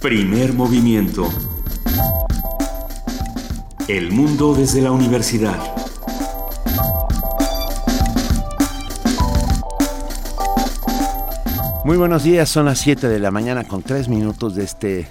Primer movimiento. El mundo desde la universidad. Muy buenos días, son las 7 de la mañana con 3 minutos de este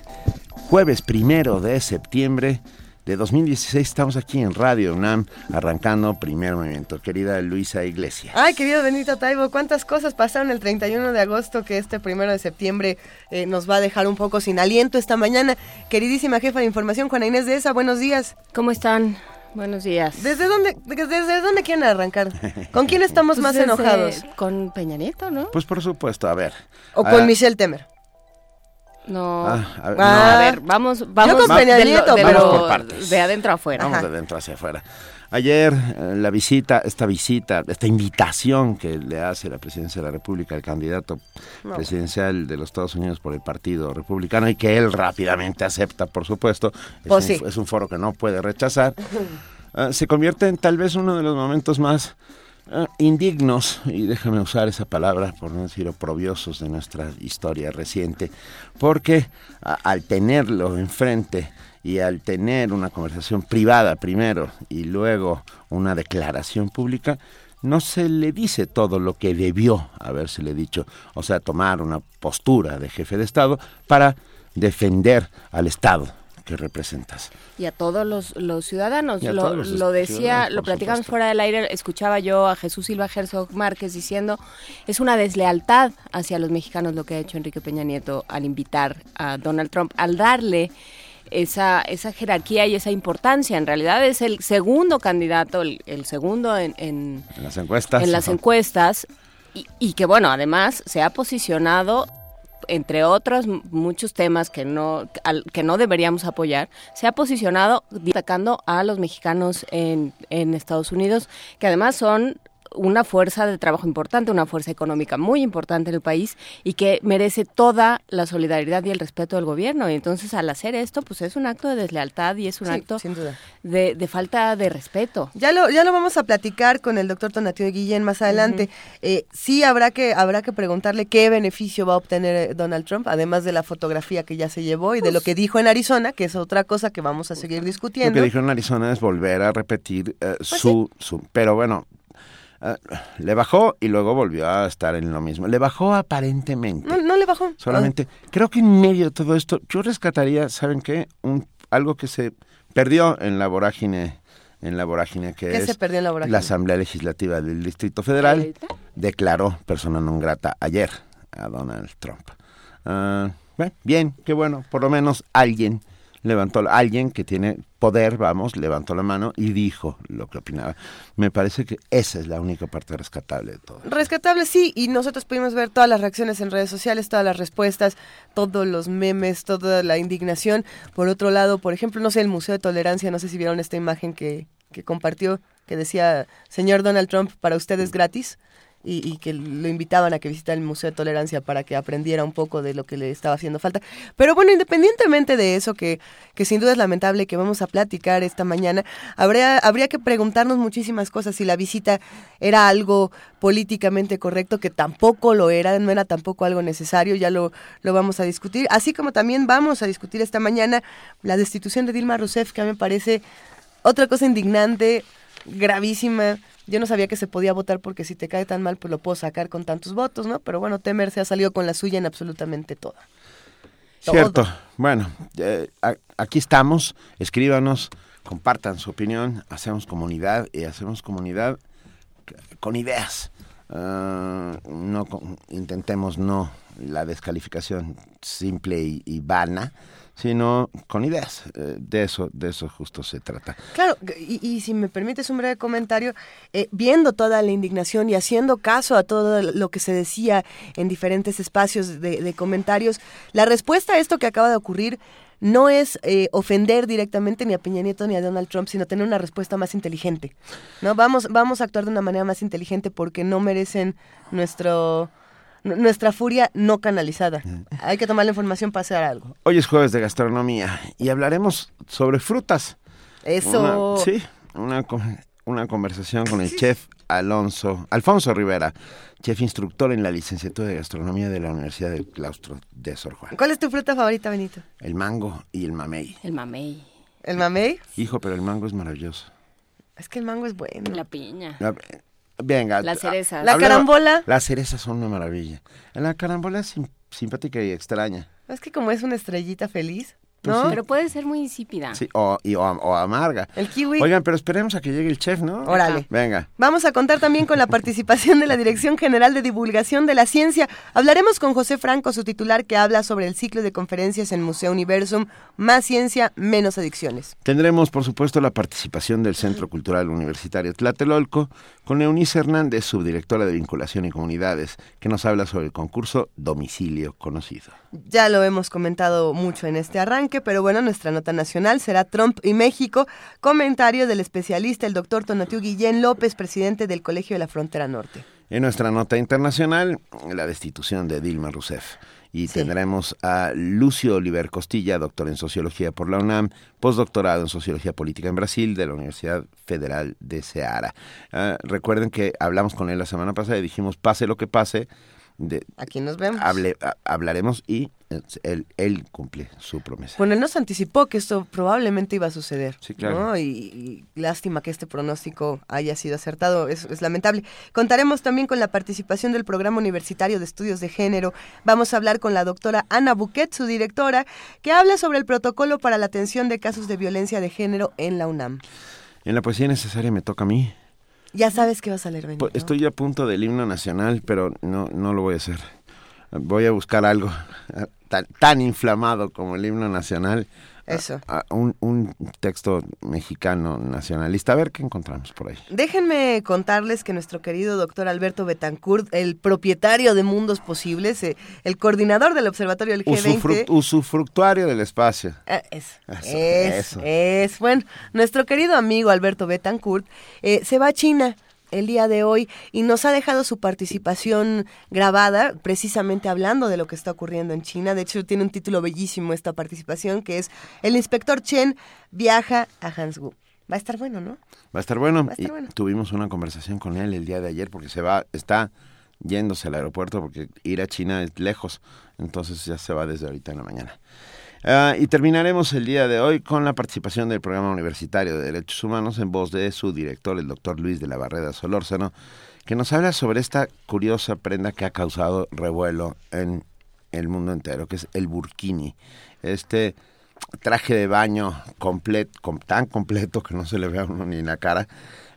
jueves primero de septiembre de 2016. Estamos aquí en Radio UNAM arrancando primer movimiento. Querida Luisa Iglesias. Ay, querido Benito Taibo, cuántas cosas pasaron el 31 de agosto que este primero de septiembre eh, nos va a dejar un poco sin aliento esta mañana. Queridísima jefa de información, Juana Inés de esa, buenos días. ¿Cómo están? Buenos días. ¿Desde dónde, desde dónde quieren arrancar? ¿Con quién estamos Pues más desde- enojados? Con Peña Nieto, ¿no? Pues por supuesto, a ver. ¿O con Ah, Michelle Temer? No. ah, a ver, No, no, a ver, vamos, vamos con Peña de, Nieto, de pero- Vamos por partes. de adentro a afuera. Vamos Ajá. de dentro hacia afuera. Ayer eh, la visita, esta visita, esta invitación que le hace la presidencia de la República al candidato presidencial de los Estados Unidos por el Partido Republicano y que él rápidamente acepta, por supuesto, es, Pues un, sí. es un foro que no puede rechazar, ah, se convierte en tal vez uno de los momentos más ah, indignos, y déjame usar esa palabra por no decir oprobiosos de nuestra historia reciente, porque al tenerlo enfrente y al tener una conversación privada primero y luego una declaración pública, no se le dice todo lo que debió habérsele dicho, o sea, tomar una postura de jefe de Estado para defender al Estado que representas. Y a todos los, los ciudadanos. Y a Lo, todos los lo decía, ciudadanos, lo platicamos supuesto. fuera del aire, escuchaba yo a Jesús Silva Herzog Márquez diciendo, es una deslealtad hacia los mexicanos lo que ha hecho Enrique Peña Nieto al invitar a Donald Trump, al darle esa, esa jerarquía y esa importancia. En realidad es el segundo candidato, el, el segundo en- en, En las encuestas. en las encuestas y, y que bueno además se ha posicionado entre otros muchos temas que no que no deberíamos apoyar se ha posicionado destacando a los mexicanos en, en Estados Unidos que además son una fuerza de trabajo importante, una fuerza económica muy importante en el país y que merece toda la solidaridad y el respeto del gobierno. Y entonces al hacer esto, pues es un acto de deslealtad y es un Sí, acto sin duda. de, de falta de respeto. Ya lo, ya lo vamos a platicar con el doctor Tonatio de Guillén más adelante. Eh, sí habrá que, habrá que preguntarle qué beneficio va a obtener eh, Donald Trump, además de la fotografía que ya se llevó y de lo que dijo en Arizona, que es otra cosa que vamos a seguir Lo discutiendo. que dijo en Arizona es volver a repetir eh, su, su... Pero bueno, eh, le bajó y luego volvió a estar en lo mismo. Le bajó aparentemente. No, no le bajó. Solamente, creo que en medio de todo esto, yo rescataría, ¿saben qué? Un, algo que se perdió en la vorágine, en la vorágine que ¿Qué es se perdió en la vorágine? la Asamblea Legislativa del Distrito Federal ¿Ahorita? declaró persona non grata ayer a Donald Trump. Ah, bueno, bien, qué bueno, por lo menos alguien levantó, alguien que tiene poder, vamos, levantó la mano y dijo lo que opinaba. Me parece que esa es la única parte rescatable de todo. Rescatable, sí, y nosotros pudimos ver todas las reacciones en redes sociales, todas las respuestas, todos los memes, toda la indignación. Por otro lado, por ejemplo, no sé, el Museo de Tolerancia, no sé si vieron esta imagen que, que compartió, que decía, señor Donald Trump, para usted es gratis. Y, y que lo invitaban a que visitara el Museo de Tolerancia para que aprendiera un poco de lo que le estaba haciendo falta. Pero bueno, independientemente de eso, que, que sin duda es lamentable que vamos a platicar esta mañana, habría, habría que preguntarnos muchísimas cosas si la visita era algo políticamente correcto, que tampoco lo era, no era tampoco algo necesario, ya lo, lo vamos a discutir. Así como también vamos a discutir esta mañana la destitución de Dilma Rousseff, que a mí me parece otra cosa indignante, gravísima. Yo no sabía que se podía votar porque si te cae tan mal, pues lo puedo sacar con tantos votos, ¿no? Pero bueno, Temer se ha salido con la suya en absolutamente. Todo. Cierto. Bueno, eh, aquí estamos. Escríbanos, compartan su opinión. Hacemos comunidad y hacemos comunidad con ideas. Ah, no con- intentemos no la descalificación simple y, y vana, sino con ideas. Eh, de eso, de eso justo se trata. Claro, y, y si me permites un breve comentario, eh, viendo toda la indignación y haciendo caso a todo lo que se decía en diferentes espacios de, de comentarios, la respuesta a esto que acaba de ocurrir no es eh, ofender directamente ni a Peña Nieto ni a Donald Trump, sino tener una respuesta más inteligente. ¿no? Vamos, vamos a actuar de una manera más inteligente porque no merecen nuestro nu- nuestra furia no canalizada. Hay que tomar la información para hacer algo. Hoy es jueves de gastronomía y hablaremos sobre frutas. Eso. Una- sí, una, una conversación con el chef Alonso, Alfonso Rivera, chef instructor en la licenciatura de gastronomía de la Universidad del Claustro de Sor Juan. ¿Cuál es tu fruta favorita, Benito? El mango y el mamey. El mamey. ¿El mamey? Hijo, pero el mango es maravilloso. Es que el mango es bueno. La piña. La- venga. Las a- cerezas. La hablemos- carambola. Las cerezas son una maravilla. La carambola es sim- simpática y extraña. Es que como es una estrellita feliz, Pues ¿no? Pero puede ser muy insípida. Sí, o, y- o, o amarga. El kiwi. Oigan, pero esperemos a que llegue el chef, ¿no? Órale. Venga. Vamos a contar también con la participación de la Dirección General de Divulgación de la Ciencia. Hablaremos con José Franco, su titular, que habla sobre el ciclo de conferencias en Museo Universum, Más Ciencia, Menos Adicciones. Tendremos, por supuesto, la participación del Centro Cultural Universitario Tlatelolco con Eunice Hernández, subdirectora de Vinculación y Comunidades, que nos habla sobre el concurso Domicilio Conocido. Ya lo hemos comentado mucho en este arranque, pero bueno, nuestra nota nacional será Trump y México. Comentario del especialista, el doctor Tonatiu Guillén López, presidente del Colegio de la Frontera Norte. En nuestra nota internacional, la destitución de Dilma Rousseff. Y Sí. tendremos a Lucio Oliver Costilla, doctor en Sociología por la UNAM, postdoctorado en Sociología Política en Brasil de la Universidad Federal de Ceará. Ah, recuerden que hablamos con él la semana pasada y dijimos, pase lo que pase, de, Aquí nos vemos. hable- a- hablaremos y él, él cumple su promesa. Bueno, él nos anticipó que esto probablemente iba a suceder. Sí, claro. ¿no? Y, y lástima que este pronóstico haya sido acertado, es, es lamentable. Contaremos también con la participación del Programa Universitario de Estudios de Género. Vamos a hablar con la doctora Ana Buquet, su directora, que habla sobre el protocolo para la atención de casos de violencia de género en la UNAM. En la poesía necesaria me toca a mí. Ya sabes qué vas a leer, Benito. Estoy a punto del himno nacional, pero no, no lo voy a hacer. Voy a buscar algo eh, tan, tan inflamado como el himno nacional. Eso. A- a un, un texto mexicano nacionalista. A ver qué encontramos por ahí. Déjenme contarles que nuestro querido doctor Alberto Betancourt, el propietario de Mundos Posibles, eh, el coordinador del Observatorio del G20... Usufruct- usufructuario del espacio. Ah, es, Eso, es, eso. es. Bueno, nuestro querido amigo Alberto Betancourt eh, se va a China el día de hoy y nos ha dejado su participación grabada, precisamente hablando de lo que está ocurriendo en China. De hecho, tiene un título bellísimo esta participación, que es El inspector Chen viaja a Hansgu. Va a estar bueno, ¿no? Va a estar bueno. Va a estar Y bueno. Tuvimos una conversación con él el día de ayer porque se va, está yéndose al aeropuerto porque ir a China es lejos. Entonces ya se va desde ahorita en la mañana. Ah, y terminaremos el día de hoy con la participación del Programa Universitario de Derechos Humanos en voz de su director, el doctor Luis de la Barreda Solórzano, que nos habla sobre esta curiosa prenda que ha causado revuelo en el mundo entero, que es el burkini. Este traje de baño completo, tan completo que no se le ve a uno ni en la cara,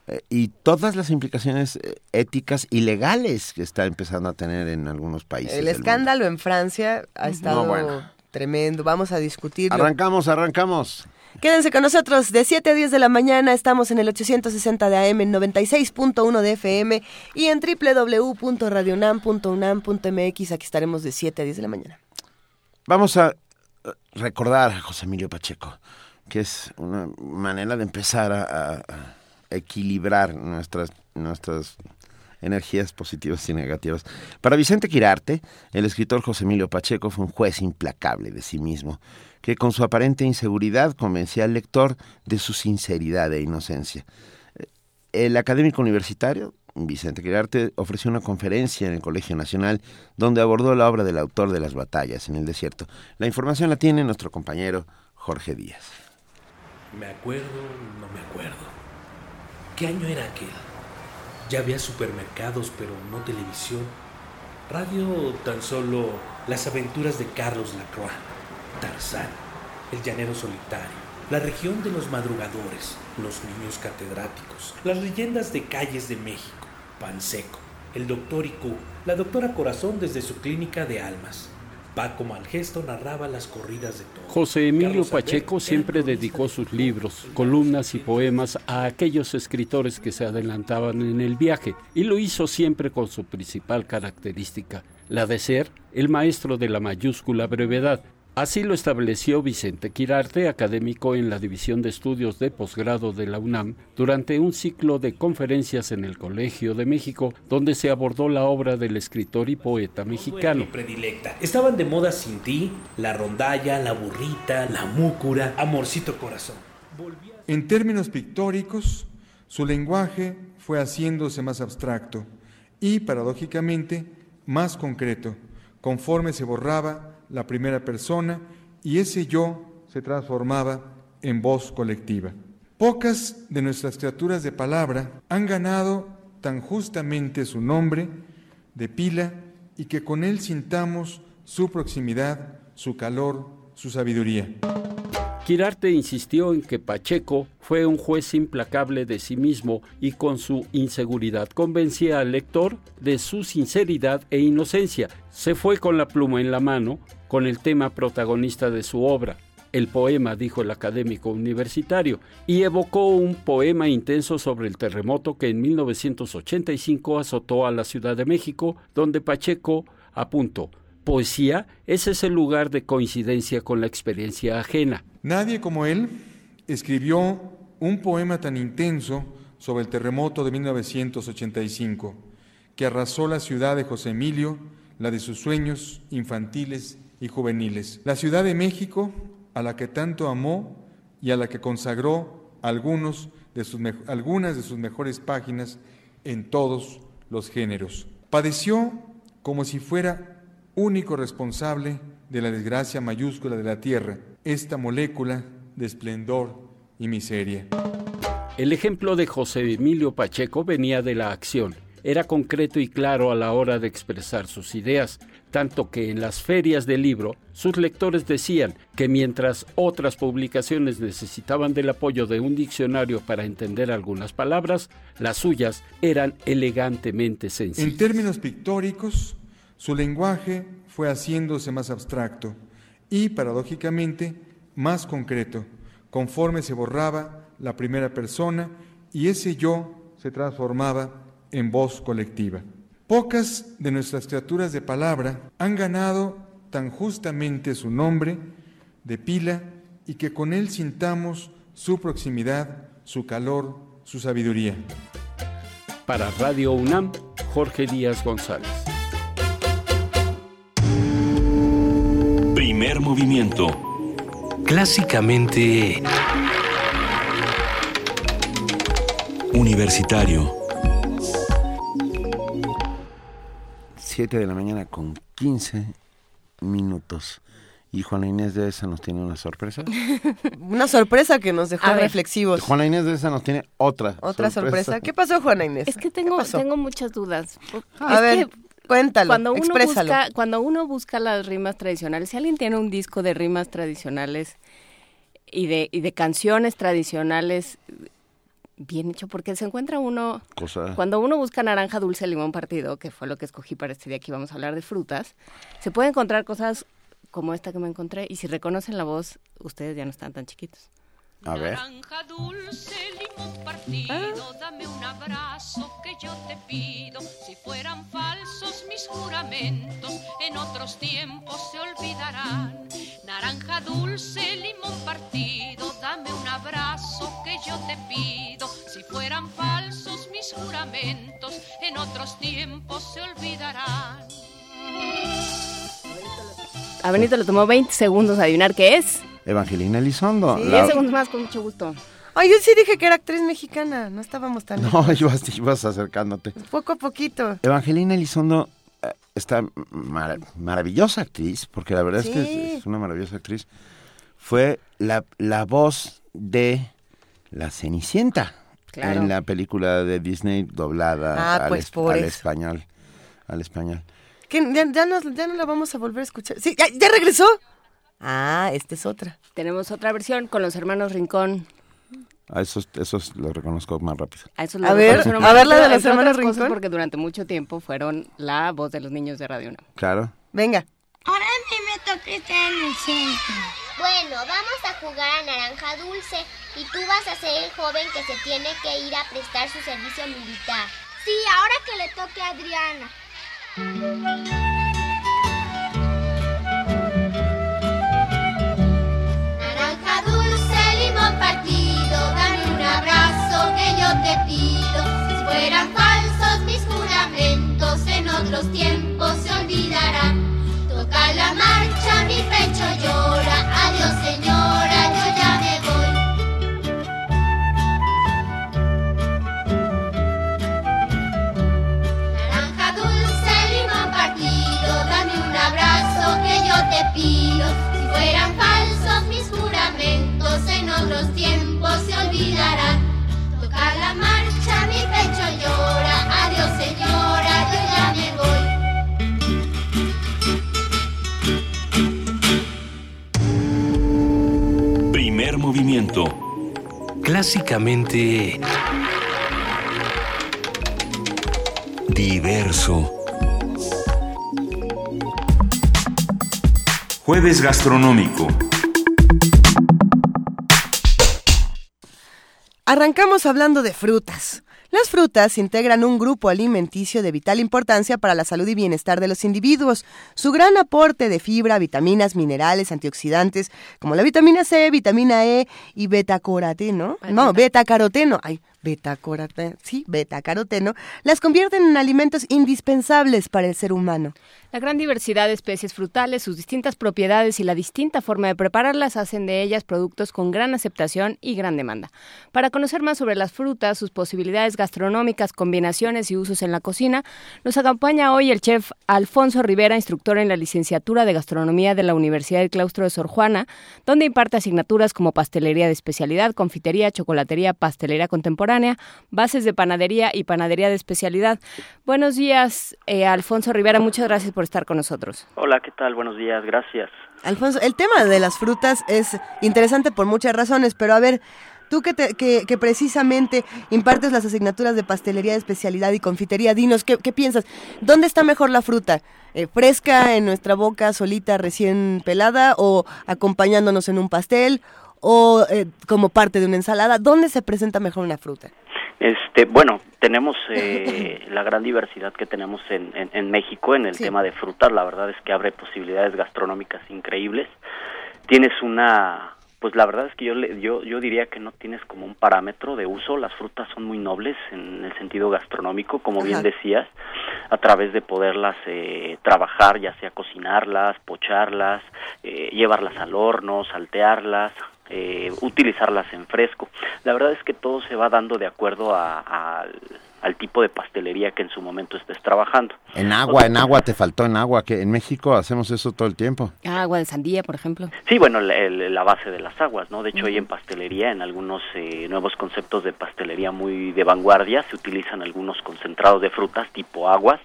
eh, y todas las implicaciones eh, éticas y legales que está empezando a tener en algunos países. El escándalo en Francia ha estado bueno. Tremendo. Vamos a discutirlo. Arrancamos, arrancamos. Quédense con nosotros de 7 a 10 de la mañana. Estamos en el 860 de AM, en 96.1 de FM y en www.radionam.unam.mx. Aquí estaremos de 7 a 10 de la mañana. Vamos a eh, recordar a José Emilio Pacheco, que es una manera de empezar a, a- a equilibrar nuestras, nuestras energías positivas y negativas. Para Vicente Quirarte, el escritor José Emilio Pacheco fue un juez implacable de sí mismo, que con su aparente inseguridad convencía al lector de su sinceridad e inocencia. El académico universitario, Vicente Quirarte, ofreció una conferencia en el Colegio Nacional donde abordó la obra del autor de las batallas en el desierto. La información la tiene nuestro compañero Jorge Díaz. Me acuerdo, no me acuerdo. ¿Qué año era aquel? Ya había supermercados, pero no televisión. Radio tan solo las aventuras de Carlos Lacroix, Tarzán, el llanero solitario, la región de los madrugadores, los niños catedráticos, las leyendas de calles de México, Panseco, el doctor Icu, la doctora Corazón desde su clínica de almas. Paco Malgesto narraba las corridas de toros. José Emilio Carlos Pacheco siempre dedicó de sus libros, columnas y poemas a aquellos escritores que se adelantaban en el viaje, y lo hizo siempre con su principal característica, la de ser el maestro de la mayúscula brevedad. Así lo estableció Vicente Quirarte, académico en la División de Estudios de Posgrado de la UNAM, durante un ciclo de conferencias en el Colegio de México, donde se abordó la obra del escritor y poeta mexicano. Predilecta. Estaban de moda sin ti, la rondalla, la burrita, la múcura, amorcito corazón. En términos pictóricos, Su lenguaje fue haciéndose más abstracto y, paradójicamente, más concreto, conforme se borraba la primera persona y ese yo se transformaba en voz colectiva. Pocas de nuestras criaturas de palabra han ganado tan justamente su nombre de pila y que con él sintamos su proximidad, su calor, su sabiduría. Quirarte insistió en que Pacheco fue un juez implacable de sí mismo y con su inseguridad convencía al lector de su sinceridad e inocencia. Se fue con la pluma en la mano con el tema protagonista de su obra, el poema, dijo el académico universitario, y evocó un poema intenso sobre el terremoto que en 1985 azotó a la Ciudad de México, donde Pacheco apuntó, poesía es ese lugar de coincidencia con la experiencia ajena. Nadie como él escribió un poema tan intenso sobre el terremoto de 1985, que arrasó la ciudad de José Emilio, la de sus sueños infantiles y juveniles. La Ciudad de México, a la que tanto amó y a la que consagró algunos de sus, algunas de sus mejores páginas en todos los géneros. Padeció como si fuera único responsable de la desgracia mayúscula de la Tierra, esta molécula de esplendor y miseria. El ejemplo de José Emilio Pacheco venía de la acción. Era concreto y claro a la hora de expresar sus ideas, tanto que en las ferias del libro sus lectores decían que mientras otras publicaciones necesitaban del apoyo de un diccionario para entender algunas palabras, las suyas eran elegantemente sencillas. En términos pictóricos, su lenguaje fue haciéndose más abstracto y, paradójicamente, más concreto, conforme se borraba la primera persona y ese yo se transformaba en voz colectiva. Pocas de nuestras criaturas de palabra han ganado tan justamente su nombre de pila y que con él sintamos su proximidad, su calor, su sabiduría. Para Radio UNAM, Jorge Díaz González. Primer movimiento. Clásicamente... Universitario. 7 de la mañana con 15 minutos. Y Juana Inés de esa nos tiene una sorpresa. una sorpresa que nos dejó reflexivos. Juana Inés de esa nos tiene otra. Otra sorpresa. ¿Qué pasó, Juana Inés? Es que tengo, tengo muchas dudas. A ver, cuéntalo, cuando uno Busca, cuando uno busca las rimas tradicionales, si alguien tiene un disco de rimas tradicionales y de, y de canciones tradicionales bien hecho, porque se encuentra uno, cuando uno busca naranja dulce, limón partido, que fue lo que escogí para este día que vamos a hablar de frutas, se puede encontrar cosas como esta que me encontré y si reconocen la voz, ustedes ya no están tan chiquitos. A ver. Naranja dulce, limón partido, dame un abrazo que yo te pido. Si fueran falsos mis juramentos, en otros tiempos se olvidarán. Naranja dulce, limón partido, dame un abrazo que yo te pido. Si fueran falsos mis juramentos, en otros tiempos se olvidarán. A Benito le tomó 20 segundos adivinar qué es. Evangelina Elizondo. Sí, 10 segundos más, con mucho gusto. Ay, yo sí dije que era actriz mexicana, no estábamos tan... No, ibas, ibas acercándote. Poco a poquito. Evangelina Elizondo eh, está maravillosa actriz, porque la verdad es que es, una maravillosa actriz. Fue la, la voz de La Cenicienta en la película de Disney doblada ah, al, pues por al español. Al español. Ya, ya, no, ya no la vamos a volver a escuchar. Sí, ya regresó. Ah, esta es otra. Tenemos otra versión con los hermanos Rincón. A esos, esos los reconozco más rápido. A, ver, a ver la de los hermanos Rincón. Porque durante mucho tiempo fueron la voz de los niños de Radio 1. Claro. Venga. Ahora a mí me toca estar en el centro. Bueno, vamos a jugar a naranja dulce y tú vas a ser el joven que se tiene que ir a prestar su servicio militar. Sí, ahora que le toque a Adriana. abrazo que yo te pido. Si fueran falsos mis juramentos, en otros tiempos se olvidarán. Toca la marcha, mi pecho llora. Adiós, señora, yo ya me voy. Naranja dulce, limón partido, dame un abrazo que yo te pido. Si fueran falsos otros tiempos se olvidarán. Toca la marcha, mi pecho llora. Adiós, señora, yo ya me voy. Primer movimiento. Clásicamente Diverso. Jueves gastronómico. Arrancamos hablando de frutas. Las frutas integran un grupo alimenticio de vital importancia para la salud y bienestar de los individuos. Su gran aporte de fibra, vitaminas, minerales, antioxidantes, como la vitamina C, vitamina E y betacaroteno, no, betacaroteno, ay, betacaroteno, sí, betacaroteno, las convierten en alimentos indispensables para el ser humano. La gran diversidad de especies frutales, sus distintas propiedades y la distinta forma de prepararlas hacen de ellas productos con gran aceptación y gran demanda. Para conocer más sobre las frutas, sus posibilidades gastronómicas, combinaciones y usos en la cocina, nos acompaña hoy el chef Alfonso Rivera, instructor en la licenciatura de gastronomía de la Universidad del Claustro de Sor Juana, donde imparte asignaturas como pastelería de especialidad, confitería, chocolatería, pastelería contemporánea, bases de panadería y panadería de especialidad. Buenos días, eh, Alfonso Rivera, muchas gracias por estar con nosotros. Hola, ¿qué tal? Buenos días, gracias. Alfonso, el tema de las frutas es interesante por muchas razones, pero a ver, tú que, te- que, que precisamente impartes las asignaturas de pastelería de especialidad y confitería, dinos, ¿qué, qué piensas? ¿Dónde está mejor la fruta? Eh, ¿Fresca en nuestra boca, solita, recién pelada, o acompañándonos en un pastel, o eh, como parte de una ensalada? ¿Dónde se presenta mejor una fruta? Este, bueno, tenemos eh, la gran diversidad que tenemos en, en, en México en el Sí. tema de frutas. La verdad es que abre posibilidades gastronómicas increíbles. Tienes una, pues la verdad es que yo le- yo yo diría que no tienes como un parámetro de uso. Las frutas son muy nobles en el sentido gastronómico, como bien decías, a través de poderlas eh, trabajar, ya sea cocinarlas, pocharlas, eh, llevarlas al horno, saltearlas, eh, utilizarlas en fresco. La verdad es que todo se va dando de acuerdo a- al, al tipo de pastelería que en su momento estés trabajando. En agua, en agua, te faltó en agua, que en México hacemos eso todo el tiempo. Agua de sandía, por ejemplo. Sí, bueno, la, el- la base de las aguas, ¿no? De hecho, hoy en pastelería, en algunos eh, nuevos conceptos de pastelería muy de vanguardia, se utilizan algunos concentrados de frutas tipo aguas,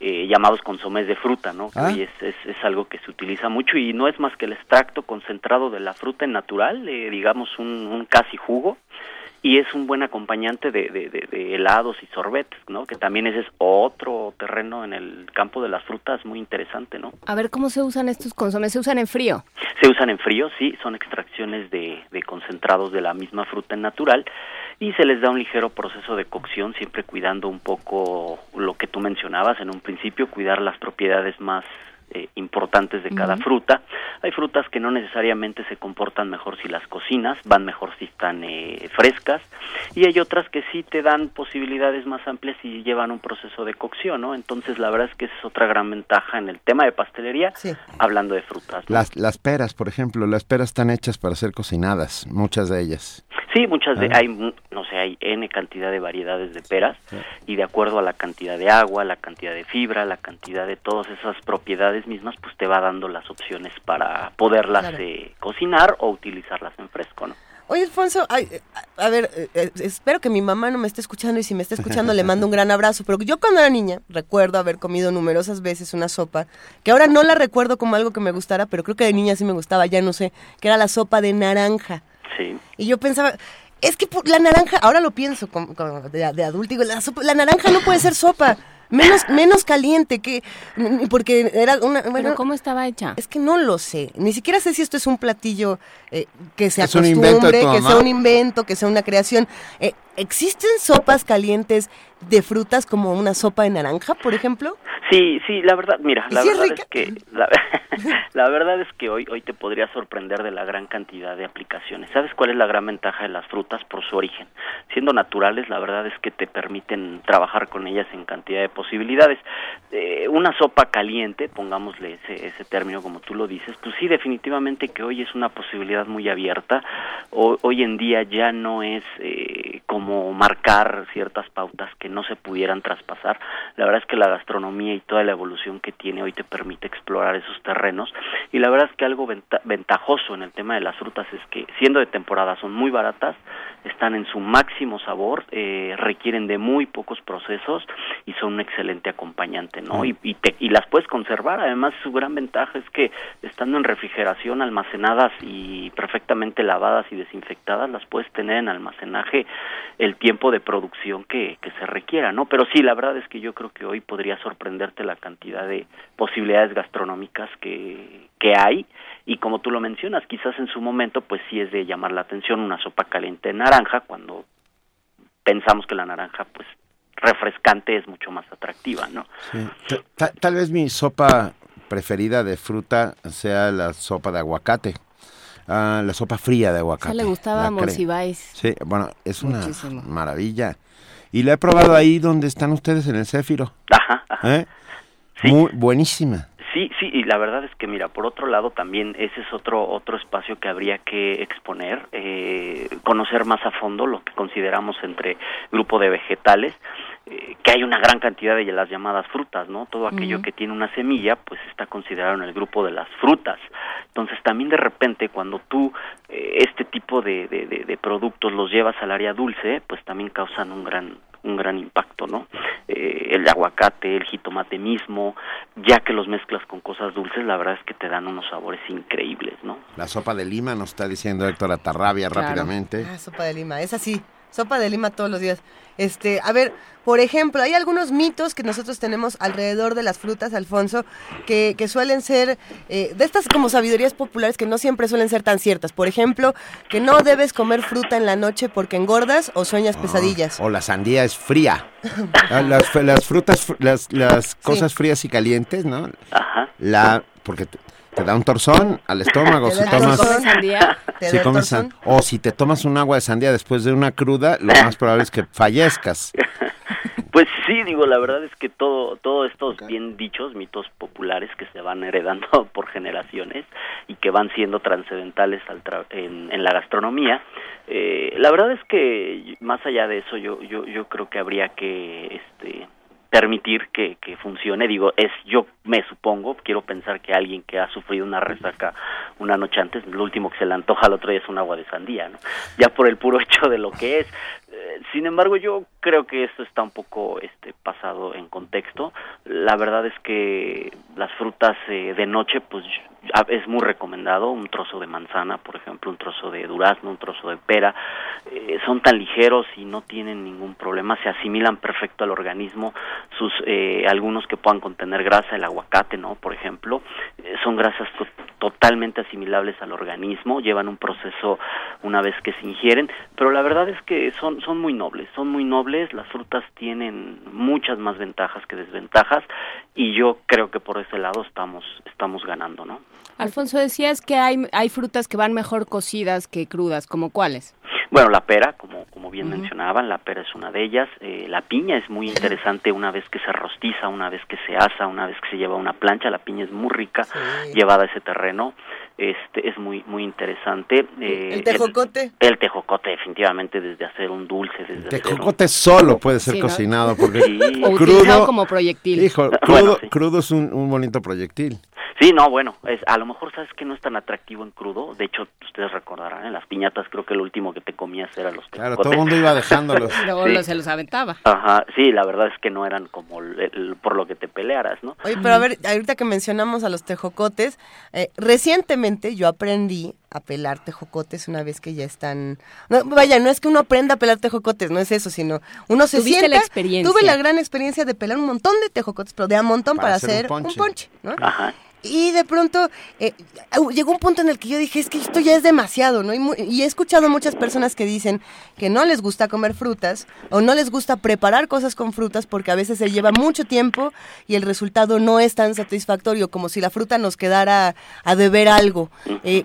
eh, llamados consomés de fruta, ¿no? Que Ah. hoy es, es, es algo que se utiliza mucho y no es más que el extracto concentrado de la fruta en natural, eh, digamos un, un casi jugo, y es un buen acompañante de, de- de- de helados y sorbetes, ¿no? Que también ese es otro terreno en el campo de las frutas muy interesante, ¿no? A ver, ¿cómo se usan estos consomés? ¿Se usan en frío? Se usan en frío, sí, son extracciones de, de concentrados de la misma fruta en natural y se les da un ligero proceso de cocción, siempre cuidando un poco lo que tú mencionabas en un principio, cuidar las propiedades más eh, importantes de cada fruta. Hay frutas que no necesariamente se comportan mejor si las cocinas, van mejor si están eh, frescas, y hay otras que sí te dan posibilidades más amplias y llevan un proceso de cocción, ¿no? Entonces la verdad es que esa es otra gran ventaja en el tema de pastelería, hablando de frutas. ¿no? Las, las peras, por ejemplo, las peras están hechas para ser cocinadas, muchas de ellas. Sí, muchas de, Ah. hay, no sé, hay N cantidad de variedades de peras y de acuerdo a la cantidad de agua, la cantidad de fibra, la cantidad de todas esas propiedades mismas, pues te va dando las opciones para poderlas Claro. eh, cocinar o utilizarlas en fresco, ¿no? Oye, Alfonso, ay, eh, a, a ver, eh, espero que mi mamá no me esté escuchando y si me está escuchando le mando un gran abrazo, pero yo cuando era niña recuerdo haber comido numerosas veces una sopa, que ahora no la recuerdo como algo que me gustara, pero creo que de niña sí me gustaba, ya no sé, que era la sopa de naranja. Sí. Y yo pensaba, es que la naranja, ahora lo pienso como, como de, de adulto, digo, la, sopa- la naranja no puede ser sopa. Menos, menos caliente que porque era una bueno, ¿Pero cómo estaba hecha? es que no lo sé. Ni siquiera sé si esto es un platillo eh, que se Es un invento de acostumbre tu que sea un invento que sea una creación. Eh, existen sopas calientes de frutas como una sopa de naranja por ejemplo Sí, sí, la verdad, mira, ¿Y la si verdad es que la, la verdad es que hoy hoy te podría sorprender de la gran cantidad de aplicaciones. ¿Sabes cuál es la gran ventaja de las frutas por su origen? Siendo naturales, la verdad es que te permiten trabajar con ellas en cantidad de posibilidades. Eh, una sopa caliente, pongámosle ese, ese término como tú lo dices, pues sí, definitivamente que hoy es una posibilidad muy abierta. O- hoy en día ya no es eh, como marcar ciertas pautas que no se pudieran traspasar. La verdad es que la gastronomía y toda la evolución que tiene hoy te permite explorar esos terrenos y la verdad es que algo venta- ventajoso en el tema de las frutas es que siendo de temporada son muy baratas, están en su máximo sabor, eh, requieren de muy pocos procesos y son un excelente acompañante, ¿no? Y, y, te- y las puedes conservar, además su gran ventaja es que estando en refrigeración, almacenadas y perfectamente lavadas y desinfectadas, las puedes tener en almacenaje el tiempo de producción que, que se requiera, ¿no? Pero sí, la verdad es que yo creo que hoy podría sorprenderte la cantidad de posibilidades gastronómicas que, que hay y como tú lo mencionas, quizás en su momento pues sí es de llamar la atención una sopa caliente de naranja cuando pensamos que la naranja pues refrescante es mucho más atractiva, ¿no? Sí. Ta- ta- tal vez mi sopa preferida de fruta sea la sopa de aguacate. Ah, la sopa fría de aguacate. Le gustaba Monsiváis. Sí, bueno, es una Muchísimo. maravilla. Y la he probado ahí donde están ustedes en el Céfiro. Ajá, ajá. ¿Eh? Muy buenísima. Sí, sí, y la verdad es que mira, por otro lado también ese es otro otro espacio que habría que exponer, eh, conocer más a fondo lo que consideramos entre grupo de vegetales, eh, que hay una gran cantidad de las llamadas frutas, ¿no? Todo aquello que tiene una semilla, pues está considerado en el grupo de las frutas. Entonces también de repente cuando tú eh, este tipo de, de, de- de productos los llevas al área dulce, pues también causan un gran un gran impacto, ¿no? Eh, el aguacate, el jitomate mismo, ya que los mezclas con cosas dulces, la verdad es que te dan unos sabores increíbles, ¿no? La sopa de lima nos está diciendo Héctor Atarrabia Claro. rápidamente. Ah, sopa de lima, es así. Sopa de lima todos los días. Este, a ver, por ejemplo, hay algunos mitos que nosotros tenemos alrededor de las frutas, Alfonso, que, que suelen ser eh, de estas como sabidurías populares que no siempre suelen ser tan ciertas. Por ejemplo, que no debes comer fruta en la noche porque engordas o sueñas pesadillas. O la sandía es fría. Ah, las, las frutas, fr- las, las cosas frías y calientes, ¿no? Ajá. La, porque te, da un torzón al estómago si tomas... torzón. sandía? ¿Te si da el comes torzón? san- o si te tomas un agua de sandía después de una cruda, lo más probable es que fallezcas. Pues sí, digo, la verdad es que todo, todos estos bien dichos, mitos populares que se van heredando por generaciones y que van siendo trascendentales al tra- en, en la gastronomía, eh, la verdad es que más allá de eso, yo, yo, yo creo que habría que, este, permitir que, que funcione. Digo, es yo me supongo, quiero pensar que alguien que ha sufrido una resaca una noche antes, lo último que se le antoja al otro día es un agua de sandía, ¿no? Ya por el puro hecho de lo que es. Eh, Sin embargo, yo creo que esto está un poco este pasado en contexto. La verdad es que las frutas eh, de noche, pues es muy recomendado. Un trozo de manzana, por ejemplo, un trozo de durazno, un trozo de pera, eh, son tan ligeros y no tienen ningún problema. Se asimilan perfecto al organismo. Sus eh, algunos que puedan contener grasa, el aguacate, ¿no? Por ejemplo, eh, son grasas to- totalmente asimilables al organismo. Llevan un proceso una vez que se ingieren, pero la verdad es que son son muy nobles, son muy nobles. Las frutas tienen muchas más ventajas que desventajas y yo creo que por ese lado estamos estamos ganando, ¿no? Alfonso, decías que hay, hay frutas que van mejor cocidas que crudas, ¿como cuáles? Bueno, la pera, como, como bien mencionaban, la pera es una de ellas. Eh, la piña es muy interesante una vez que se rostiza, una vez que se asa, una vez que se lleva a una plancha. La piña es muy rica llevada a ese terreno. Este es muy muy interesante. Eh, ¿El tejocote? El, el tejocote, definitivamente, desde hacer un dulce, desde un- Tejocote solo puede ser Sí, ¿no? cocinado porque Sí. Crudo, como proyectil. hijo, crudo, Bueno, sí. crudo es un, un bonito proyectil. Sí, no, bueno, es, a lo mejor sabes que no es tan atractivo en crudo. De hecho, ustedes recordarán, en las piñatas creo que lo último que te comías eran los Claro, tejocotes. todo el mundo iba dejándolos. Luego se los aventaba. Ajá, sí, la verdad es que no eran como el- el- por lo que te pelearas, ¿no? Oye, pero a ver, ahorita que mencionamos a los tejocotes, eh, recientemente yo aprendí a pelar tejocotes una vez que ya están... No, vaya, no es que uno aprenda a pelar tejocotes, no es eso, sino uno se Tuviste sienta... la experiencia. Tuve la gran experiencia de pelar un montón de tejocotes, pero de a montón para, hacer, un ponche, ¿no? Ajá. Y de pronto eh, llegó un punto en el que yo dije, es que esto ya es demasiado, ¿no? Y, y he escuchado muchas personas que dicen que no les gusta comer frutas o no les gusta preparar cosas con frutas porque a veces se lleva mucho tiempo y el resultado no es tan satisfactorio como si la fruta nos quedara a deber algo. Eh,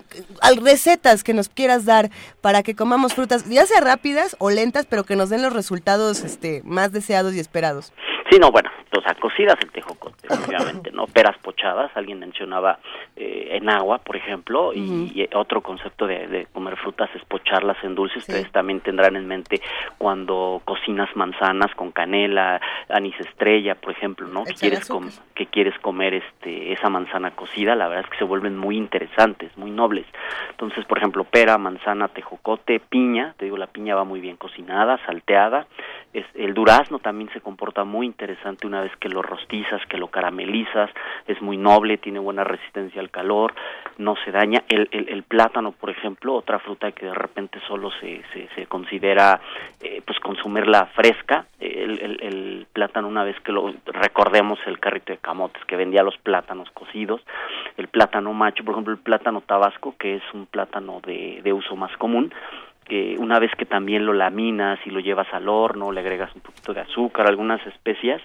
recetas que nos quieras dar para que comamos frutas, ya sea rápidas o lentas, pero que nos den los resultados este, más deseados y esperados. Sí, no, bueno, o sea, cocidas el tejocote, obviamente, ¿no? Peras pochadas, alguien mencionaba eh, en agua, por ejemplo, y, otro concepto de, de comer frutas es pocharlas en dulce. Ustedes también tendrán en mente cuando cocinas manzanas con canela, anís estrella, por ejemplo, ¿no? Que quieres, com- que quieres comer este esa manzana cocida, la verdad es que se vuelven muy interesantes, muy nobles. Entonces, por ejemplo, pera, manzana, tejocote, piña, te digo, la piña va muy bien cocinada, salteada. Es, el durazno también se comporta muy interesante una vez que lo rostizas, que lo caramelizas, es muy noble, tiene buena resistencia al calor, no se daña. El, el, el plátano, por ejemplo, otra fruta que de repente solo se, se, se considera eh, pues consumirla fresca. El, el, plátano, una vez que lo recordemos, el carrito de camotes que vendía los plátanos cocidos, el plátano macho, por ejemplo, el plátano tabasco, que es un plátano de, de uso más común, que una vez que también lo laminas y lo llevas al horno, le agregas un poquito de azúcar, algunas especias,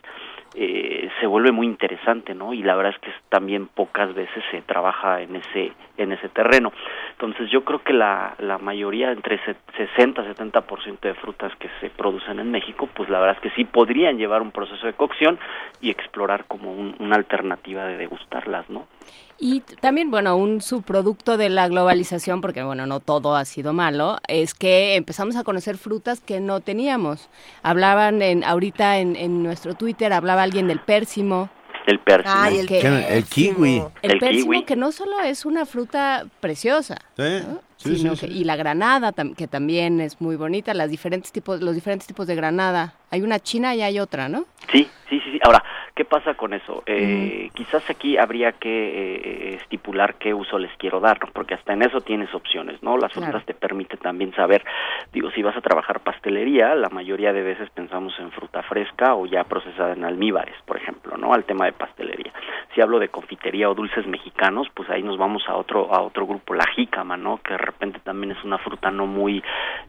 eh, se vuelve muy interesante, ¿no? Y la verdad es que también pocas veces se trabaja en ese en ese terreno. Entonces yo creo que la, la mayoría, entre se- 60-70% de frutas que se producen en México, pues la verdad es que sí podrían llevar un proceso de cocción y explorar como un- una alternativa de degustarlas, ¿no? Y también, bueno, un subproducto de la globalización, porque bueno, no todo ha sido malo, es que empezamos a conocer frutas que no teníamos. Hablaban en, ahorita en, en nuestro Twitter, hablaba alguien del pérsimo. El pérsimo. Ay, el Que-. El kiwi. El, El pérsimo kiwi. que no solo es una fruta preciosa, Sí, sí, sino sí, que- sí. y la granada tam- que también es muy bonita, las diferentes tipos, los diferentes tipos de granada. Hay una china y hay otra, ¿no? Sí, sí, sí, sí. Ahora, ¿qué pasa con eso? Eh, Quizás aquí habría que eh, estipular qué uso les quiero dar, ¿no? porque hasta en eso tienes opciones, ¿no? Las Claro. frutas te permiten también saber, digo, si vas a trabajar pastelería, la mayoría de veces pensamos en fruta fresca o ya procesada en almíbares, por ejemplo, ¿no? Al tema de pastelería. Si hablo de confitería o dulces mexicanos, pues ahí nos vamos a otro a otro grupo, la jícama, ¿no? Que de repente también es una fruta no muy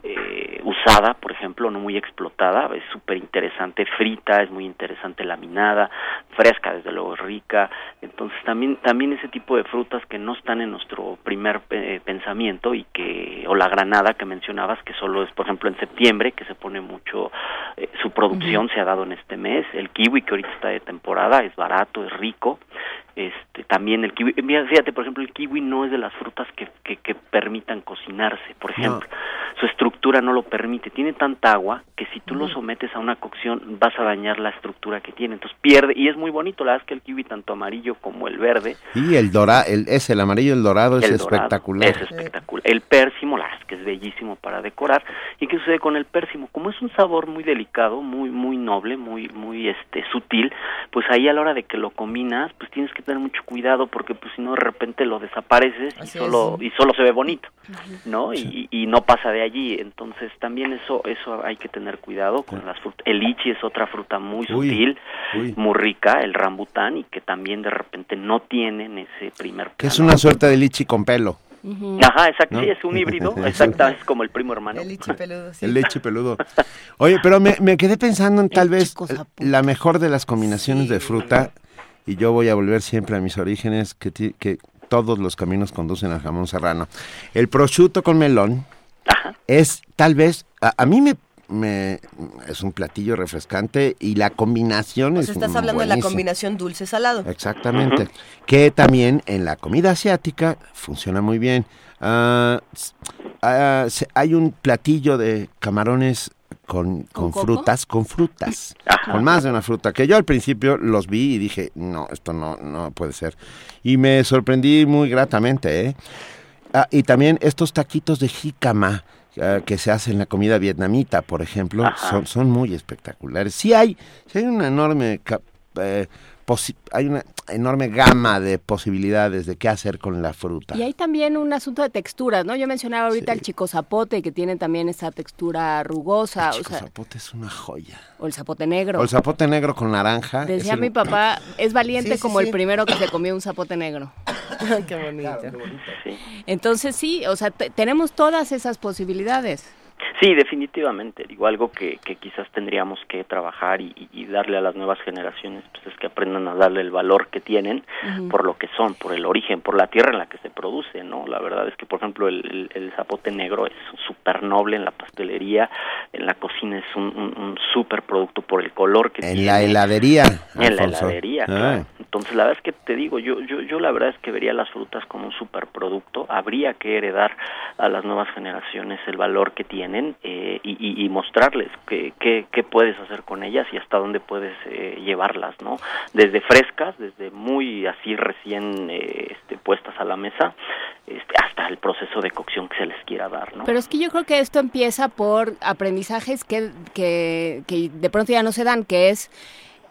eh, usada, por ejemplo, no muy explotada, es súper interesante frita, es muy interesante laminada, fresca, desde luego rica, entonces también también ese tipo de frutas que no están en nuestro primer eh, pensamiento y que o la granada que mencionabas que solo es por ejemplo en septiembre que se pone mucho eh, su producción se ha dado en este mes, el kiwi que ahorita está de temporada es barato, es rico, este también el kiwi, mira, fíjate por ejemplo el kiwi no es de las frutas que, que, que permitan cocinarse, por ejemplo, su estructura no lo permite, tiene tanta agua que si tú lo sometes a una cocción vas a dañar la estructura que tiene, entonces pierde y es muy bonito, la verdad es que el kiwi tanto amarillo como el verde Y el dorado, el, es el amarillo y el dorado es dorado espectacular. Es espectacular. El pérsimo, la verdad es que es bellísimo para decorar. ¿Y qué sucede con el pérsimo? Como es un sabor muy delicado, muy muy noble, muy muy este sutil, pues ahí a la hora de que lo combinas, pues tienes que tener mucho cuidado porque pues si no de repente lo desapareces y solo es. y solo se ve bonito, ¿no? Y, y no pasa de allí. Entonces también eso eso hay que tener cuidado con las frutas. El lichi es otra fruta muy Uy, sutil, uy. muy rica, el rambután y que también de repente no tienen ese primer Que es una suerte de lichi con pelo. Ajá, exacto, ¿No? sí, es un híbrido, exacto, es como el primo hermano. El lichi peludo, sí. El leche peludo. Oye, pero me, me quedé pensando en tal El vez la mejor de las combinaciones de fruta, y yo voy a volver siempre a mis orígenes, que, ti- que todos los caminos conducen al jamón serrano. El prosciutto con melón Ajá. es tal vez, a, a mí me, me- es un platillo refrescante y la combinación O es estás hablando de la combinación dulce-salado. Exactamente. Que también en la comida asiática funciona muy bien. Ah, ah, hay un platillo de camarones con, con, frutas, con frutas, Ajá. con más de una fruta, que yo al principio los vi y dije, no, esto no, no puede ser. Y me sorprendí muy gratamente, ¿eh? Ah, y también estos taquitos de jícama ah, que se hacen en la comida vietnamita, por ejemplo, son, son muy espectaculares. Sí hay, sí hay una enorme eh, hay una enorme gama de posibilidades de qué hacer con la fruta. Y hay también un asunto de texturas, ¿no? Yo mencionaba ahorita Sí. el chico zapote, que tiene también esa textura rugosa, el o, chico sea, zapote es una joya. o el zapote negro. O el zapote negro con naranja. Decía el- mi papá, es valiente Sí, sí, como sí. el primero que se comió un zapote negro. qué bonito. Sí. Entonces sí, o sea, te- tenemos todas esas posibilidades. Sí, definitivamente. Digo, algo que, que quizás tendríamos que trabajar y, y- darle a las nuevas generaciones, pues es que aprendan a darle el valor que tienen por lo que son, por el origen, por la tierra en la que se produce, ¿no? La verdad es que, por ejemplo, el, el- el zapote negro es súper noble en la pastelería, en la cocina es un, un, un súper producto por el color que En tiene. la heladería. En la heladería, Ah. claro. Entonces, la verdad es que te digo, yo, yo, yo la verdad es que vería las frutas como un superproducto. Habría que heredar a las nuevas generaciones el valor que tienen eh, y, y- mostrarles qué puedes hacer con ellas y hasta dónde puedes eh, llevarlas, ¿no? Desde frescas, desde muy así recién eh, este, puestas a la mesa, este, hasta el proceso de cocción que se les quiera dar, ¿no? Pero es que yo creo que esto empieza por aprendizajes que, que, que de pronto ya no se dan, que es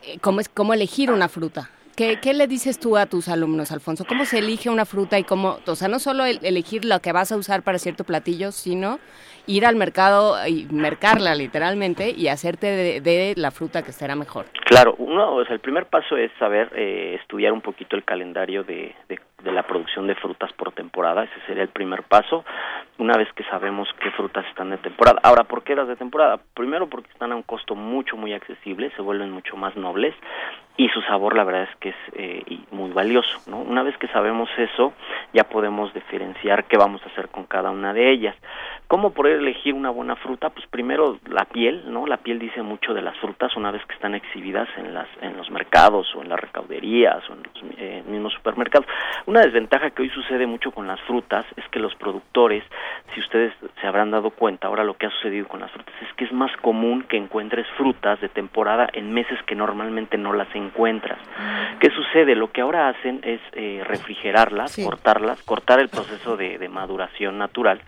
eh, cómo, es cómo elegir una fruta. ¿Qué, ¿Qué le dices tú a tus alumnos, Alfonso? ¿Cómo se elige una fruta y cómo, o sea, no solo el- elegir lo que vas a usar para cierto platillo, sino ir al mercado y mercarla literalmente y hacerte de, de la fruta que será mejor? Claro, uno, o sea, el primer paso es saber eh, estudiar un poquito el calendario de, de, la producción de frutas por temporada, ese sería el primer paso, una vez que sabemos qué frutas están de temporada. Ahora, ¿por qué las de temporada? Primero porque están a un costo mucho, muy accesible, se vuelven mucho más nobles y su sabor la verdad es que es eh, muy valioso, ¿no? Una vez que sabemos eso, ya podemos diferenciar qué vamos a hacer con cada una de ellas. ¿Cómo poder elegir una buena fruta? Pues primero la piel, ¿no? La piel dice mucho de las frutas una vez que están exhibidas en las en los mercados o en las recauderías o en los eh, mismos supermercados. Una desventaja que hoy sucede mucho con las frutas es que los productores, si ustedes se habrán dado cuenta, ahora lo que ha sucedido con las frutas es que es más común que encuentres frutas de temporada en meses que normalmente no las encuentras. ¿Qué sucede? Lo que ahora hacen es eh, refrigerarlas, cortarlas, cortar el proceso de, de maduración natural,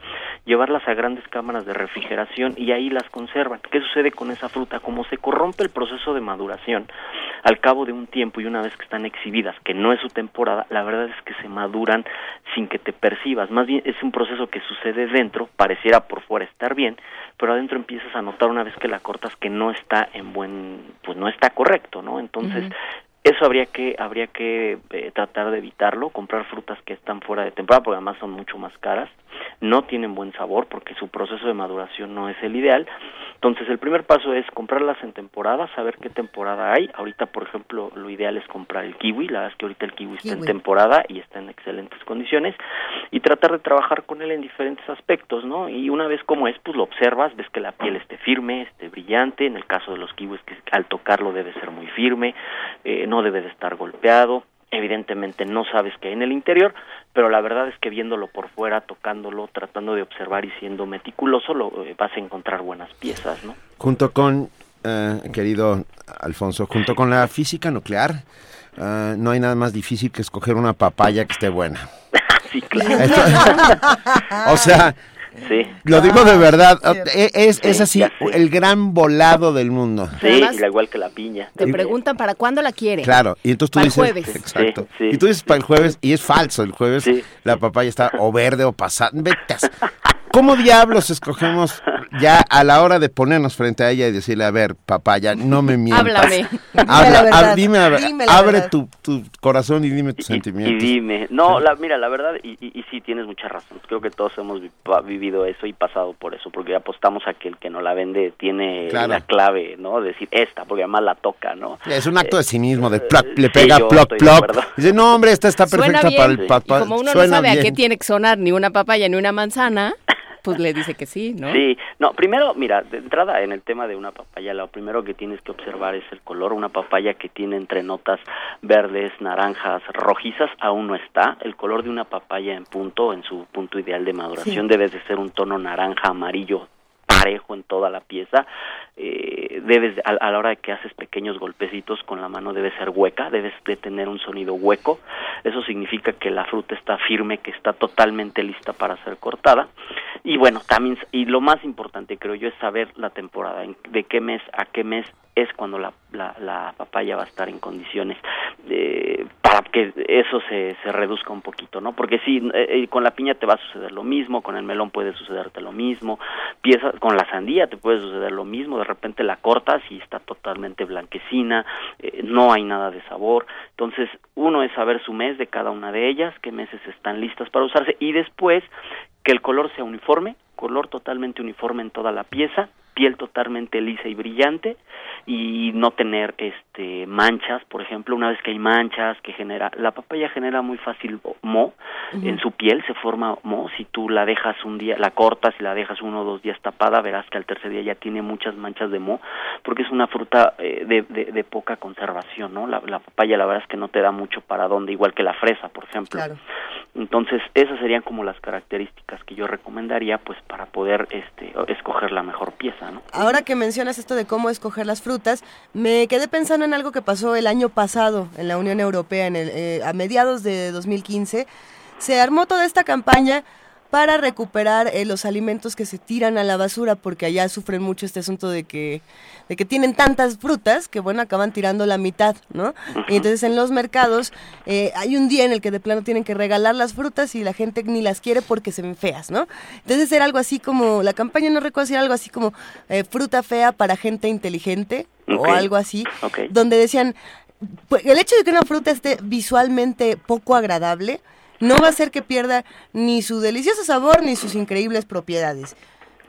llevarlas a grandes cámaras de refrigeración y ahí las conservan. ¿Qué sucede con esa fruta? Como se corrompe el proceso de maduración, al cabo de un tiempo y una vez que están exhibidas, que no es su temporada, la verdad es que se maduran sin que te percibas. Más bien es un proceso que sucede dentro, pareciera por fuera estar bien, pero adentro empiezas a notar una vez que la cortas que no está en buen, pues no está correcto, ¿no? Entonces, eso habría que habría que eh, tratar de evitarlo, comprar frutas que están fuera de temporada, porque además son mucho más caras, no tienen buen sabor porque su proceso de maduración no es el ideal. Entonces, el primer paso es comprarlas en temporada, saber qué temporada hay. Ahorita, por ejemplo, lo ideal es comprar el kiwi, la verdad es que ahorita el kiwi está en temporada y está en excelentes condiciones y tratar de trabajar con él en diferentes aspectos, ¿no? Y una vez como es, pues lo observas, ves que la piel esté firme, esté brillante, en el caso de los kiwis que al tocarlo debe ser muy firme, eh, no debe de estar golpeado, evidentemente no sabes qué hay en el interior, pero la verdad es que viéndolo por fuera, tocándolo, tratando de observar y siendo meticuloso, lo, eh, vas a encontrar buenas piezas, ¿no? Junto con, eh, querido Alfonso, junto con la física nuclear, eh, no hay nada más difícil que escoger una papaya que esté buena. sí, claro. o sea, Sí. lo digo de verdad, Ah, eh, es, es Sí, así el gran volado del mundo. Sí, Además- igual que la piña. Te preguntan para cuándo la quiere. Claro, y entonces tú Para el dices, jueves. exacto. Sí, sí. y tú dices para el jueves y es falso, el jueves la papaya está o verde o pasada. Vete a- ¿Cómo diablos escogemos ya a la hora de ponernos frente a ella y decirle, a ver, papaya, no me mientas? Háblame. Habla, Dime la hab- verdad. dime, a ver, Dime la abre verdad. tu, tu corazón y dime tus Y sentimientos. dime, no, la, mira, la verdad, y, y, y sí, tienes mucha razón. Creo que todos hemos vivido eso y pasado por eso, porque apostamos a que el que no la vende tiene Claro. la clave, ¿no? Decir esta, porque además la toca, ¿no? Es un acto de cinismo, de ploc, le sí, pega yo ploc, ploc. Dice, no, hombre, esta está Suena perfecta bien. para el papá. Y como uno no sabe a qué bien. tiene que sonar ni una papaya ni una manzana, pues le dice que sí, ¿no? Sí, no, primero, mira, de entrada en el tema de una papaya, lo primero que tienes que observar es el color. Una papaya que tiene entre notas verdes, naranjas, rojizas, aún no está. El color de una papaya en punto, en su punto ideal de maduración, Sí. debe de ser un tono naranja, amarillo, parejo en toda la pieza. Eh, debes, de- a, a la hora de que haces pequeños golpecitos con la mano, debe ser hueca, debes de tener un sonido hueco. Eso significa que la fruta está firme, que está totalmente lista para ser cortada. Y bueno, también, y lo más importante creo yo es saber la temporada, en- de qué mes a qué mes es cuando la, la, la papaya va a estar en condiciones eh, para que eso se, se reduzca un poquito, ¿no? Porque sí, eh, eh, con la piña te va a suceder lo mismo, con el melón puede sucederte lo mismo, con la sandía te puede suceder lo mismo, de repente la cortas y está totalmente blanquecina, no hay nada de sabor, entonces uno es saber su mes de cada una de ellas, qué meses están listas para usarse y después que el color sea uniforme, color totalmente uniforme en toda la pieza, piel totalmente lisa y brillante y no tener este manchas, por ejemplo, una vez que hay manchas que genera la papaya genera muy fácil mo en su piel se forma mo, si tú la dejas un día, la cortas y la dejas uno o dos días tapada, verás que al tercer día ya tiene muchas manchas de mo, porque es una fruta eh, de, de, poca conservación, ¿no? La, la papaya la verdad es que no te da mucho para dónde, igual que la fresa, por ejemplo. Entonces, esas serían como las características que yo recomendaría pues para poder este escoger la mejor pieza, Ahora que mencionas esto de cómo escoger las frutas, me quedé pensando en algo que pasó el año pasado en la Unión Europea en el, eh, a mediados de 2015. Se armó toda esta campaña para recuperar eh, los alimentos que se tiran a la basura, porque allá sufren mucho este asunto de que, de que tienen tantas frutas que, bueno, acaban tirando la mitad, ¿no? Y entonces en los mercados eh, hay un día en el que de plano tienen que regalar las frutas y la gente ni las quiere porque se ven feas, ¿no? Entonces era algo así como, la campaña no recuerdo si era algo así como eh, fruta fea para gente inteligente o algo así, donde decían, pues, el hecho de que una fruta esté visualmente poco agradable, no va a hacer que pierda ni su delicioso sabor ni sus increíbles propiedades.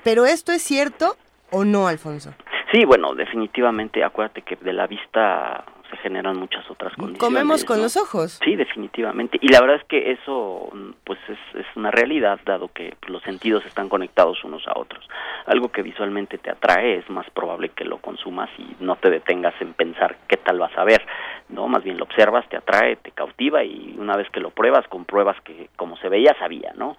Pero esto es cierto o no, Alfonso? Sí, bueno, definitivamente, acuérdate que de la vista se generan muchas otras condiciones. Comemos con los ojos. Sí, definitivamente. Y la verdad es que eso pues es, es una realidad, dado que los sentidos están conectados unos a otros. Algo que visualmente te atrae es más probable que lo consumas y no te detengas en pensar qué tal vas a ver. No, más bien lo observas, te atrae, te cautiva y una vez que lo pruebas, compruebas que como se veía, sabía, ¿no?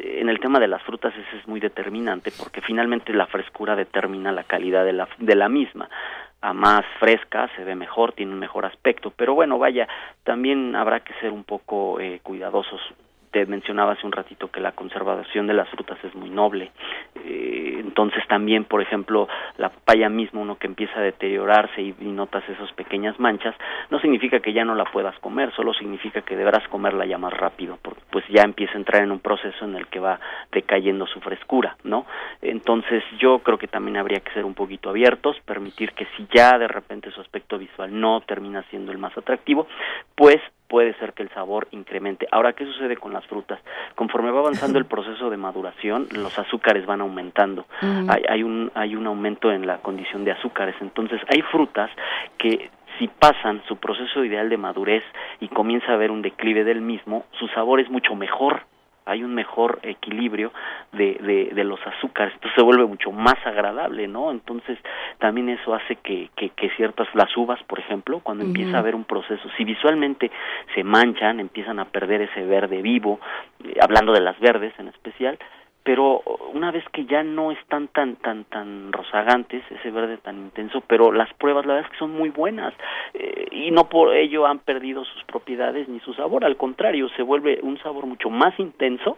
en el tema de las frutas ese es muy determinante porque finalmente la frescura determina la calidad de la, de la misma. A más fresca se ve mejor, tiene un mejor aspecto, pero bueno, vaya, también habrá que ser un poco eh, cuidadosos te mencionaba hace un ratito que la conservación de las frutas es muy noble. Eh, entonces también, por ejemplo, la papaya misma, uno que empieza a deteriorarse y, notas esas pequeñas manchas, no significa que ya no la puedas comer, solo significa que deberás comerla ya más rápido, porque pues ya empieza a entrar en un proceso en el que va decayendo su frescura, ¿no? Entonces yo creo que también habría que ser un poquito abiertos, permitir que si ya de repente su aspecto visual no termina siendo el más atractivo, pues puede ser que el sabor incremente. Ahora, ¿qué sucede con las frutas? Conforme va avanzando el proceso de maduración, los azúcares van aumentando. hay, hay, un, hay un aumento en la condición de azúcares. Entonces, hay frutas que si pasan su proceso ideal de madurez y comienza a haber un declive del mismo, su sabor es mucho mejor hay un mejor equilibrio de, de, de, los azúcares, entonces se vuelve mucho más agradable, ¿no? Entonces también eso hace que, que, que ciertas, las uvas, por ejemplo, cuando empieza a haber un proceso, si visualmente se manchan, empiezan a perder ese verde vivo, eh, hablando de las verdes en especial, pero una vez que ya no están tan tan tan rozagantes ese verde tan intenso pero las pruebas la verdad es que son muy buenas eh, y no por ello han perdido sus propiedades ni su sabor al contrario se vuelve un sabor mucho más intenso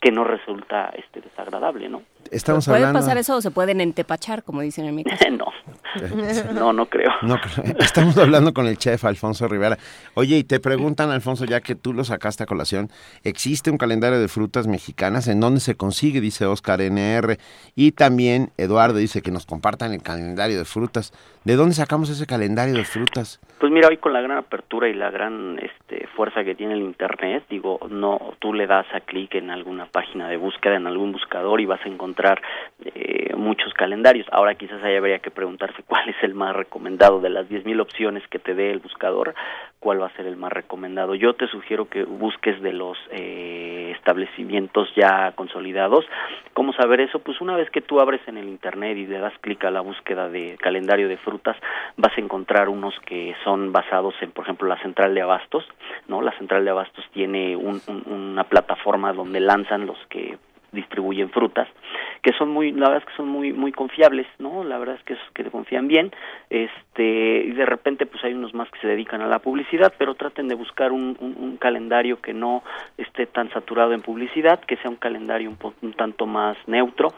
que no resulta este desagradable, ¿no? Estamos ¿Puede hablando... pasar eso o se pueden entepachar, como dicen en mi caso? no. no, no creo. No, estamos hablando con el chef Alfonso Rivera. Oye, y te preguntan, Alfonso, ya que tú lo sacaste a colación, ¿existe un calendario de frutas mexicanas? ¿En dónde se consigue? Dice Oscar NR. Y también Eduardo dice que nos compartan el calendario de frutas. ¿De dónde sacamos ese calendario de frutas? Pues mira, hoy con la gran apertura y la gran este, fuerza que tiene el Internet, digo, no, tú le das a clic en alguna página de búsqueda, en algún buscador y vas a encontrar eh, muchos calendarios. Ahora quizás ahí habría que preguntarse cuál es el más recomendado de las 10.000 opciones que te dé el buscador, cuál va a ser el más recomendado. Yo te sugiero que busques de los eh, establecimientos ya consolidados. ¿Cómo saber eso? Pues una vez que tú abres en el Internet y le das clic a la búsqueda de calendario de frutas, vas a encontrar unos que son basados en, por ejemplo, la central de abastos, ¿no? La central de abastos tiene una plataforma donde lanzan los que distribuyen frutas que son muy la verdad es que son muy muy confiables no la verdad es que es que confían bien este y de repente pues hay unos más que se dedican a la publicidad pero traten de buscar un, un, calendario que no esté tan saturado en publicidad que sea un calendario un, un tanto más neutro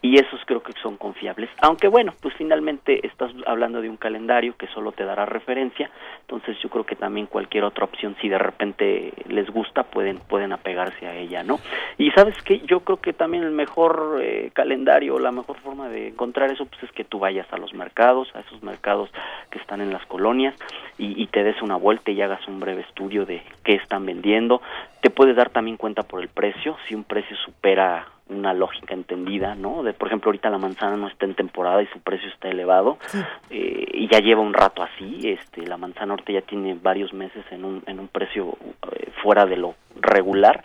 y esos creo que son confiables. Aunque bueno, pues finalmente estás hablando de un calendario que solo te dará referencia, entonces yo creo que también cualquier otra opción, si de repente les gusta, pueden pueden apegarse a ella, ¿no? Y sabes que yo creo que también el mejor eh, calendario, la mejor forma de encontrar eso, pues es que tú vayas a los mercados, a esos mercados que están en las colonias y, y te des una vuelta y hagas un breve estudio de qué están vendiendo. Te puedes dar también cuenta por el precio, si un precio supera una lógica entendida, ¿no? De, por ejemplo, ahorita la manzana no está en temporada y su precio está elevado eh, y ya lleva un rato así. Este, la manzana ahorita ya tiene varios meses en un, en un precio eh, fuera de lo regular.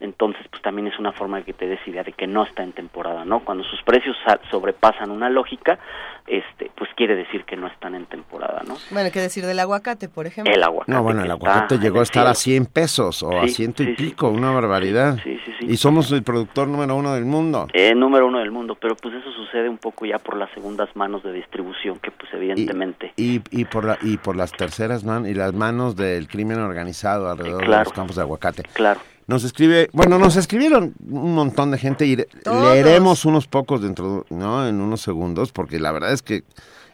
Entonces, pues también es una forma de que te des idea de que no está en temporada, ¿no? Cuando sus precios sa- sobrepasan una lógica, este, pues quiere decir que no están en temporada, ¿no? Bueno, ¿qué decir del aguacate, por ejemplo? El aguacate. No, bueno, el aguacate llegó a estar a cielo. 100 pesos o a ciento y sí, sí. pico, una barbaridad. Sí, sí, sí. Y somos el productor número uno del mundo. Eh, número uno del mundo, pero pues eso sucede un poco ya por las segundas manos de distribución, que pues evidentemente... Y, y por la, y por las terceras manos y las manos del crimen organizado alrededor de claro. los campos de aguacate. Claro. Nos escribe, bueno, nos escribieron un montón de gente y Todos. leeremos unos pocos dentro, ¿no? En unos segundos, porque la verdad es que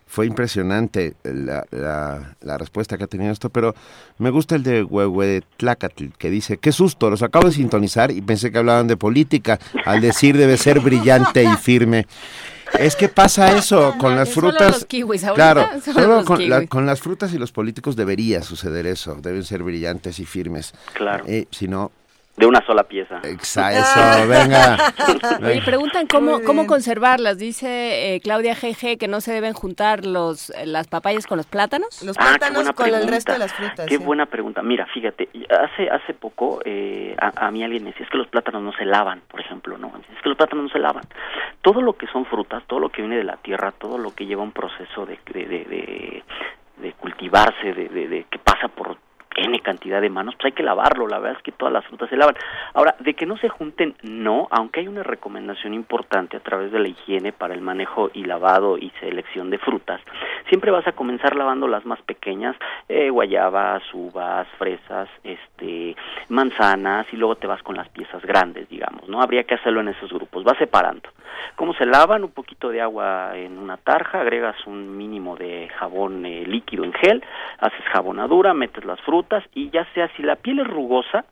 fue impresionante la, la, la respuesta que ha tenido esto, pero me gusta el de Huehuetlacatl, que dice, qué susto, los acabo de sintonizar y pensé que hablaban de política, al decir debe ser brillante y firme. Es que pasa eso con las Solo frutas. los kiwis, claro, solo solo los con, la- kiwis. con las frutas y los políticos debería suceder eso. Deben ser brillantes y firmes. Claro. Eh, si no, De una sola pieza. exa- eso, venga. Venga. preguntan cómo, cómo conservarlas. Dice eh, Claudia GG que no se deben juntar los eh, las papayas con los plátanos. Los Ah, qué plátanos con el resto de las frutas. Qué sí. buena pregunta. Mira, fíjate, hace hace poco eh, a, a mí alguien me decía, es que los plátanos no se lavan, por ejemplo, ¿no? Es que los plátanos no se lavan. Todo lo que son frutas, todo lo que viene de la tierra, todo lo que lleva un proceso de, de, de, de- de cultivarse, de, de- de que pasa por N cantidad de manos, pues hay que lavarlo, la verdad es que todas las frutas se lavan. Ahora, de que no se junten, no, aunque hay una recomendación importante a través de la higiene para el manejo y lavado y selección de frutas, siempre vas a comenzar lavando las más pequeñas, eh, guayabas, uvas, fresas, este, manzanas, y luego te vas con las piezas grandes, digamos, ¿no? Habría que hacerlo en esos grupos, vas separando. ¿Cómo se lavan? Un poquito de agua en una tarja, agregas un mínimo de jabón eh, líquido en gel, haces jabonadura, metes las frutas y ya sea si la piel es rugosa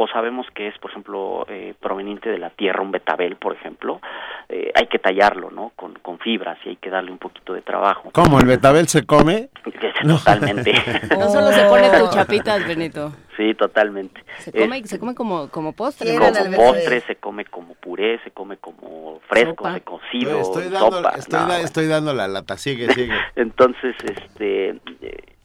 o sabemos que es, por ejemplo, eh, proveniente de la tierra, un betabel, por ejemplo, eh, hay que tallarlo, ¿no? Con, con fibras y hay que darle un poquito de trabajo. ¿Cómo? ¿El betabel se come? Totalmente. No solo se pone tu chapitas, Benito. sí, totalmente. Se come, Es- se come como, como postre. Se come como puré, se come como fresco, Sopa. se cocido, estoy, dando, sopa. estoy, no, da- bueno. estoy dando la lata, sigue, sigue. Entonces, este, eh,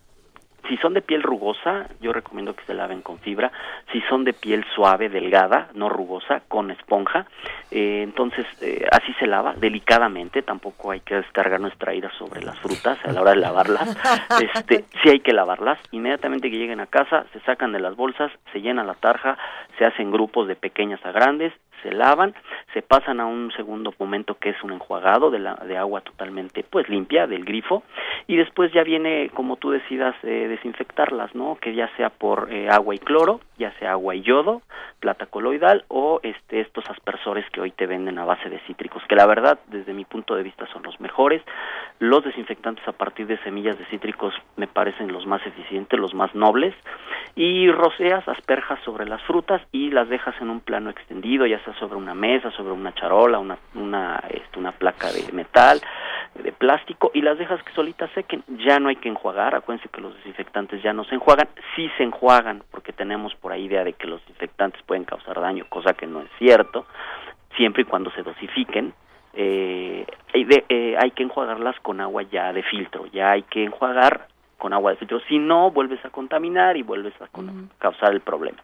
si son de piel rugosa, yo recomiendo que se laven con fibra. Si son de piel suave, delgada, no rugosa, con esponja, eh, entonces eh, así se lava delicadamente. Tampoco hay que descargar nuestra ira sobre las frutas a la hora de lavarlas. Este, sí hay que lavarlas. Inmediatamente que lleguen a casa, se sacan de las bolsas, se llena la tarja, se hacen grupos de pequeñas a grandes, se lavan, se pasan a un segundo momento que es un enjuagado de, la, de agua totalmente pues limpia del grifo y después ya viene como tú decidas eh, desinfectarlas, ¿no? Que ya sea por eh, agua y cloro, ya sea agua y yodo, plata coloidal o este estos aspersores que hoy te venden a base de cítricos, que la verdad desde mi punto de vista son los mejores. Los desinfectantes a partir de semillas de cítricos me parecen los más eficientes, los más nobles y roceas, asperjas sobre las frutas y las dejas en un plano extendido, ya sea sobre una mesa, sobre una charola, una una este, una placa de metal, de plástico y las dejas que solitas sequen. Ya no hay que enjuagar, acuérdense que los desinfectantes ya no se enjuagan, sí se enjuagan porque tenemos por ahí idea de que los desinfectantes pueden causar daño, cosa que no es cierto, siempre y cuando se dosifiquen. Eh, de- eh, hay que enjuagarlas con agua ya de filtro, ya hay que enjuagar con agua de filtro, si no vuelves a contaminar y vuelves a con- causar el problema.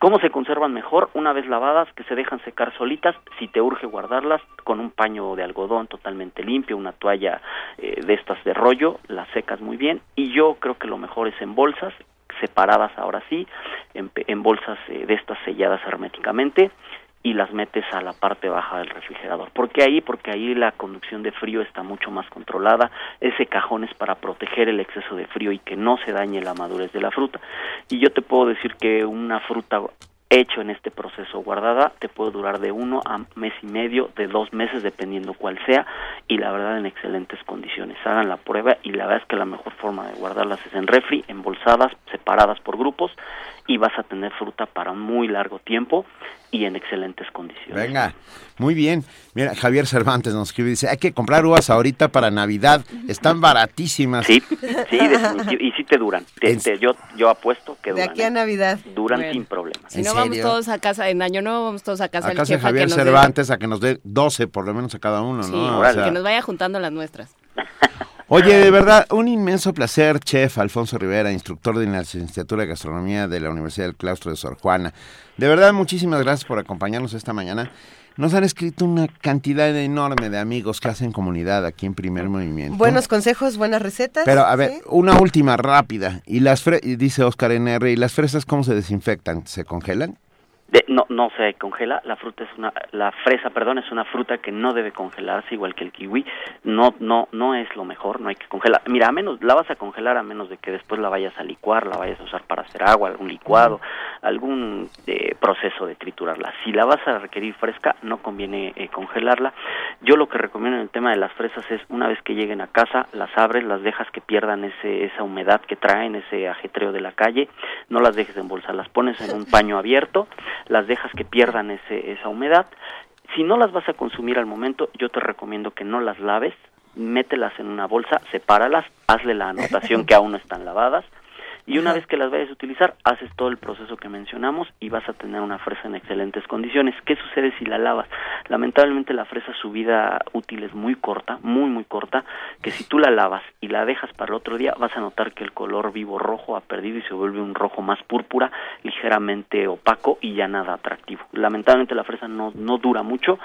¿Cómo se conservan mejor? Una vez lavadas, que se dejan secar solitas, si te urge guardarlas, con un paño de algodón totalmente limpio, una toalla eh, de estas de rollo, las secas muy bien. Y yo creo que lo mejor es en bolsas, separadas ahora sí, en, en bolsas eh, de estas selladas herméticamente y las metes a la parte baja del refrigerador. ¿Por qué ahí? Porque ahí la conducción de frío está mucho más controlada. Ese cajón es para proteger el exceso de frío y que no se dañe la madurez de la fruta. Y yo te puedo decir que una fruta hecho en este proceso guardada te puede durar de uno a mes y medio, de dos meses, dependiendo cuál sea, y la verdad en excelentes condiciones. Hagan la prueba y la verdad es que la mejor forma de guardarlas es en refri, embolsadas, separadas por grupos y vas a tener fruta para muy largo tiempo y en excelentes condiciones. Venga, muy bien. Mira, Javier Cervantes nos escribe y dice, hay que comprar uvas ahorita para Navidad, están baratísimas. Sí, sí, definitivo, y sí te duran. Te- te- yo, yo apuesto que De duran. aquí a ¿eh? Navidad. Duran Bueno. sin problemas. Si no vamos todos a casa, en año nuevo vamos todos a casa A del casa de chef a que Javier nos dé- Cervantes a que nos dé 12 por lo menos a cada uno, Sí, ¿no? O sea, que nos vaya juntando las nuestras. Oye, de verdad, un inmenso placer, chef Alfonso Rivera, instructor de la licenciatura de gastronomía de la Universidad del Claustro de Sor Juana. De verdad, muchísimas gracias por acompañarnos esta mañana. Nos han escrito una cantidad enorme de amigos que hacen comunidad aquí en Primer Movimiento. Buenos consejos, buenas recetas. Pero a ver, ¿sí? una última rápida. Y las fre- y dice Oscar NR, ¿y las fresas cómo se desinfectan? ¿Se congelan? De- no, no se congela. La fruta es una, la fresa, perdón, es una fruta que no debe congelarse, igual que el kiwi. No, no, no es lo mejor. No hay que congelar. Mira, a menos la vas a congelar a menos de que después la vayas a licuar, la vayas a usar para hacer agua, algún licuado, algún eh, proceso de triturarla. Si la vas a requerir fresca, no conviene eh, congelarla. Yo lo que recomiendo en el tema de las fresas es una vez que lleguen a casa, las abres, las dejas que pierdan ese, esa humedad que traen, ese ajetreo de la calle, no las dejes embolsar, las pones en un paño abierto, las dejas que pierdan ese, esa humedad. Si no las vas a consumir al momento, yo te recomiendo que no las laves, mételas en una bolsa, sepáralas, hazle la anotación que aún no están lavadas, y una vez que las vayas a utilizar, haces todo el proceso que mencionamos y vas a tener una fresa en excelentes condiciones. ¿Qué sucede si la lavas? Lamentablemente la fresa su vida útil es muy corta, muy muy corta, que si tú la lavas y la dejas para el otro día, vas a notar que el color vivo rojo ha perdido y se vuelve un rojo más púrpura, ligeramente opaco y ya nada atractivo. Lamentablemente la fresa no, no dura mucho,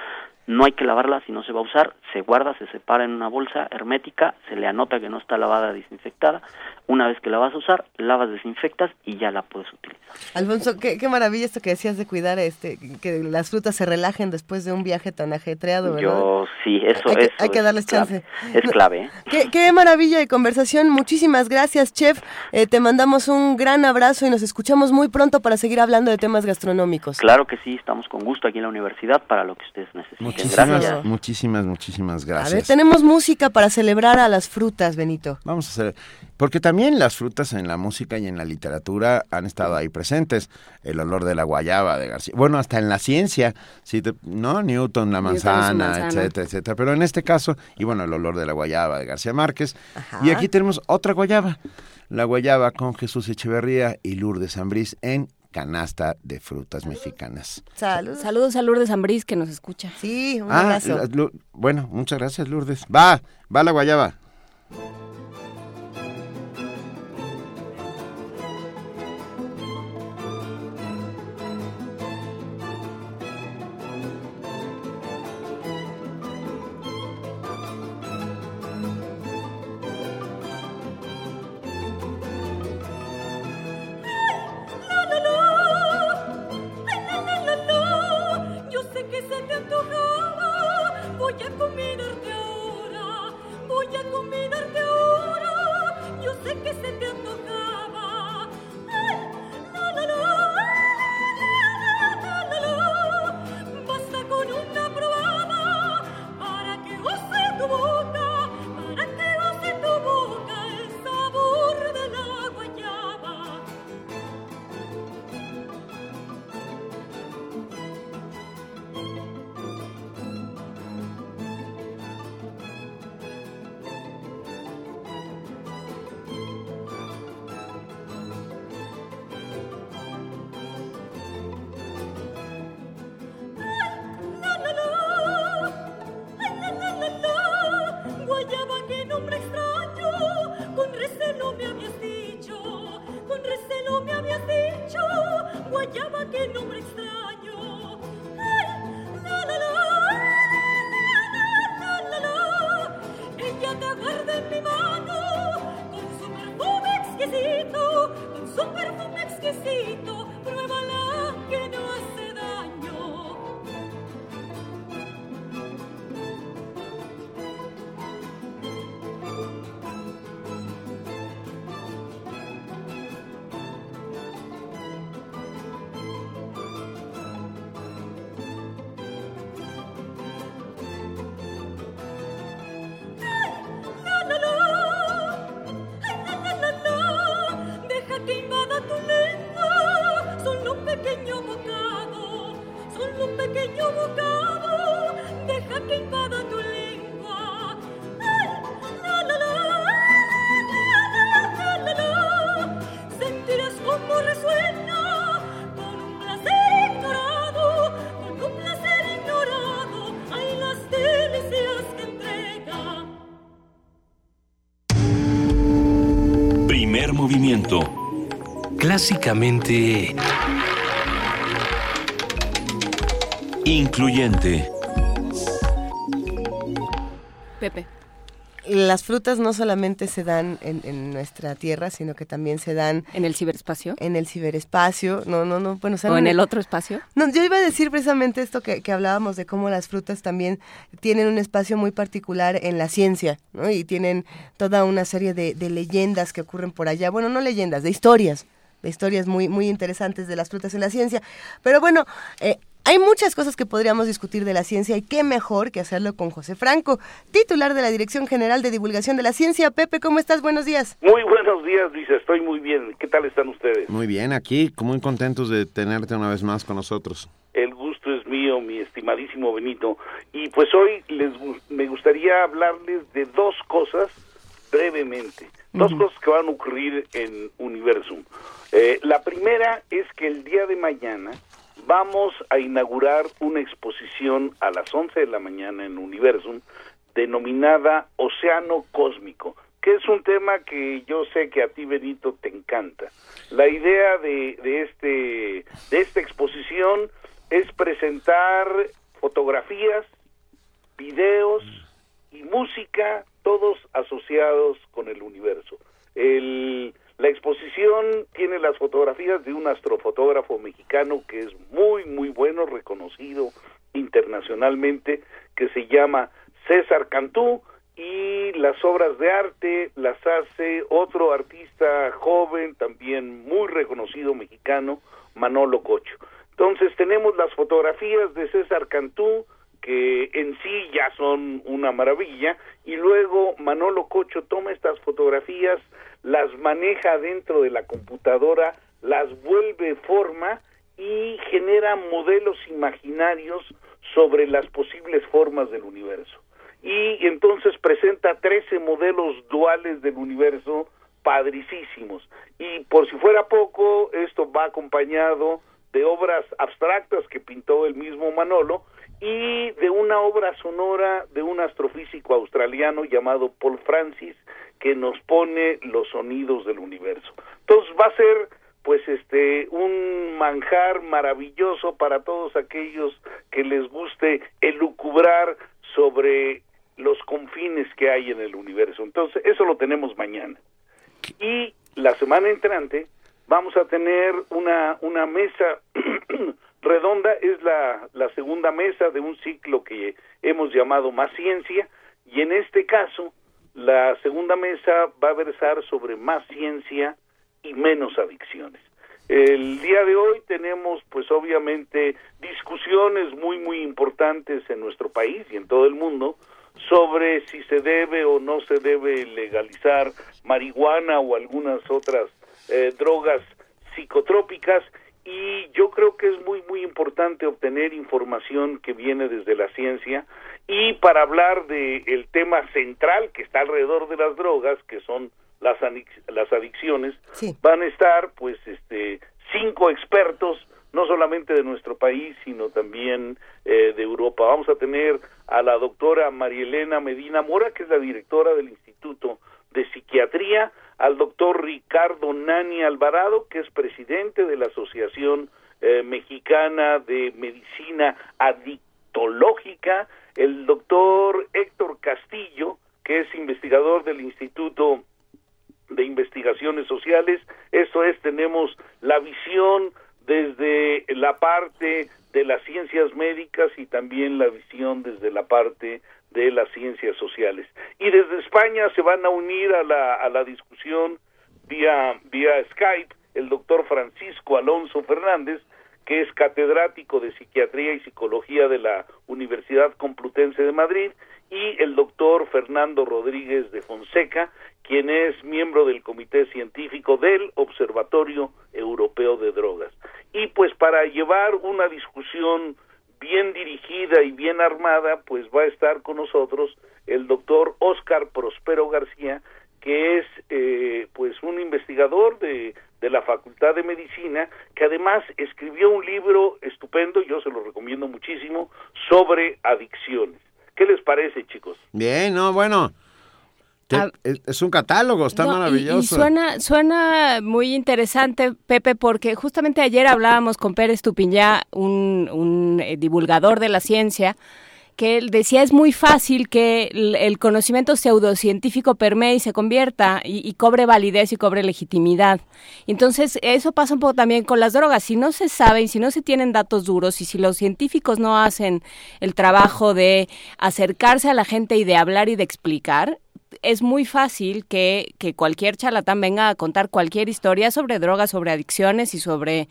no hay que lavarla si no se va a usar, se guarda, se separa en una bolsa hermética, se le anota que no está lavada, desinfectada. Una vez que la vas a usar, lavas, desinfectas y ya la puedes utilizar. Alfonso, qué, qué maravilla esto que decías de cuidar este que las frutas se relajen después de un viaje tan ajetreado, ¿verdad? Yo sí, eso, Hay eso hay que es darles clave. chance. Es clave, ¿eh? Qué, qué maravilla de conversación. Muchísimas gracias, chef. Eh, te mandamos un gran abrazo y nos escuchamos muy pronto para seguir hablando de temas gastronómicos. Claro que sí, estamos con gusto aquí en la universidad para lo que ustedes necesiten. Muchísimas, Gracias. muchísimas, muchísimas A gracias. ver, tenemos música para celebrar a las frutas, Benito. Vamos a hacer, porque también las frutas en la música y en la literatura han estado ahí presentes. El olor de la guayaba de García, bueno, hasta en la ciencia, sí, te- ¿no? Newton, la Newton manzana. etcétera, etcétera. Pero en este caso, y bueno, el olor de la guayaba de García Márquez. Y aquí tenemos otra guayaba, la guayaba con Jesús Echeverría y Lourdes Ambrís en canasta de frutas mexicanas. Saludos. Saludos a Lourdes Ambrís que nos escucha. Sí, un Ah, abrazo. bueno, muchas gracias, Lourdes. Va, va la guayaba. Clásicamente... Incluyente. Pepe. Las frutas no solamente se dan en, en nuestra tierra, sino que también se dan en el ciberespacio. En el ciberespacio, no, no, no, bueno, o en el otro espacio. No, yo iba a decir precisamente esto que, que, hablábamos de cómo las frutas también tienen un espacio muy particular en la ciencia, ¿no? Y tienen toda una serie de, de leyendas que ocurren por allá, bueno, no leyendas, de historias, de historias muy, muy interesantes de las frutas en la ciencia. Pero bueno, eh, hay muchas cosas que podríamos discutir de la ciencia y qué mejor que hacerlo con José Franco, titular de la Dirección General de Divulgación de la Ciencia. Pepe, ¿cómo estás? Buenos días. Muy buenos días, Luisa. Estoy muy bien. ¿Qué tal están ustedes? Muy bien, aquí muy contentos de tenerte una vez más con nosotros. El gusto es mío, mi estimadísimo Benito. Y pues hoy les me gustaría hablarles de dos cosas brevemente. Dos uh -huh. cosas que van a ocurrir en Universum. Eh, la primera es que el día de mañana vamos a inaugurar una exposición a las 11 de la mañana en Universum denominada Océano Cósmico, que es un tema que yo sé que a ti Benito te encanta. La idea de, de este de esta exposición es presentar fotografías, videos y música todos asociados con el universo. El la exposición tiene las fotografías de un astrofotógrafo mexicano que es muy, muy bueno, reconocido internacionalmente, que se llama César Cantú, y las obras de arte las hace otro artista joven, también muy reconocido mexicano, Manolo Cocho. Entonces tenemos las fotografías de César Cantú, que en sí ya son una maravilla, y luego Manolo Cocho toma estas fotografías, las maneja dentro de la computadora, las vuelve forma y genera modelos imaginarios sobre las posibles formas del universo. Y entonces presenta 13 modelos duales del universo padricísimos. Y por si fuera poco, esto va acompañado de obras abstractas que pintó el mismo Manolo y de una obra sonora de un astrofísico australiano llamado Paul Francis que nos pone los sonidos del universo. Entonces va a ser pues este un manjar maravilloso para todos aquellos que les guste elucubrar sobre los confines que hay en el universo. Entonces, eso lo tenemos mañana. Y la semana entrante vamos a tener una una mesa redonda es la, la segunda mesa de un ciclo que hemos llamado Más Ciencia y en este caso la segunda mesa va a versar sobre más ciencia y menos adicciones. El día de hoy tenemos pues obviamente discusiones muy muy importantes en nuestro país y en todo el mundo sobre si se debe o no se debe legalizar marihuana o algunas otras eh, drogas psicotrópicas y yo creo que es muy muy importante obtener información que viene desde la ciencia y para hablar de el tema central que está alrededor de las drogas que son las las adicciones sí. van a estar pues este cinco expertos no solamente de nuestro país sino también eh, de Europa vamos a tener a la doctora Marielena Medina Mora que es la directora del Instituto de Psiquiatría al doctor Ricardo Nani Alvarado, que es presidente de la Asociación eh, Mexicana de Medicina Adictológica, el doctor Héctor Castillo, que es investigador del Instituto de Investigaciones Sociales. Esto es, tenemos la visión desde la parte de las ciencias médicas y también la visión desde la parte de las ciencias sociales. Y desde España se van a unir a la, a la discusión vía, vía Skype el doctor Francisco Alonso Fernández, que es catedrático de Psiquiatría y Psicología de la Universidad Complutense de Madrid, y el doctor Fernando Rodríguez de Fonseca, quien es miembro del Comité Científico del Observatorio Europeo de Drogas. y pues para llevar una discusión bien dirigida y bien armada, pues va a estar con nosotros el doctor Oscar Prospero García, que es eh, pues un investigador de, de la Facultad de Medicina, que además escribió un libro estupendo, yo se lo recomiendo muchísimo, sobre adicciones. ¿Qué les parece, chicos? Bien, no, bueno. Ah. es, un catálogo, está No, y- maravilloso. Y, suena, suena muy interesante, Pepe, porque justamente ayer hablábamos con Pérez Tupiñá, un, un eh, divulgador de la ciencia, que él decía es muy fácil que el, el conocimiento pseudocientífico permee y se convierta y, y cobre validez y cobre legitimidad. Entonces, eso pasa un poco también con las drogas. Si no se saben, si no se tienen datos duros y si los científicos no hacen el trabajo de acercarse a la gente y de hablar y de explicar, es muy fácil que, que cualquier charlatán venga a contar cualquier historia sobre drogas, sobre adicciones y sobre,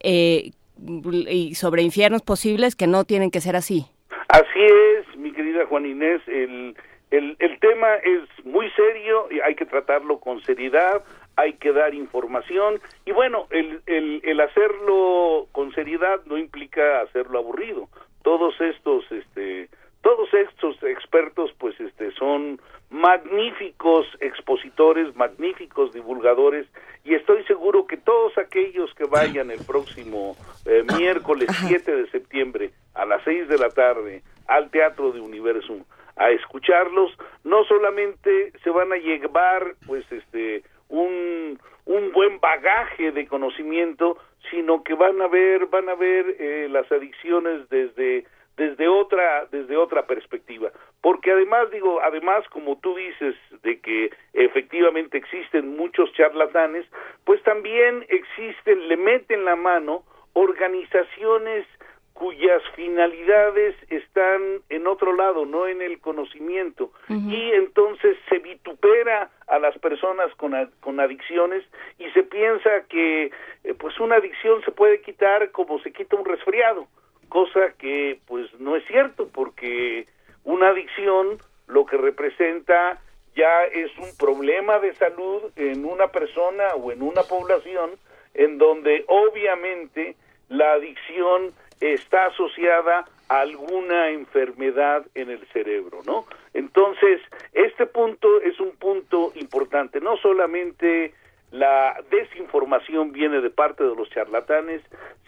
eh, y sobre infiernos posibles que no tienen que ser así. Así es, mi querida Juan Inés, el, el, el tema es muy serio y hay que tratarlo con seriedad, hay que dar información y bueno, el, el, el hacerlo con seriedad no implica hacerlo aburrido. Todos estos, este, todos estos expertos, pues, este, son magníficos expositores, magníficos divulgadores y estoy seguro que todos aquellos que vayan el próximo eh, miércoles 7 de septiembre a las 6 de la tarde al Teatro de Universum a escucharlos, no solamente se van a llevar pues este un, un buen bagaje de conocimiento, sino que van a ver van a ver eh, las adicciones desde desde otra desde otra perspectiva. Porque además digo además como tú dices de que efectivamente existen muchos charlatanes pues también existen le meten la mano organizaciones cuyas finalidades están en otro lado, no en el conocimiento. Y entonces se vitupera a las personas con, a- con adicciones y se piensa que eh, pues una adicción se puede quitar como se quita un resfriado, cosa que pues no es cierto porque una adicción lo que representa ya es un problema de salud en una persona o en una población en donde obviamente la adicción está asociada a alguna enfermedad en el cerebro, ¿no? Entonces, este punto es un punto importante, no solamente la desinformación viene de parte de los charlatanes,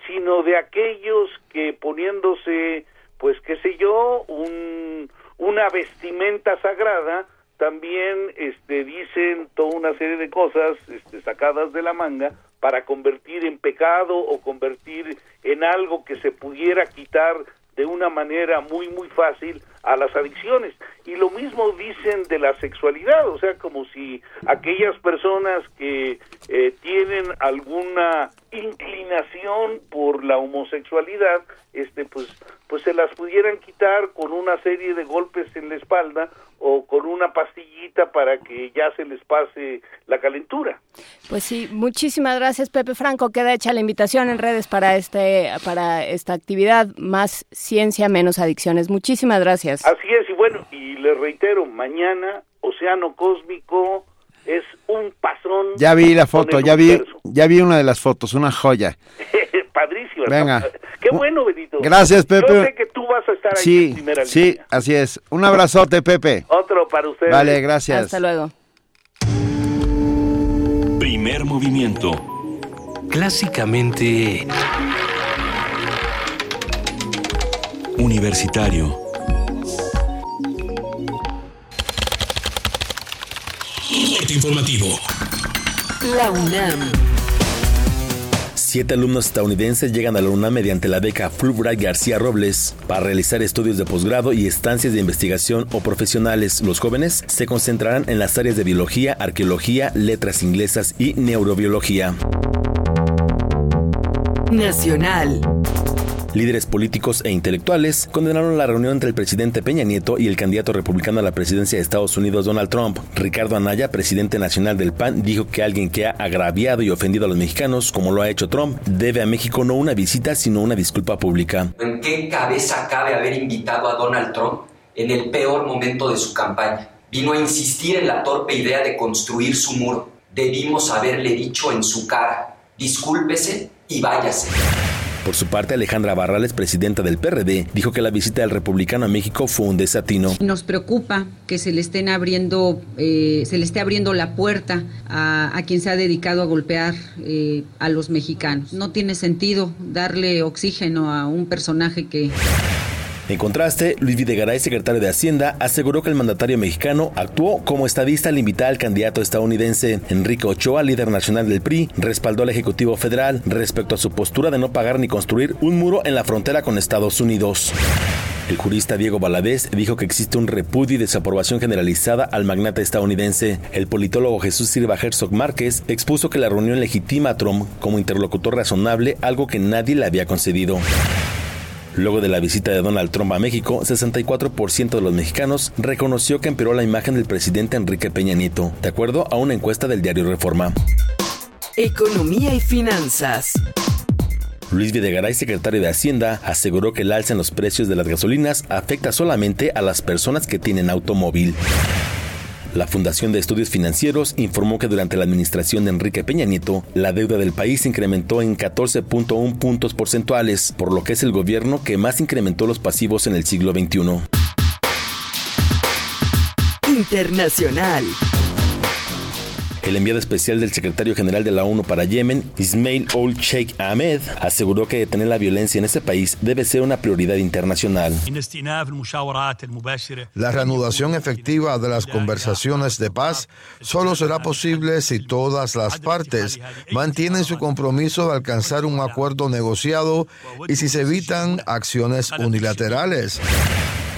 sino de aquellos que poniéndose, pues qué sé yo, un, una vestimenta sagrada, también este, dicen toda una serie de cosas este, sacadas de la manga para convertir en pecado o convertir en algo que se pudiera quitar de una manera muy muy fácil a las adicciones. Y lo mismo dicen de la sexualidad o sea como si aquellas personas que eh, tienen alguna inclinación por la homosexualidad este pues pues se las pudieran quitar con una serie de golpes en la espalda o con una pastillita para que ya se les pase la calentura Pues sí, muchísimas gracias Pepe Franco. Queda hecha la invitación en redes para este para esta actividad más ciencia menos adicciones. Muchísimas gracias. Así es, y bueno, y les reitero, mañana Océano Cósmico es un pasón. Ya vi la foto, ya vi, ya vi una de las fotos, una joya. Venga. Qué bueno, Benito. Gracias, Pepe. Yo sé que tú vas a estar ahí Sí, en primera sí, línea. así es. Un abrazote, Pepe. Otro para ustedes. Vale, gracias. Hasta luego. Primer movimiento. Clásicamente Universitario. Corte informativo. La UNAM. Siete alumnos estadounidenses llegan a la UNAM mediante la beca Fulbright García Robles para realizar estudios de posgrado y estancias de investigación o profesionales. Los jóvenes se concentrarán en las áreas de biología, arqueología, letras inglesas y neurobiología. Nacional. Líderes políticos e intelectuales condenaron la reunión entre el presidente Peña Nieto y el candidato republicano a la presidencia de Estados Unidos Donald Trump. Ricardo Anaya, presidente nacional del PAN, dijo que alguien que ha agraviado y ofendido a los mexicanos, como lo ha hecho Trump, debe a México no una visita, sino una disculpa pública. ¿En qué cabeza cabe haber invitado a Donald Trump en el peor momento de su campaña? Vino a insistir en la torpe idea de construir su muro. Debimos haberle dicho en su cara, discúlpese y váyase. Por su parte, Alejandra Barrales, presidenta del PRD, dijo que la visita del republicano a México fue un desatino. Nos preocupa que se le estén abriendo, eh, se le esté abriendo la puerta a, quien se ha dedicado a golpear eh, a los mexicanos. No tiene sentido darle oxígeno a un personaje que En contraste, Luis Videgaray, secretario de Hacienda, aseguró que el mandatario mexicano actuó como estadista al invitar al candidato estadounidense. Enrique Ochoa, líder nacional del PRI, respaldó al Ejecutivo Federal respecto a su postura de no pagar ni construir un muro en la frontera con Estados Unidos. El jurista Diego Valadez dijo que existe un repudio y desaprobación generalizada al magnate estadounidense. El politólogo Jesús Silva Herzog Márquez expuso que la reunión legitima a Trump como interlocutor razonable, algo que nadie le había concedido. Luego de la visita de Donald Trump a México, 64% de los mexicanos reconoció que empeoró la imagen del presidente Enrique Peña Nieto, de acuerdo a una encuesta del diario Reforma. Economía y finanzas. Luis Videgaray, secretario de Hacienda, aseguró que el alza en los precios de las gasolinas afecta solamente a las personas que tienen automóvil. La Fundación de Estudios Financieros informó que durante la administración de Enrique Peña Nieto, la deuda del país incrementó en 14.1 puntos porcentuales, por lo que es el gobierno que más incrementó los pasivos en el siglo XXI. Internacional. El enviado especial del secretario general de la ONU para Yemen, Ismail Ol Sheikh Ahmed, aseguró que detener la violencia en ese país debe ser una prioridad internacional. La reanudación efectiva de las conversaciones de paz solo será posible si todas las partes mantienen su compromiso de alcanzar un acuerdo negociado y si se evitan acciones unilaterales.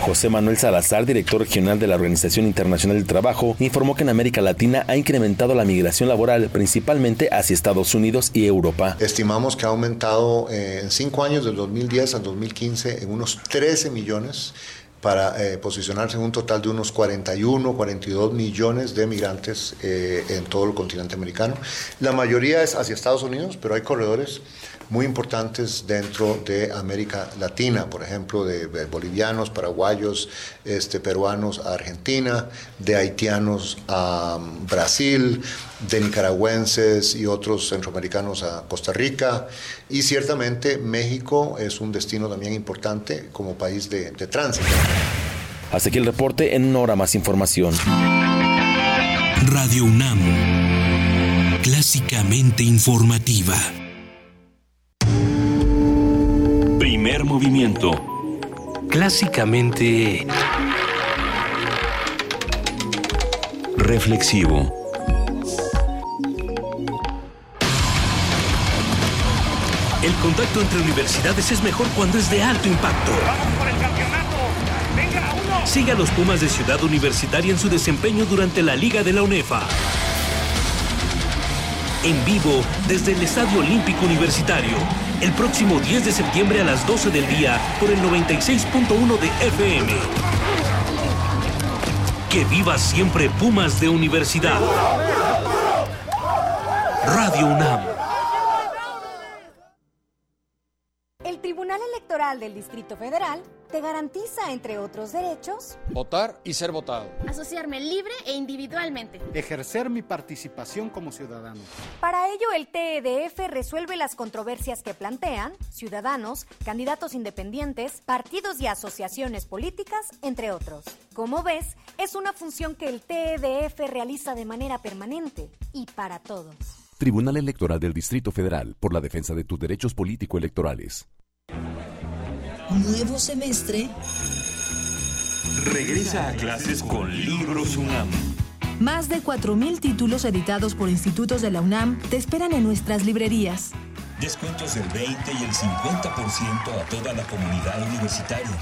José Manuel Salazar, director regional de la Organización Internacional del Trabajo, informó que en América Latina ha incrementado la migración laboral, principalmente hacia Estados Unidos y Europa. Estimamos que ha aumentado eh, en cinco años, del 2010 al 2015, en unos 13 millones para eh, posicionarse en un total de unos 41, 42 millones de migrantes eh, en todo el continente americano. La mayoría es hacia Estados Unidos, pero hay corredores muy importantes dentro de América Latina, por ejemplo, de, de bolivianos, paraguayos, este, peruanos a Argentina, de haitianos a um, Brasil, de nicaragüenses y otros centroamericanos a Costa Rica. Y ciertamente México es un destino también importante como país de, de tránsito. Hasta aquí el reporte, en una hora más información. Radio UNAM, clásicamente informativa. Primer movimiento. Clásicamente... Reflexivo. El contacto entre universidades es mejor cuando es de alto impacto. Siga a los Pumas de Ciudad Universitaria en su desempeño durante la Liga de la UNEFA. En vivo desde el Estadio Olímpico Universitario. El próximo 10 de septiembre a las 12 del día por el 96.1 de FM. Que viva siempre Pumas de Universidad. Radio UNAM. El Tribunal Electoral del Distrito Federal te garantiza, entre otros derechos, Votar y ser votado. Asociarme libre e individualmente. Ejercer mi participación como ciudadano. Para ello, el TEDF resuelve las controversias que plantean ciudadanos, candidatos independientes, partidos y asociaciones políticas, entre otros. Como ves, es una función que el TEDF realiza de manera permanente y para todos. Tribunal Electoral del Distrito Federal por la defensa de tus derechos político-electorales. Nuevo semestre. Regresa a clases con Libros UNAM. Más de 4.000 títulos editados por institutos de la UNAM te esperan en nuestras librerías. Descuentos del 20 y el 50% a toda la comunidad universitaria.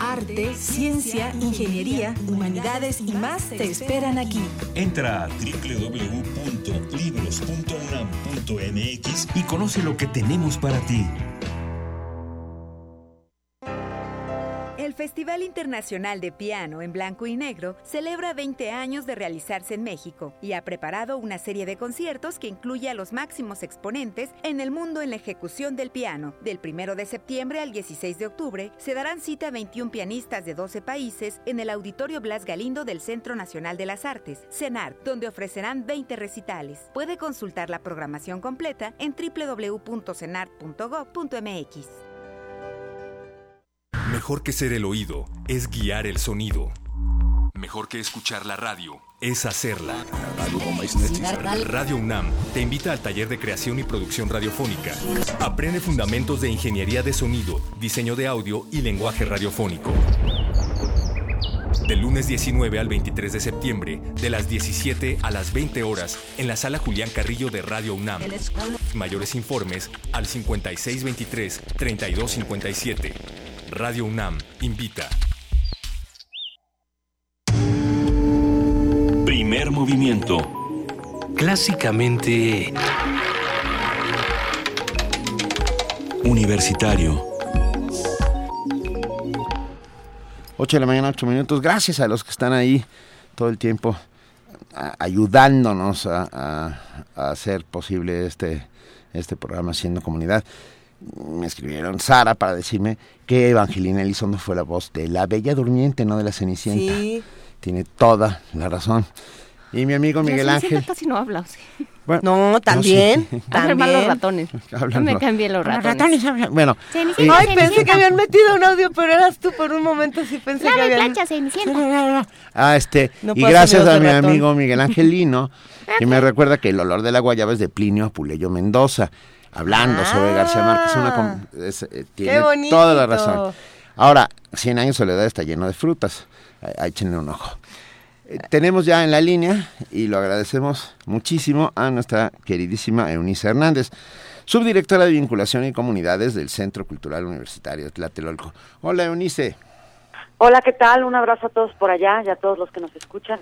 Arte, ciencia, ingeniería, humanidades y más te esperan aquí. Entra a www.libros.unam.mx y conoce lo que tenemos para ti. Festival Internacional de Piano en Blanco y Negro celebra 20 años de realizarse en México y ha preparado una serie de conciertos que incluye a los máximos exponentes en el mundo en la ejecución del piano. Del 1 de septiembre al 16 de octubre se darán cita 21 pianistas de 12 países en el Auditorio Blas Galindo del Centro Nacional de las Artes, CENAR, donde ofrecerán 20 recitales. Puede consultar la programación completa en www.cenar.gov.mx. Mejor que ser el oído es guiar el sonido. Mejor que escuchar la radio es hacerla. Radio UNAM te invita al taller de creación y producción radiofónica. Aprende fundamentos de ingeniería de sonido, diseño de audio y lenguaje radiofónico. Del lunes 19 al 23 de septiembre, de las 17 a las 20 horas, en la sala Julián Carrillo de Radio UNAM. Mayores informes al 5623-3257. Radio UNAM invita. Primer movimiento. Clásicamente... Universitario. 8 de la mañana, 8 minutos. Gracias a los que están ahí todo el tiempo ayudándonos a, a- a hacer posible este, este programa Siendo Comunidad. Me escribieron Sara para decirme que Evangelina Elizondo fue la voz de la Bella Durmiente, no de la Cenicienta. Sí. Tiene toda la razón. Y mi amigo Miguel La Cenicienta Ángel. casi no habla. sí. Bueno, No, también. sí. Hablan mal los ratones. Hablan Yo me cambié los Los ratones. ratones Bueno, Ay, eh, pensé que habían metido un audio, pero eras tú por un momento, sí pensé que habían... Ah, este, No y gracias a mi ratón. amigo Miguel Angelino, que me recuerda que el olor de la guayaba es de Plinio Apuleyo Mendoza, hablando sobre García Márquez. Una com- es, eh, tiene Ah. bonito! toda la razón. Ahora, Cien años de soledad está lleno de frutas. Échenle un ojo. Eh, tenemos ya en la línea, y lo agradecemos muchísimo, a nuestra queridísima Eunice Hernández, subdirectora de Vinculación y Comunidades del Centro Cultural Universitario de Tlatelolco. Hola, Eunice. Hola, ¿qué tal? Un abrazo a todos por allá y a todos los que nos escuchan.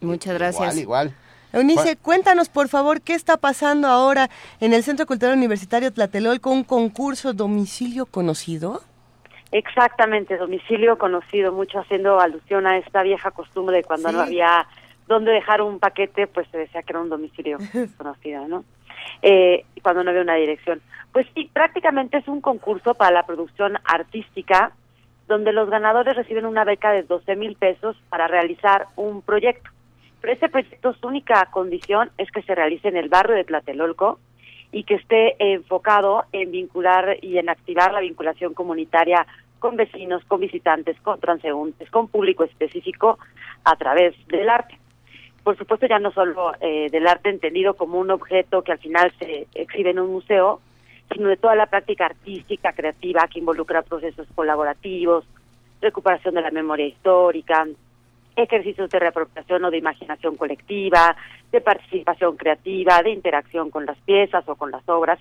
Muchas Igual, igual. Eunice, cuéntanos por favor qué está pasando ahora en el Centro Cultural Universitario Tlatelolco, un concurso domicilio conocido. Exactamente, domicilio conocido, mucho haciendo alusión a esta vieja costumbre de cuando Sí. no había dónde dejar un paquete, pues se decía que era un domicilio conocido, ¿no? Eh, y cuando no había una dirección. Pues sí, prácticamente es un concurso para la producción artística donde los ganadores reciben una beca de 12 mil pesos para realizar un proyecto. Pero este proyecto, su única condición es que se realice en el barrio de Tlatelolco y que esté enfocado en vincular y en activar la vinculación comunitaria con vecinos, con visitantes, con transeúntes, con público específico a través del arte. Por supuesto, ya no solo eh, del arte entendido como un objeto que al final se exhibe en un museo, sino de toda la práctica artística, creativa, que involucra procesos colaborativos, recuperación de la memoria histórica, ejercicios de reapropiación o de imaginación colectiva, de participación creativa, de interacción con las piezas o con las obras.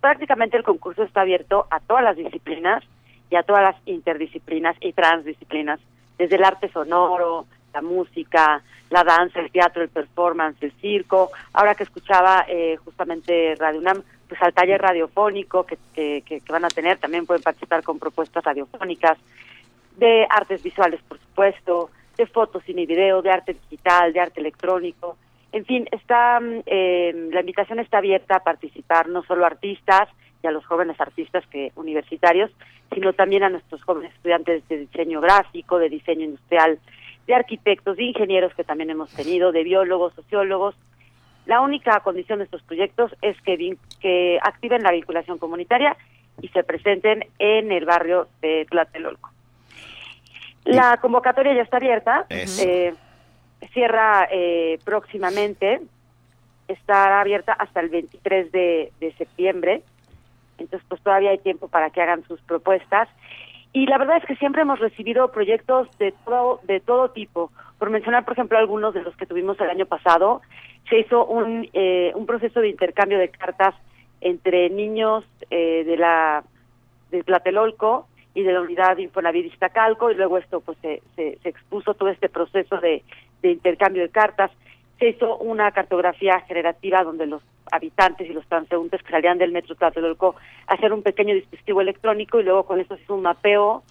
Prácticamente el concurso está abierto a todas las disciplinas y a todas las interdisciplinas y transdisciplinas, desde el arte sonoro, la música, la danza, el teatro, el performance, el circo. Ahora que escuchaba eh, justamente Radio UNAM, pues al taller radiofónico que, que, que- van a tener, también pueden participar con propuestas radiofónicas, de artes visuales, por supuesto, de fotos, cine video, de arte digital, de arte electrónico. En fin, está eh, la invitación está abierta a participar no solo artistas y a los jóvenes artistas que universitarios, sino también a nuestros jóvenes estudiantes de diseño gráfico, de diseño industrial, de arquitectos, de ingenieros que también hemos tenido, de biólogos, sociólogos. La única condición de estos proyectos es que, que activen la vinculación comunitaria y se presenten en el barrio de Tlatelolco. La convocatoria ya está abierta. Eh, cierra eh, próximamente. Estará abierta hasta el 23 de, de septiembre. Entonces, pues todavía hay tiempo para que hagan sus propuestas. Y la verdad es que siempre hemos recibido proyectos de todo, de todo tipo. Por mencionar, por ejemplo, algunos de los que tuvimos el año pasado, se hizo un, eh, un proceso de intercambio de cartas entre niños eh, de la de Tlatelolco y de la unidad Infonavit Iztacalco, y luego esto pues se, se, se expuso todo este proceso de, de intercambio de cartas. Se hizo una cartografía generativa donde los habitantes y los transeúntes que salían del metro Tlatelolco hacer un pequeño dispositivo electrónico y luego con eso se hizo un mapeo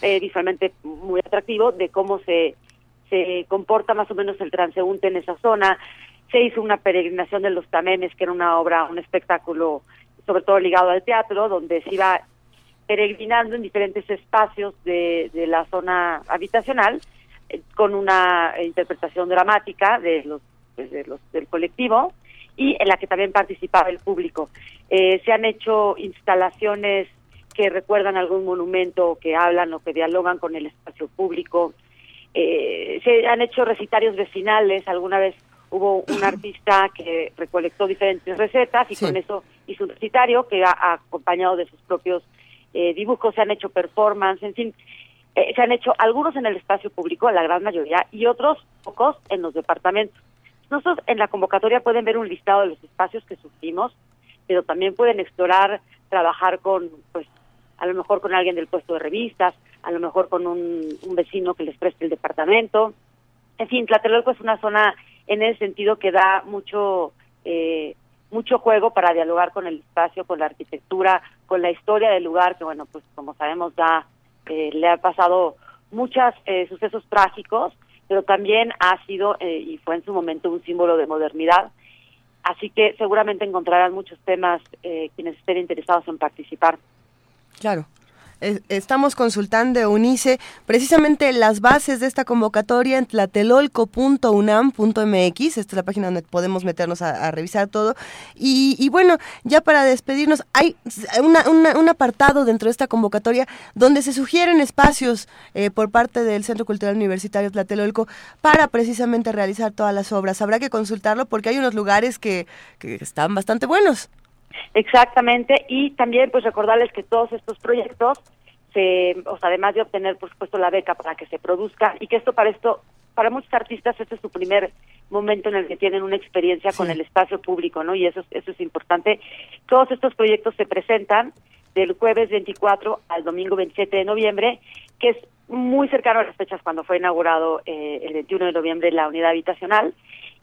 eh, visualmente muy atractivo de cómo se, se comporta más o menos el transeúnte en esa zona. Se hizo una peregrinación de los Tamemes, que era una obra, un espectáculo sobre todo ligado al teatro, donde se iba peregrinando en diferentes espacios de, de la zona habitacional eh, con una interpretación dramática de los, pues, de los del colectivo y en la que también participaba el público. Eh, se han hecho instalaciones que recuerdan algún monumento, que hablan o que dialogan con el espacio público. Eh, se han hecho recitarios vecinales. Alguna vez hubo un artista que recolectó diferentes recetas y con eso hizo un recitario que ha acompañado de sus propios eh, dibujos. Se han hecho performance, en fin. se han hecho algunos en el espacio público, la gran mayoría, y otros pocos en los departamentos. Nosotros en la convocatoria pueden ver un listado de los espacios que sufrimos, pero también pueden explorar, trabajar con, pues, a lo mejor con alguien del puesto de revistas, a lo mejor con un, vecino que les preste el departamento. En fin, Tlatelolco es una zona en ese sentido que da mucho eh, mucho juego para dialogar con el espacio, con la arquitectura, con la historia del lugar, que bueno, pues como sabemos ya eh, le ha pasado muchos eh, sucesos trágicos, pero también ha sido eh, y fue en su momento un símbolo de modernidad. Así que seguramente encontrarán muchos temas eh, quienes estén interesados en participar. Claro estamos consultando UNICE precisamente las bases de esta convocatoria en tlatelolco.unam.mx. Esta es la página donde podemos meternos a, revisar todo. Y, bueno, ya para despedirnos, hay un apartado dentro de esta convocatoria donde se sugieren espacios eh, por parte del Centro Cultural Universitario Tlatelolco para precisamente realizar todas las obras. Habrá que consultarlo porque hay unos lugares que están bastante buenos. Exactamente, y también pues recordarles que todos estos proyectos, se, o sea, además de obtener por supuesto la beca para que se produzca, y que esto para esto, para muchos artistas este es su primer momento en el que tienen una experiencia con el espacio público, ¿no? Y eso, eso es importante. Todos estos proyectos se presentan del jueves 24 al domingo 27 de noviembre, que es muy cercano a las fechas cuando fue inaugurado eh, el 21 de noviembre la unidad habitacional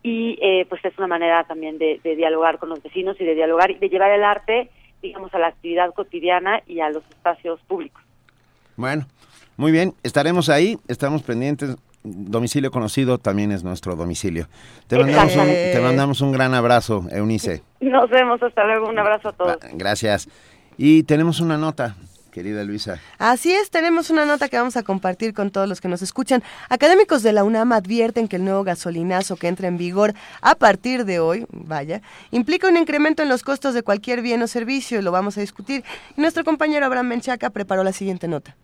y eh, pues es una manera también de, dialogar con los vecinos y de dialogar y de llevar el arte, digamos, a la actividad cotidiana y a los espacios públicos. Bueno, muy bien, estaremos ahí, estamos pendientes. Domicilio conocido también es nuestro domicilio. Te mandamos, un, te mandamos un gran abrazo, Eunice. Nos vemos, hasta luego, un abrazo a todos. Gracias. Y tenemos una nota querida Luisa. Así es, tenemos una nota que vamos a compartir con todos los que nos escuchan. Académicos de la UNAM advierten que el nuevo gasolinazo que entra en vigor a partir de hoy, vaya, implica un incremento en los costos de cualquier bien o servicio, lo vamos a discutir. Y nuestro compañero Abraham Menchaca preparó la siguiente nota.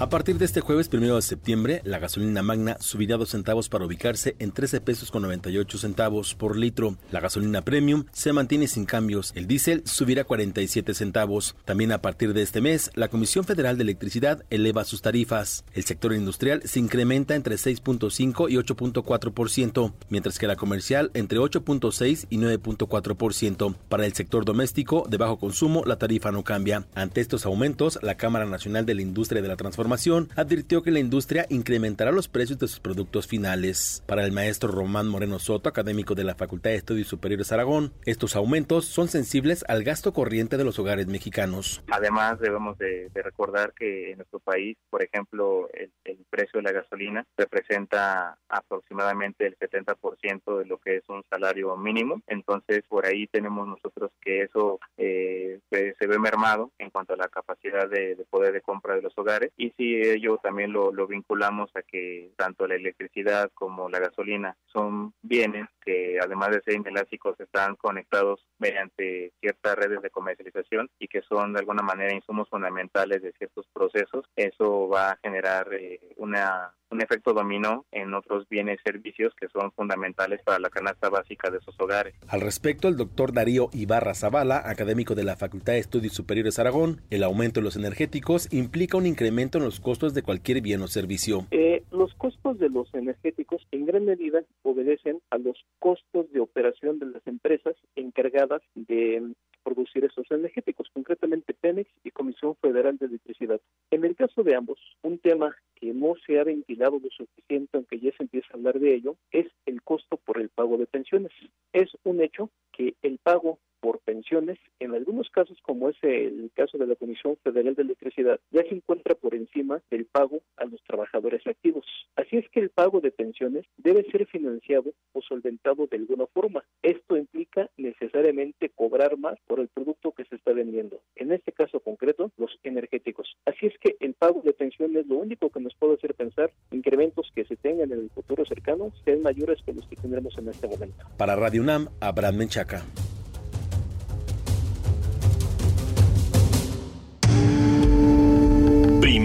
A partir de este jueves primero de septiembre, la gasolina magna subirá 2 centavos para ubicarse en 13 pesos con 98 centavos por litro. La gasolina premium se mantiene sin cambios. El diésel subirá 47 centavos. También a partir de este mes, la Comisión Federal de Electricidad eleva sus tarifas. El sector industrial se incrementa entre 6.5 y 8.4%, mientras que la comercial entre 8.6 y 9.4%. Para el sector doméstico de bajo consumo, la tarifa no cambia. Ante estos aumentos, la Cámara Nacional de la Industria de la Transformación advirtió que la industria incrementará los precios de sus productos finales. Para el maestro Román Moreno Soto, académico de la Facultad de Estudios Superiores Aragón, estos aumentos son sensibles al gasto corriente de los hogares mexicanos. Además, debemos de, recordar que en nuestro país, por ejemplo, el, precio de la gasolina representa aproximadamente el 70% de lo que es un salario mínimo. Entonces, por ahí tenemos nosotros que eso eh, se ve mermado en cuanto a la capacidad de, de poder de compra de los hogares y si ello también lo, vinculamos a que tanto la electricidad como la gasolina son bienes que además de ser inelásticos están conectados mediante ciertas redes de comercialización y que son de alguna manera insumos fundamentales de ciertos procesos, eso va a generar eh, una un efecto dominó en otros bienes y servicios que son fundamentales para la canasta básica de esos hogares. Al respecto, el doctor Darío Ibarra Zavala, académico de la Facultad de Estudios Superiores Aragón, el aumento de los energéticos implica un incremento en los costos de cualquier bien o servicio. Eh, los costos de los energéticos en gran medida obedecen a los costos de operación de las empresas encargadas de producir esos energéticos, concretamente Pemex y Comisión Federal de Electricidad. En el caso de ambos, un tema que hemos se ha ventilado lo suficiente, aunque ya se empieza a hablar de ello, es el costo por el pago de pensiones. Es un hecho que el pago por pensiones, en algunos casos, como es el caso de la Comisión Federal de Electricidad, ya se encuentra por encima del pago a los trabajadores activos. Así es que el pago de pensiones debe ser financiado o solventado de alguna forma. Esto implica necesariamente cobrar más por el producto que se está vendiendo. En este caso concreto, los energéticos. Así es que el pago de pensiones lo único que nos puede hacer pensar incrementos que se tengan en el futuro cercano sean mayores que los que tendremos en este momento. Para Radio UNAM, Abraham Menchaca.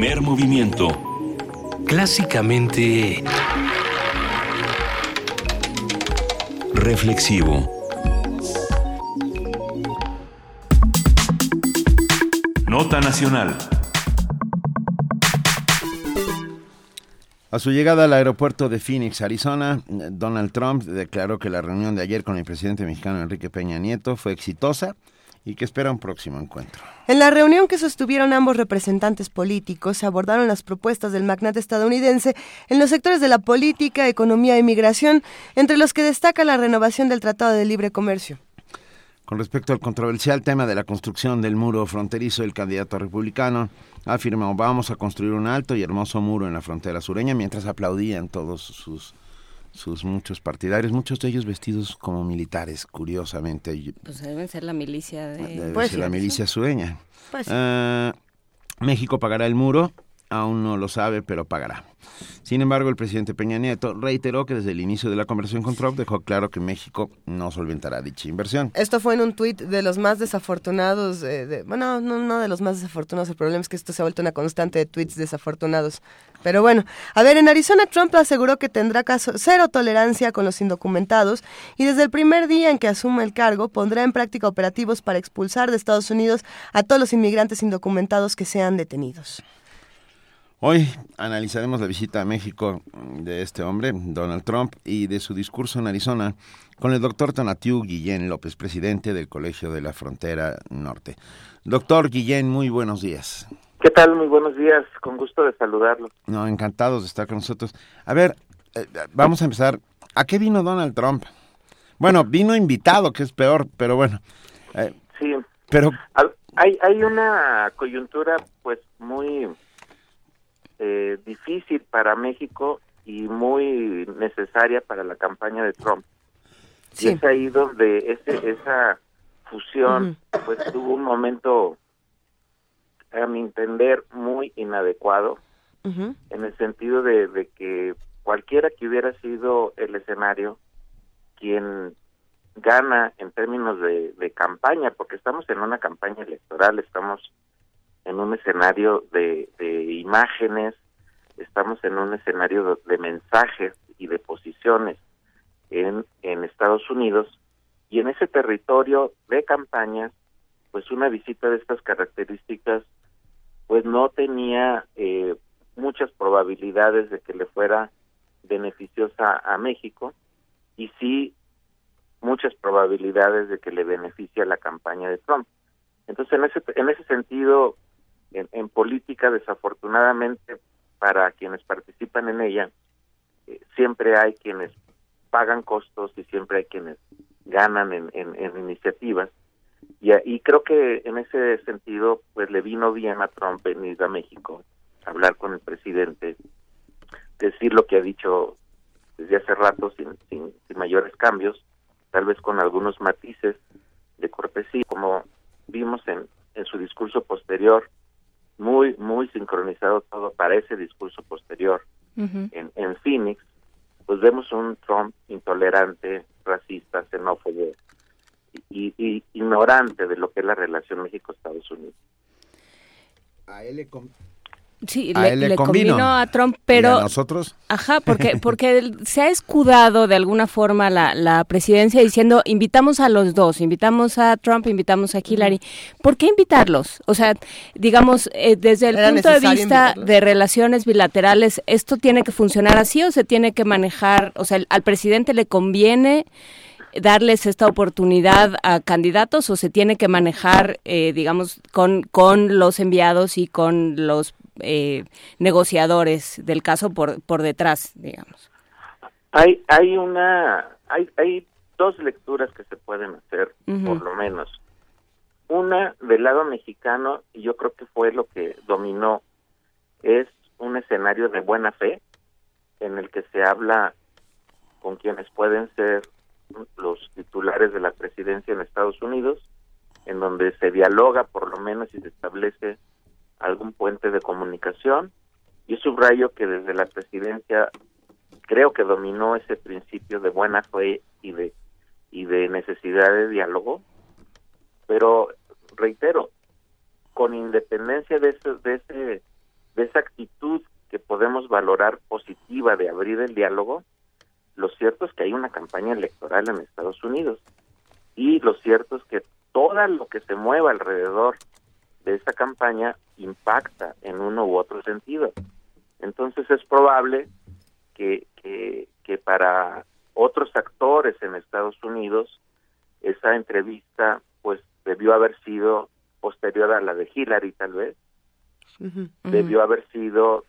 Primer movimiento. Clásicamente... Reflexivo. Nota Nacional. A su llegada al aeropuerto de Phoenix, Arizona, Donald Trump declaró que la reunión de ayer con el presidente mexicano Enrique Peña Nieto fue exitosa y que espera un próximo encuentro. En la reunión que sostuvieron ambos representantes políticos, se abordaron las propuestas del magnate estadounidense en los sectores de la política, economía e migración, entre los que destaca la renovación del Tratado de Libre Comercio. Con respecto al controversial tema de la construcción del muro fronterizo, el candidato republicano afirmó vamos a construir un alto y hermoso muro en la frontera sureña mientras aplaudían todos sus sus muchos partidarios, muchos de ellos vestidos como militares, curiosamente. Pues deben ser la milicia de... Debe Pues ser sí, la milicia sueña. Pues sí. Ah, México pagará el muro, aún no lo sabe, pero pagará. Sin embargo, el presidente Peña Nieto reiteró que desde el inicio de la conversación con Trump dejó claro que México no solventará dicha inversión. Esto fue en un tuit de los más desafortunados, eh, de- bueno, no, no de los más desafortunados, el problema es que esto se ha vuelto una constante de tweets desafortunados. Pero bueno, a ver, en Arizona Trump aseguró que tendrá caso, cero tolerancia con los indocumentados y desde el primer día en que asuma el cargo pondrá en práctica operativos para expulsar de Estados Unidos a todos los inmigrantes indocumentados que sean detenidos. Hoy analizaremos la visita a México de este hombre, Donald Trump, y de su discurso en Arizona con el doctor Tonatiu Guillén López, presidente del Colegio de la Frontera Norte. Doctor Guillén, muy buenos días. ¿Qué tal? Muy buenos días. Con gusto de saludarlo. No, encantados de estar con nosotros. A ver, eh, vamos a empezar. ¿A qué vino Donald Trump? Bueno, vino invitado, que es peor, pero bueno. eh, Sí. pero Hay, hay una coyuntura pues muy eh, difícil para México y muy necesaria para la campaña de Trump. Y es ahí donde ese, esa fusión pues tuvo un momento, a mi entender, muy inadecuado en el sentido de, de que cualquiera que hubiera sido el escenario, quien gana en términos de, de campaña, porque estamos en una campaña electoral, estamos en un escenario de, de imágenes, estamos en un escenario de, de mensajes y de posiciones en, en Estados Unidos, y en ese territorio de campañas, pues una visita de estas características, pues no tenía eh, muchas probabilidades de que le fuera beneficiosa a México y sí muchas probabilidades de que le beneficie a la campaña de Trump. Entonces, en ese, en ese sentido, en, en política, desafortunadamente, para quienes participan en ella, eh, siempre hay quienes pagan costos y siempre hay quienes ganan en, en, en iniciativas. Y, y creo que en ese sentido, pues le vino bien a Trump venir a México, hablar con el presidente, decir lo que ha dicho desde hace rato sin, sin, sin mayores cambios, tal vez con algunos matices de cortesía, como vimos en, en su discurso posterior, muy, muy sincronizado todo para ese discurso posterior. En, en Phoenix, pues vemos un Trump intolerante, racista, xenófobo y, y ignorante de lo que es la relación México-Estados Unidos. a él le, Sí, A le, él le le convino. convino a Trump, ¿Y pero... a nosotros? Ajá, porque, porque se ha escudado de alguna forma la, la presidencia diciendo invitamos a los dos, invitamos a Trump, invitamos a Hillary. ¿Por qué invitarlos? O sea, digamos, eh, desde el Era punto de vista invitarlos. de relaciones bilaterales, ¿esto tiene que funcionar así o se tiene que manejar? O sea, ¿al presidente le conviene darles esta oportunidad a candidatos o se tiene que manejar, eh, digamos, con, con los enviados y con los eh, negociadores del caso por, por detrás, digamos. Hay, hay una, hay, hay dos lecturas que se pueden hacer, por lo menos. Una del lado mexicano, y yo creo que fue lo que dominó, es un escenario de buena fe en el que se habla con quienes pueden ser los titulares de la presidencia en Estados Unidos, en donde se dialoga por lo menos y se establece algún puente de comunicación. Yo subrayo que desde la presidencia creo que dominó ese principio de buena fe y de y de necesidad de diálogo, pero reitero, con independencia de ese, de ese de esa actitud que podemos valorar positiva de abrir el diálogo, lo cierto es que hay una campaña electoral en Estados Unidos y lo cierto es que todo lo que se mueva alrededor de esa campaña impacta en uno u otro sentido. Entonces es probable que, que, que para otros actores en Estados Unidos esa entrevista pues debió haber sido posterior a la de Hillary tal vez, debió haber sido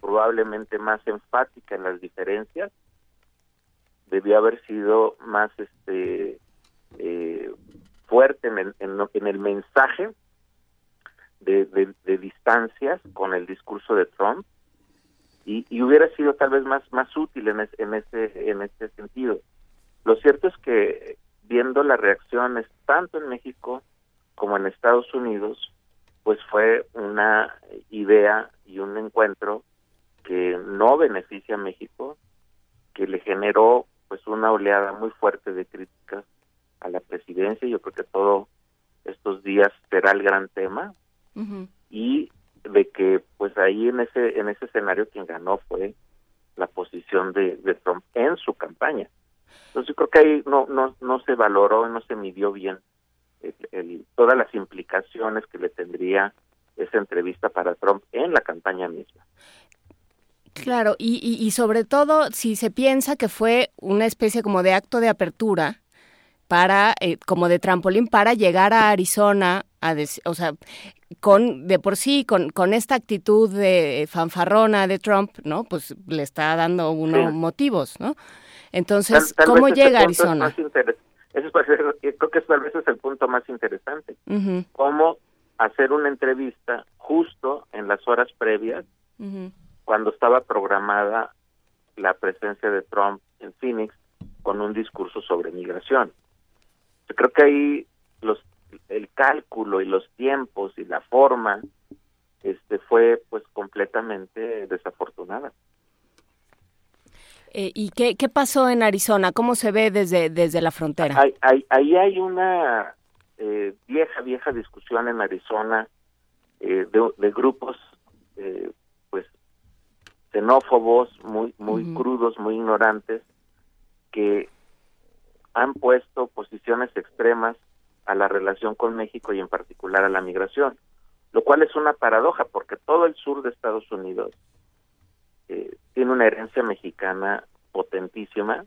probablemente más enfática en las diferencias, debió haber sido más este eh, fuerte en el, en, en el mensaje de, de- distancias con el discurso de Trump y, hubiera sido tal vez más más útil en, es- en ese en ese sentido. Lo cierto es que viendo las reacciones tanto en México como en Estados Unidos, pues fue una idea y un encuentro que no beneficia a México, que le generó pues una oleada muy fuerte de críticas a la presidencia. Yo creo que todo estos días será el gran tema y de que pues ahí en ese en ese escenario quien ganó fue la posición de, de Trump en su campaña. Entonces yo creo que ahí no no no se valoró, no se midió bien el- el- todas las implicaciones que le tendría esa entrevista para Trump en la campaña misma. Claro, y, y, y sobre todo si se piensa que fue una especie como de acto de apertura para, eh, como de trampolín para llegar a Arizona, a o sea, con de por sí, con, con esta actitud de fanfarrona de Trump, ¿no? Pues le está dando uno Sí. motivos, ¿no? Entonces, Tal- tal ¿cómo llega a es Arizona? interes- es pues, creo que tal vez es el punto más interesante. Cómo hacer una entrevista justo en las horas previas ujú. Cuando estaba programada la presencia de Trump en Phoenix con un discurso sobre migración. Yo creo que ahí los el cálculo y los tiempos y la forma este fue pues completamente desafortunada. Eh, ¿Y qué, qué pasó en Arizona? ¿Cómo se ve desde, desde la frontera? Hay, hay, ahí hay una eh, vieja, vieja discusión en Arizona eh, de, de grupos, eh, xenófobos, muy, muy crudos, muy ignorantes, que han puesto posiciones extremas a la relación con México y en particular a la migración, lo cual es una paradoja porque todo el sur de Estados Unidos eh, tiene una herencia mexicana potentísima,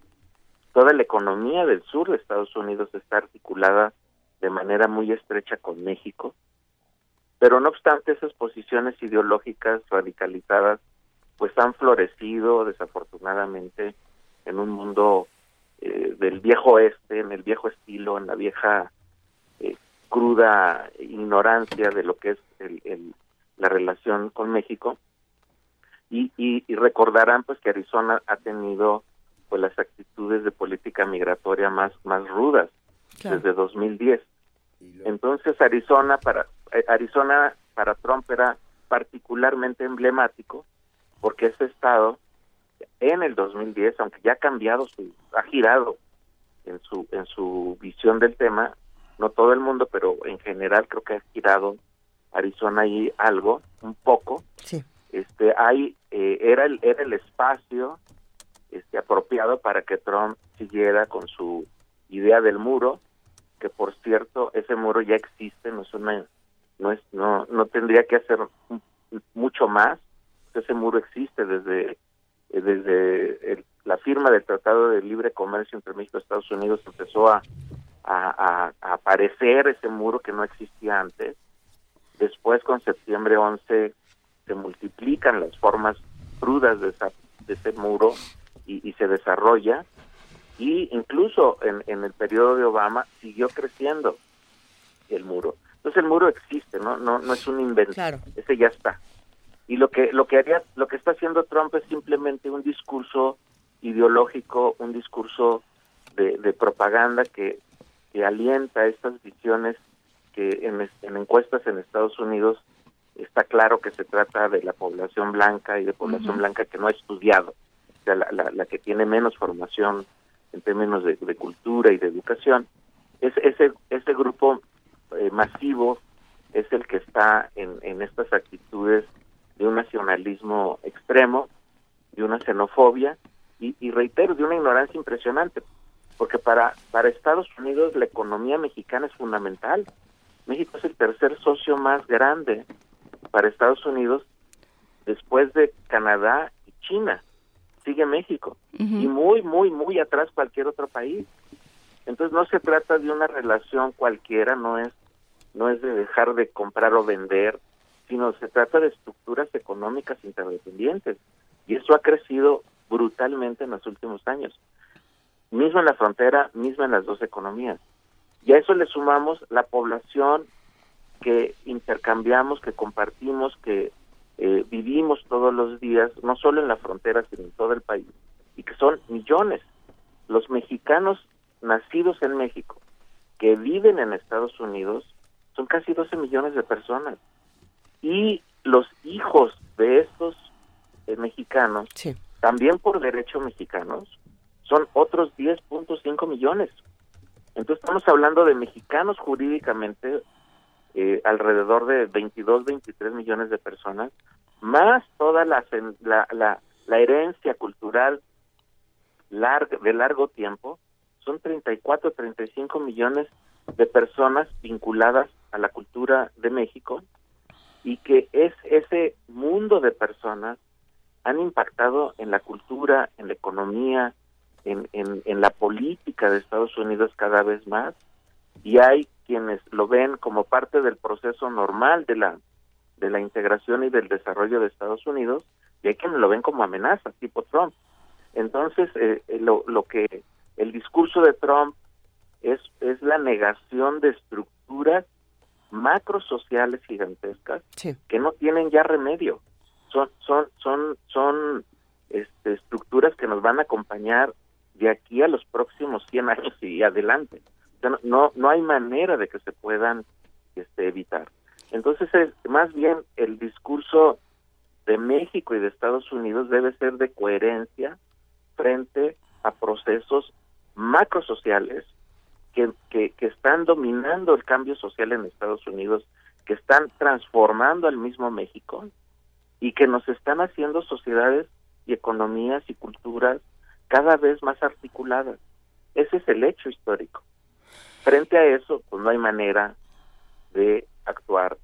toda la economía del sur de Estados Unidos está articulada de manera muy estrecha con México, pero no obstante esas posiciones ideológicas radicalizadas pues han florecido desafortunadamente en un mundo eh, del viejo oeste, en el viejo estilo, en la vieja eh, cruda ignorancia de lo que es el- el- la relación con México y, y, y recordarán pues que Arizona ha tenido pues las actitudes de política migratoria más más rudas Claro. desde 2010 entonces Arizona para eh, Arizona para Trump era particularmente emblemático porque ese estado en el 2010 aunque ya ha cambiado su ha girado en su en su visión del tema no todo el mundo pero en general creo que ha girado Arizona ahí algo un poco Sí. este hay eh, era el era el espacio este apropiado para que Trump siguiera con su idea del muro que por cierto ese muro ya existe no es una no es no no tendría que hacer mucho más ese muro existe desde eh, desde el- la firma del Tratado de Libre Comercio entre México y Estados Unidos empezó a, a, a- a aparecer ese muro que no existía antes. Después, con septiembre 11, se multiplican las formas crudas de, esa, de ese muro y, y se desarrolla y incluso en, en el periodo de Obama siguió creciendo el muro. Entonces el muro existe, no no no es un invento, ese ya está. Y lo que lo que haría lo que está haciendo Trump es simplemente un discurso ideológico, un discurso de, de propaganda que, que alienta estas visiones que en, es- en encuestas en Estados Unidos está claro que se trata de la población blanca y de población blanca que no ha estudiado, o sea, la, la, la que tiene menos formación en términos de, de cultura y de educación. Es, ese, ese grupo eh, masivo es el que está en, en estas actitudes de un nacionalismo extremo, de una xenofobia y, y reitero, de una ignorancia impresionante, porque para, para Estados Unidos la economía mexicana es fundamental. México es el tercer socio más grande para Estados Unidos después de Canadá y China. Sigue México y muy, muy, muy atrás cualquier otro país. Entonces no se trata de una relación cualquiera, no es no es de dejar de comprar o vender, sino se trata de estructuras económicas interdependientes y eso ha crecido brutalmente en los últimos años. Mismo en la frontera, mismo en las dos economías. Y a eso le sumamos la población que intercambiamos, que compartimos, que eh, vivimos todos los días, no solo en la frontera, sino en todo el país, y que son millones. Los mexicanos nacidos en México, que viven en Estados Unidos, son casi 12 millones de personas. Y los hijos de estos eh, mexicanos, también por derecho mexicanos, son otros 10.5 millones. Entonces estamos hablando de mexicanos jurídicamente eh, alrededor de 22, 23 millones de personas, más toda la, la, la, la herencia cultural larga, de largo tiempo, son 34, 35 millones de personas vinculadas a la cultura de México y que es ese mundo de personas han impactado en la cultura, en la economía, en, en, la política de Estados Unidos cada vez más. Y hay quienes lo ven como parte del proceso normal de la de la integración y del desarrollo de Estados Unidos y hay quienes lo ven como amenaza tipo Trump. Entonces eh, eh, lo, lo que el discurso de Trump es es la negación de estructuras macrosociales gigantescas que no tienen ya remedio son son son son este, estructuras que nos van a acompañar de aquí a los próximos 100 años y adelante. O sea, no, no, no hay manera de que se puedan este, evitar. Entonces, es, más bien el discurso de México y de Estados Unidos debe ser de coherencia frente a procesos macrosociales que, están dominando el cambio social en Estados Unidos, que están transformando al mismo México y que nos están haciendo sociedades y economías y culturas cada vez más articuladas. Ese es el hecho histórico. Frente a eso, pues no hay manera de actuar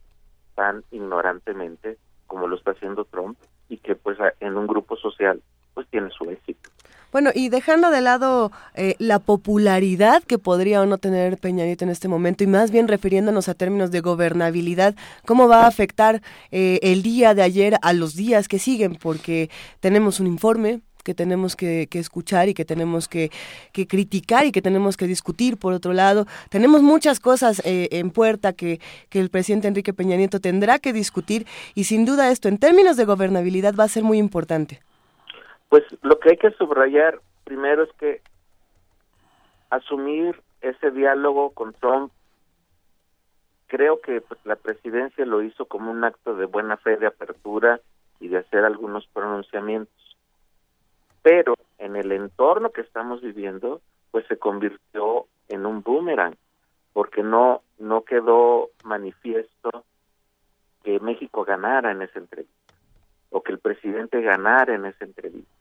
tan ignorantemente como lo está haciendo Trump y que pues en un grupo social pues tiene su éxito. Bueno, y dejando de lado eh, la popularidad que podría o no tener Peña Nieto en este momento y más bien refiriéndonos a términos de gobernabilidad, ¿cómo va a afectar eh, el día de ayer a los días que siguen? Porque tenemos un informe que tenemos que, que escuchar y que tenemos que, criticar y que tenemos que discutir por otro lado. Tenemos muchas cosas eh, en puerta que, que el presidente Enrique Peña Nieto tendrá que discutir y sin duda esto en términos de gobernabilidad va a ser muy importante. Pues lo que hay que subrayar primero es que asumir ese diálogo con Trump, creo que pues, la presidencia lo hizo como un acto de buena fe, de apertura y de hacer algunos pronunciamientos. Pero en el entorno que estamos viviendo, pues se convirtió en un boomerang, porque no, no quedó manifiesto que México ganara en esa entrevista o que el presidente ganara en esa entrevista.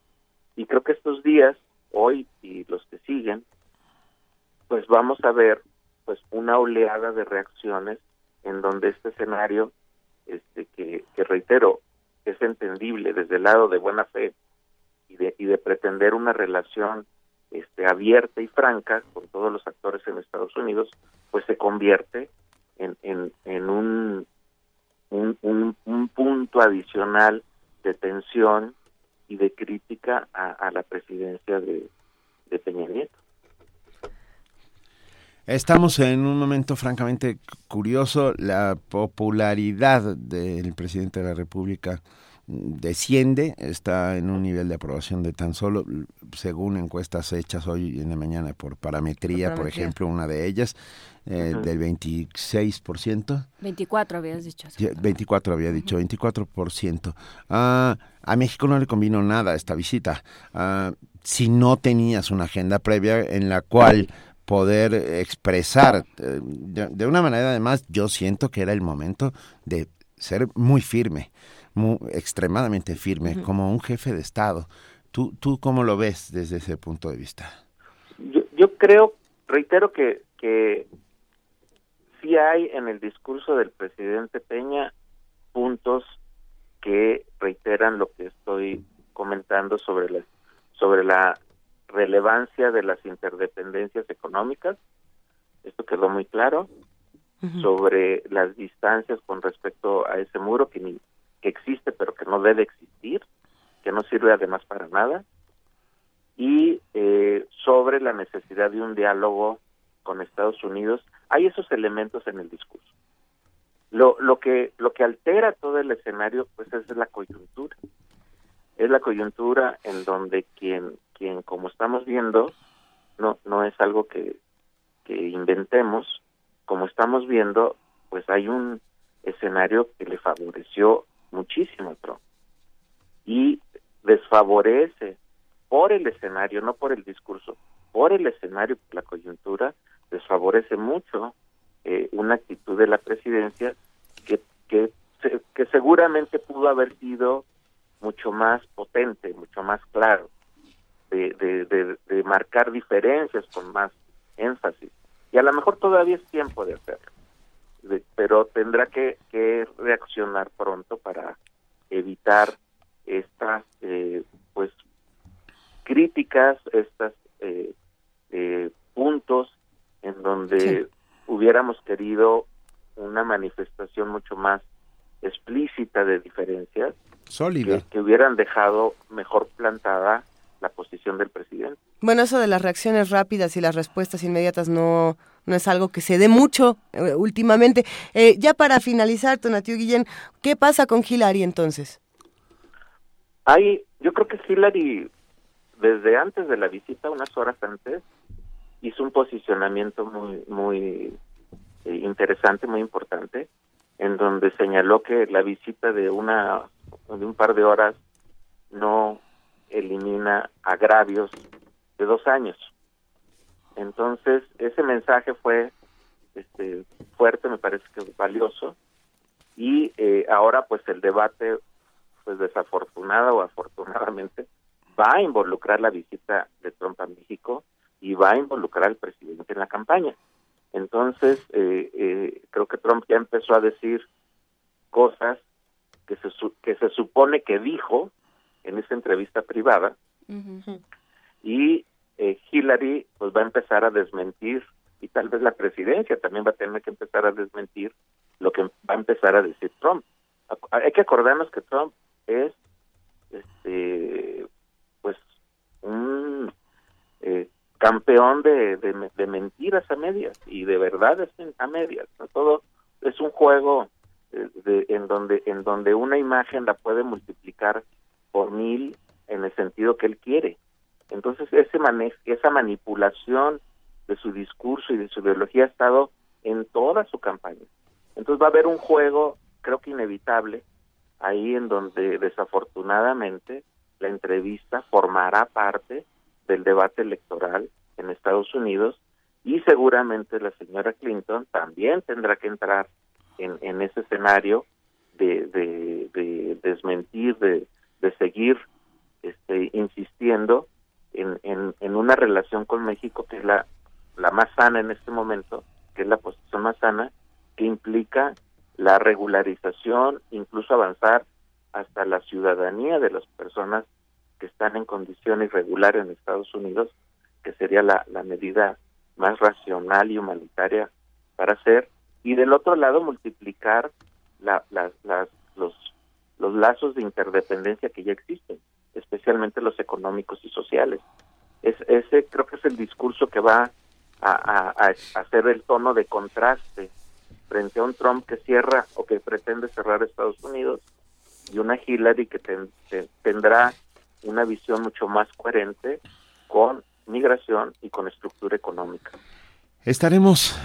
Y creo que estos días, hoy y los que siguen, pues vamos a ver pues una oleada de reacciones en donde este escenario, este que, reitero, es entendible desde el lado de buena fe y de, y de pretender una relación este abierta y franca con todos los actores en Estados Unidos, pues se convierte en, en, en un, un punto adicional de tensión y de crítica a, a la presidencia de, de Peña Nieto. Estamos en un momento francamente curioso. La popularidad del presidente de la República desciende, está en un nivel de aprobación de tan solo, según encuestas hechas hoy en la mañana por parametría, por, parametría. ejemplo, una de ellas, eh, Ujú. del 26%. 24 habías dicho. Ya, 24 había dicho, 24%. Ah, a México no le convino nada esta visita. Ah, si no tenías una agenda previa en la cual poder expresar eh, de, de una manera además yo siento que era el momento de ser muy firme, muy, extremadamente firme, como un jefe de Estado. ¿Tú, ¿Tú cómo lo ves desde ese punto de vista? Yo, yo creo, reitero que, que sí hay en el discurso del presidente Peña puntos que reiteran lo que estoy comentando sobre la, sobre la relevancia de las interdependencias económicas. Esto quedó muy claro sobre las distancias con respecto a ese muro que, ni, que existe pero que no debe existir, que no sirve además para nada, y eh, sobre la necesidad de un diálogo con Estados Unidos. Hay esos elementos en el discurso. Lo, lo que lo que altera todo el escenario pues es la coyuntura. Es la coyuntura en donde quien quien como estamos viendo no no es algo que que inventemos, como estamos viendo, pues hay un escenario que le favoreció muchísimo Trump y desfavorece por el escenario, no por el discurso, por el escenario, por la coyuntura, desfavorece mucho eh, una actitud de la presidencia que, que, que seguramente pudo haber sido mucho más potente, mucho más claro, de, de, de, de marcar diferencias con más énfasis. Y a lo mejor todavía es tiempo de hacerlo, de- pero tendrá que, que reaccionar pronto para evitar estas eh, pues críticas, estos eh, eh, puntos en donde hubiéramos querido una manifestación mucho más explícita de diferencias Sólida. que, que hubieran dejado mejor plantada la posición del presidente. Bueno, eso de las reacciones rápidas y las respuestas inmediatas no, no es algo que se dé mucho eh, últimamente. Eh, ya para finalizar, Tonatiu Guillén, ¿qué pasa con Hillary entonces? Hay, yo creo que Hillary, desde antes de la visita, unas horas antes, hizo un posicionamiento muy, muy eh, interesante, muy importante, en donde señaló que la visita de una, de un par de horas no elimina agravios de dos años. Entonces, ese mensaje fue este, fuerte, me parece que valioso, y eh, ahora pues el debate pues desafortunada o afortunadamente, va a involucrar la visita de Trump a México y va a involucrar al presidente en la campaña. Entonces, eh, eh, creo que Trump ya empezó a decir cosas que se, su- que se supone que dijo en esa entrevista privada. Y eh, Hillary pues va a empezar a desmentir y tal vez la presidencia también va a tener que empezar a desmentir lo que va a empezar a decir Trump. Hay que acordarnos que Trump es este pues un eh, campeón de, de, me- de mentiras a medias y de verdades a medias todo es un juego eh, de- en donde en donde una imagen la puede multiplicar por mil en el sentido que él quiere entonces ese mane- esa manipulación de su discurso y de su ideología ha estado en toda su campaña. Entonces va a haber un juego creo que inevitable ahí en donde desafortunadamente la entrevista formará parte del debate electoral en Estados Unidos y seguramente la señora Clinton también tendrá que entrar en, en ese escenario de, de, de desmentir, de, de seguir este, insistiendo en, en, una relación con México que es la, la más sana en este momento, que es la posición más sana, que implica la regularización, incluso avanzar hasta la ciudadanía de las personas que están en condición irregular en Estados Unidos, que sería la, la medida más racional y humanitaria para hacer, y del otro lado multiplicar la, las, los, los lazos de interdependencia que ya existen, especialmente los económicos y sociales. Es, ese creo que es el discurso que va a, a, hacer el tono de contraste frente a un Trump que cierra o que pretende cerrar Estados Unidos y una Hillary que tendrá una visión mucho más coherente con migración y con estructura económica. Estaremos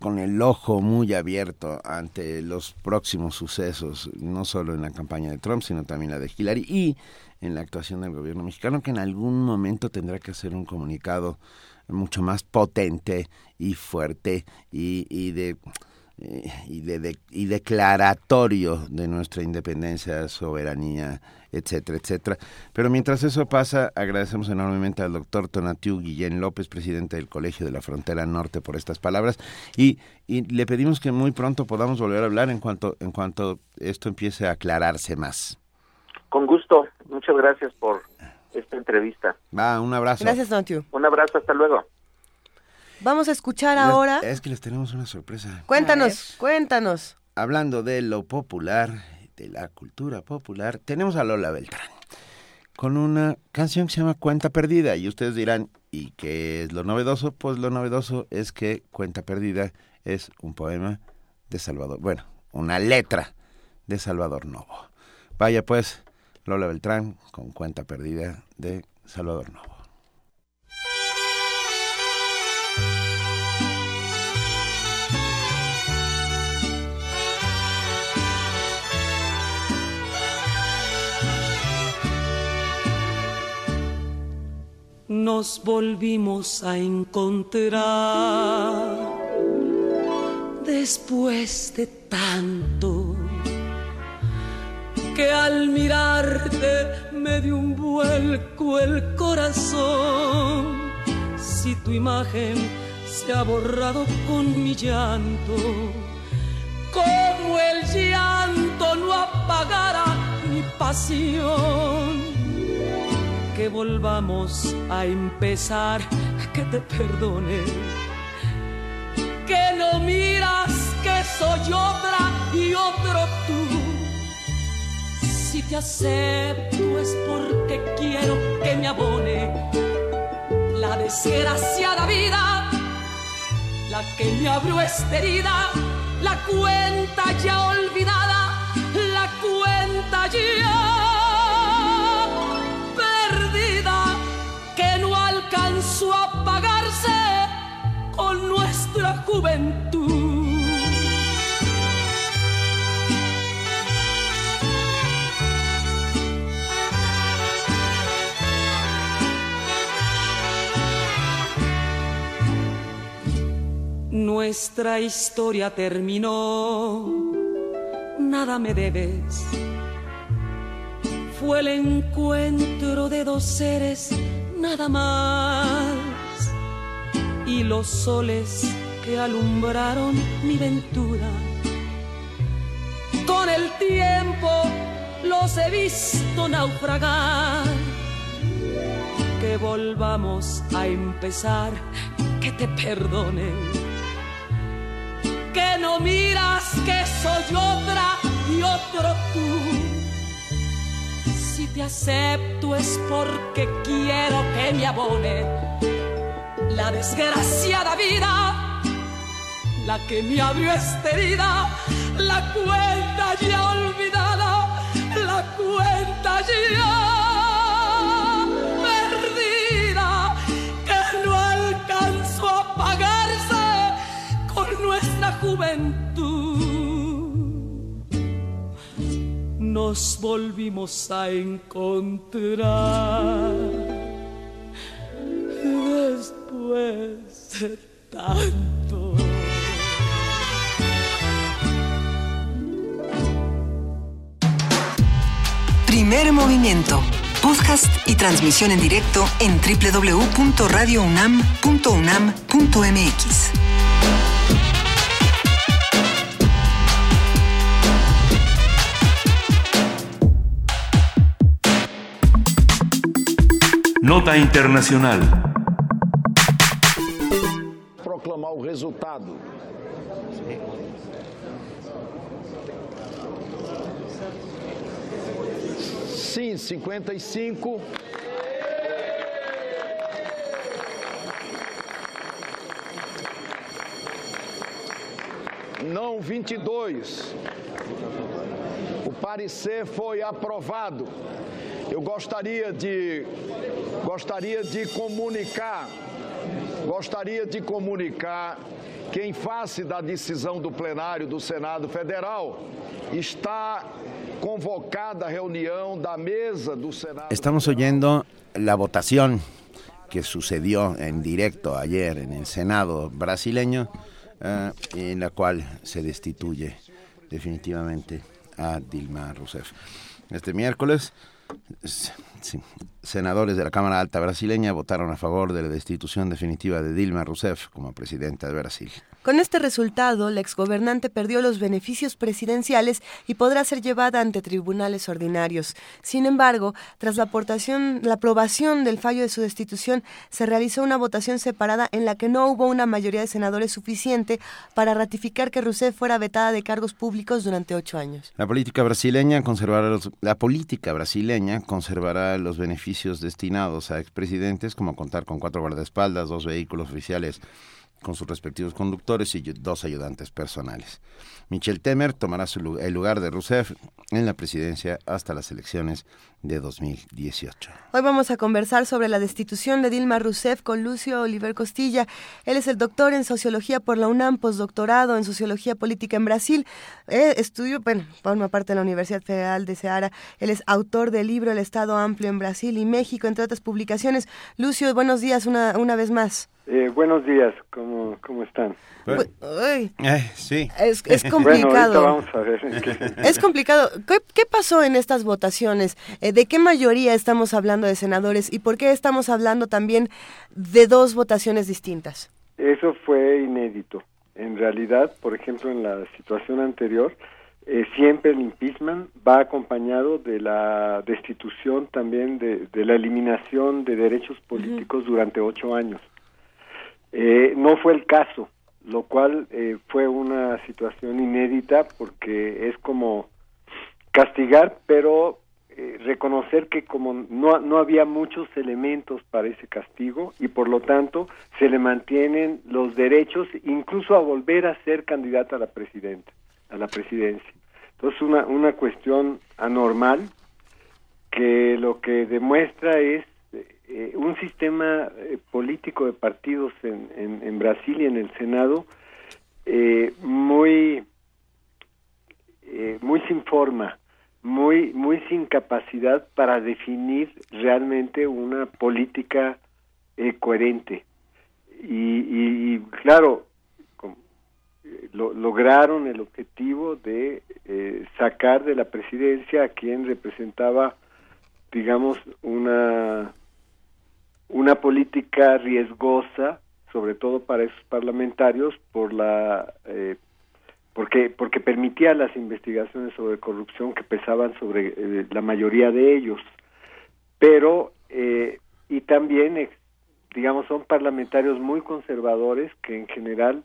con el ojo muy abierto ante los próximos sucesos, no solo en la campaña de Trump, sino también la de Hillary y en la actuación del gobierno mexicano, que en algún momento tendrá que hacer un comunicado mucho más potente y fuerte y, y de y, de, y declaratorio de nuestra independencia, soberanía, etcétera, etcétera. Pero mientras eso pasa, agradecemos enormemente al doctor Tonatiu Guillén López, presidente del Colegio de la Frontera Norte, por estas palabras y, y le pedimos que muy pronto podamos volver a hablar en cuanto, en cuanto esto empiece a aclararse más. Con gusto, muchas gracias por esta entrevista. Va, un abrazo. Gracias, Tonatiu. Un abrazo, hasta luego. Vamos a escuchar ahora. Es que les tenemos una sorpresa. Cuéntanos, cuéntanos. Hablando de lo popular, de la cultura popular, tenemos a Lola Beltrán con una canción que se llama Cuenta Perdida. Y ustedes dirán, ¿y qué es lo novedoso? Pues lo novedoso es que Cuenta Perdida es un poema de Salvador. Bueno, una letra de Salvador Novo. Vaya pues, Lola Beltrán con Cuenta Perdida de Salvador Novo. Nos volvimos a encontrar después de tanto que al mirarte me dio un vuelco el corazón. Si tu imagen se ha borrado con mi llanto, como el llanto no apagara mi pasión que volvamos a empezar, que te perdone. Que no miras que soy otra y otro tú. Si te acepto es porque quiero que me abone la desgraciada vida, la que me abrió esta herida, la cuenta ya olvidada, la cuenta ya nuestra juventud. Nuestra historia terminó, nada me debes. Fue el encuentro de dos seres nada más. Y los soles que alumbraron mi ventura, con el tiempo los he visto naufragar. Que volvamos a empezar, que te perdone. Que no miras que soy otra y otro tú si te acepto es porque quiero que me abone la desgraciada vida, la que me abrió esta herida, la cuenta ya olvidada, la cuenta ya perdida, que no alcanzó a pagarse con nuestra juventud. nos volvimos a encontrar después de tanto. Primer movimiento. Podcast y transmisión en directo en www.radiounam.unam.mx. Nota Internacional. Proclamar o resultado Sim, 55. Não 22. O parecer foi aprovado. Eu gostaria de gostaria de comunicar gostaria de comunicar que em face da decisão do plenário do Senado Federal está Estamos oyendo la votación que sucedió en directo ayer en el Senado brasileño, eh, en la cual se destituye definitivamente a Dilma Rousseff. Este miércoles, sí, senadores de la Cámara Alta brasileña votaron a favor de la destitución definitiva de Dilma Rousseff como presidenta de Brasil. Con este resultado, la exgobernante perdió los beneficios presidenciales y podrá ser llevada ante tribunales ordinarios. Sin embargo, tras la, aportación, la aprobación del fallo de su destitución, se realizó una votación separada en la que no hubo una mayoría de senadores suficiente para ratificar que Rousseff fuera vetada de cargos públicos durante ocho años. La política brasileña conservará los, la política brasileña conservará los beneficios destinados a expresidentes, como contar con cuatro guardaespaldas, dos vehículos oficiales con sus respectivos conductores y dos ayudantes personales. Michel Temer tomará su, el lugar de Rousseff en la presidencia hasta las elecciones de 2018. Hoy vamos a conversar sobre la destitución de Dilma Rousseff con Lucio Oliver Costilla. Él es el doctor en sociología por la UNAM, postdoctorado en sociología política en Brasil. Eh, estudio, bueno, forma parte de la Universidad Federal de Ceará. Él es autor del libro El Estado Amplio en Brasil y México, entre otras publicaciones. Lucio, buenos días una, una vez más. Eh, buenos días, ¿cómo, cómo están? Pues, ay, Eh, sí. es, es Bueno, complicado. ahorita vamos a ver. en qué- Es complicado. ¿Qué, qué pasó en estas votaciones? Eh, ¿De qué mayoría estamos hablando de senadores y por qué estamos hablando también de dos votaciones distintas? Eso fue inédito. En realidad, por ejemplo, en la situación anterior, eh, siempre el impeachment va acompañado de la destitución también de, de la eliminación de derechos políticos durante ocho años. Eh, no fue el caso, lo cual eh, fue una situación inédita porque es como castigar, pero eh, reconocer que como no, no había muchos elementos para ese castigo y por lo tanto se le mantienen los derechos incluso a volver a ser candidata a la presidenta, a la presidencia. Entonces una, una cuestión anormal que lo que demuestra es eh, un sistema eh, político de partidos en, en, Brasil y en el Senado eh, muy eh, muy sin forma, muy muy sin capacidad para definir realmente una política eh, coherente. Y, y- y, claro eh, lo- lograron el objetivo de sacar de la presidencia a quien representaba digamos una una política riesgosa sobre todo para esos parlamentarios por la eh, porque porque permitía las investigaciones sobre corrupción que pesaban sobre eh, la mayoría de ellos. Pero eh, y también ex- digamos son parlamentarios muy conservadores que en general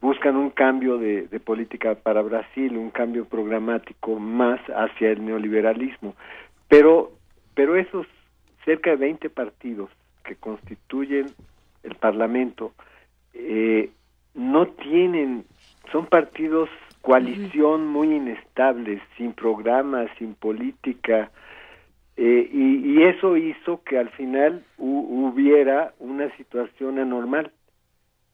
buscan un cambio de, de política para Brasil un cambio programático más hacia el neoliberalismo. Pero pero esos cerca de 20 partidos que constituyen el Parlamento eh, no tienen, son partidos coalición muy inestables, sin programas, sin política, eh, y, y eso hizo que al final hu- hubiera una situación anormal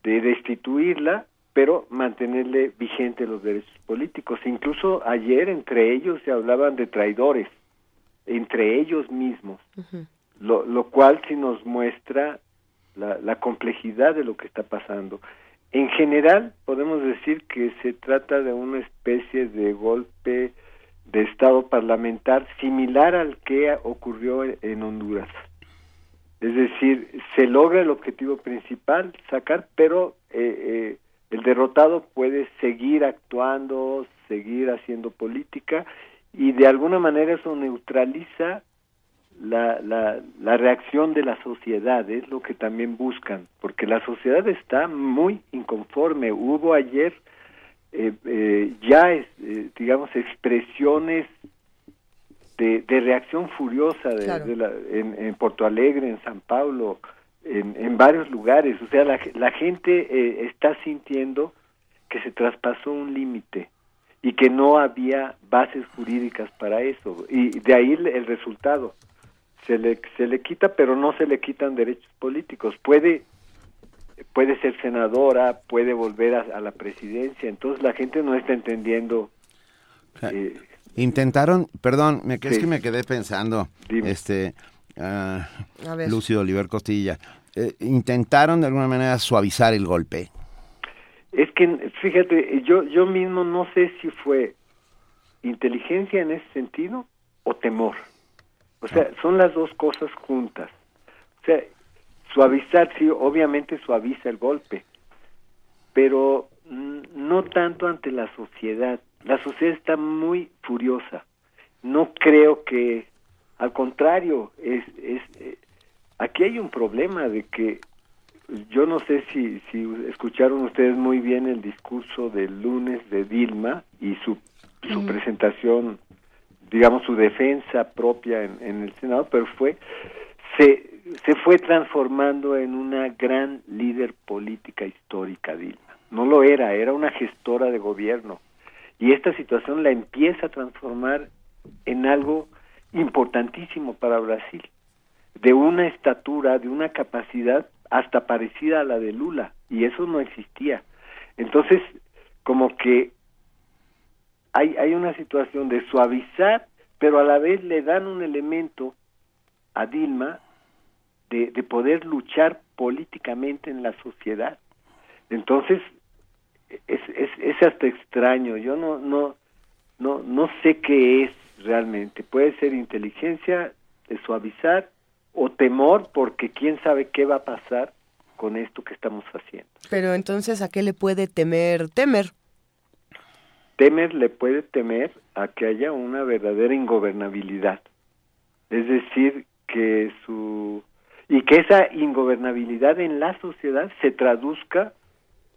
de destituirla, pero mantenerle vigente los derechos políticos. Incluso ayer entre ellos se hablaban de traidores, entre ellos mismos lo, lo cual sí nos muestra la, complejidad de lo que está pasando. En general, podemos decir que se trata de una especie de golpe de Estado parlamentar similar al que ocurrió en, en Honduras. Es decir, se logra el objetivo principal, sacar, pero eh, eh, el derrotado puede seguir actuando, seguir haciendo política y de alguna manera eso neutraliza la, la, la reacción de la sociedad, es lo que también buscan, porque la sociedad está muy inconforme. Hubo ayer eh, eh, ya, es, eh, digamos, expresiones de, de reacción furiosa de, Claro. de la- en, en Porto Alegre, en San Paulo, en, en varios lugares. O sea, la, la gente eh, está sintiendo que se traspasó un límite y que no había bases jurídicas para eso. Y de ahí el, el resultado. Se le, se le quita, pero no se le quitan derechos políticos. Puede puede ser senadora, puede volver a, a la presidencia. Entonces la gente no está entendiendo. eh, Intentaron, perdón, me, es Sí. que me quedé pensando, este, ah, ver. Lucio Oliver Costilla, eh, intentaron de alguna manera suavizar el golpe. Es que, fíjate, yo, yo mismo no sé si fue inteligencia en ese sentido o temor. O sea, son las dos cosas juntas. O sea, suavizar, sí, obviamente suaviza el golpe, pero mm, no tanto ante la sociedad. La sociedad está muy furiosa. No creo que, al contrario, es, es, eh, aquí hay un problema de que yo no sé si, si escucharon ustedes muy bien el discurso del lunes de Dilma y su, su presentación, digamos, su defensa propia en, el Senado, pero fue, se, se fue transformando en una gran líder política histórica, Dilma. No lo era, era una gestora de gobierno. Y esta situación la empieza a transformar en algo importantísimo para Brasil, de una estatura, de una capacidad hasta parecida a la de Lula, y eso no existía. Entonces, como que hay, hay una situación de suavizar, pero a la vez le dan un elemento a Dilma de, de poder luchar políticamente en la sociedad. Entonces, es, es, es hasta extraño. Yo no, no, no, no sé qué es realmente. Puede ser inteligencia de suavizar o temor porque quién sabe qué va a pasar con esto que estamos haciendo. Pero entonces, ¿a qué le puede temer temer? Temer le puede temer a que haya una verdadera ingobernabilidad. Es decir, que su y que esa ingobernabilidad en la sociedad se traduzca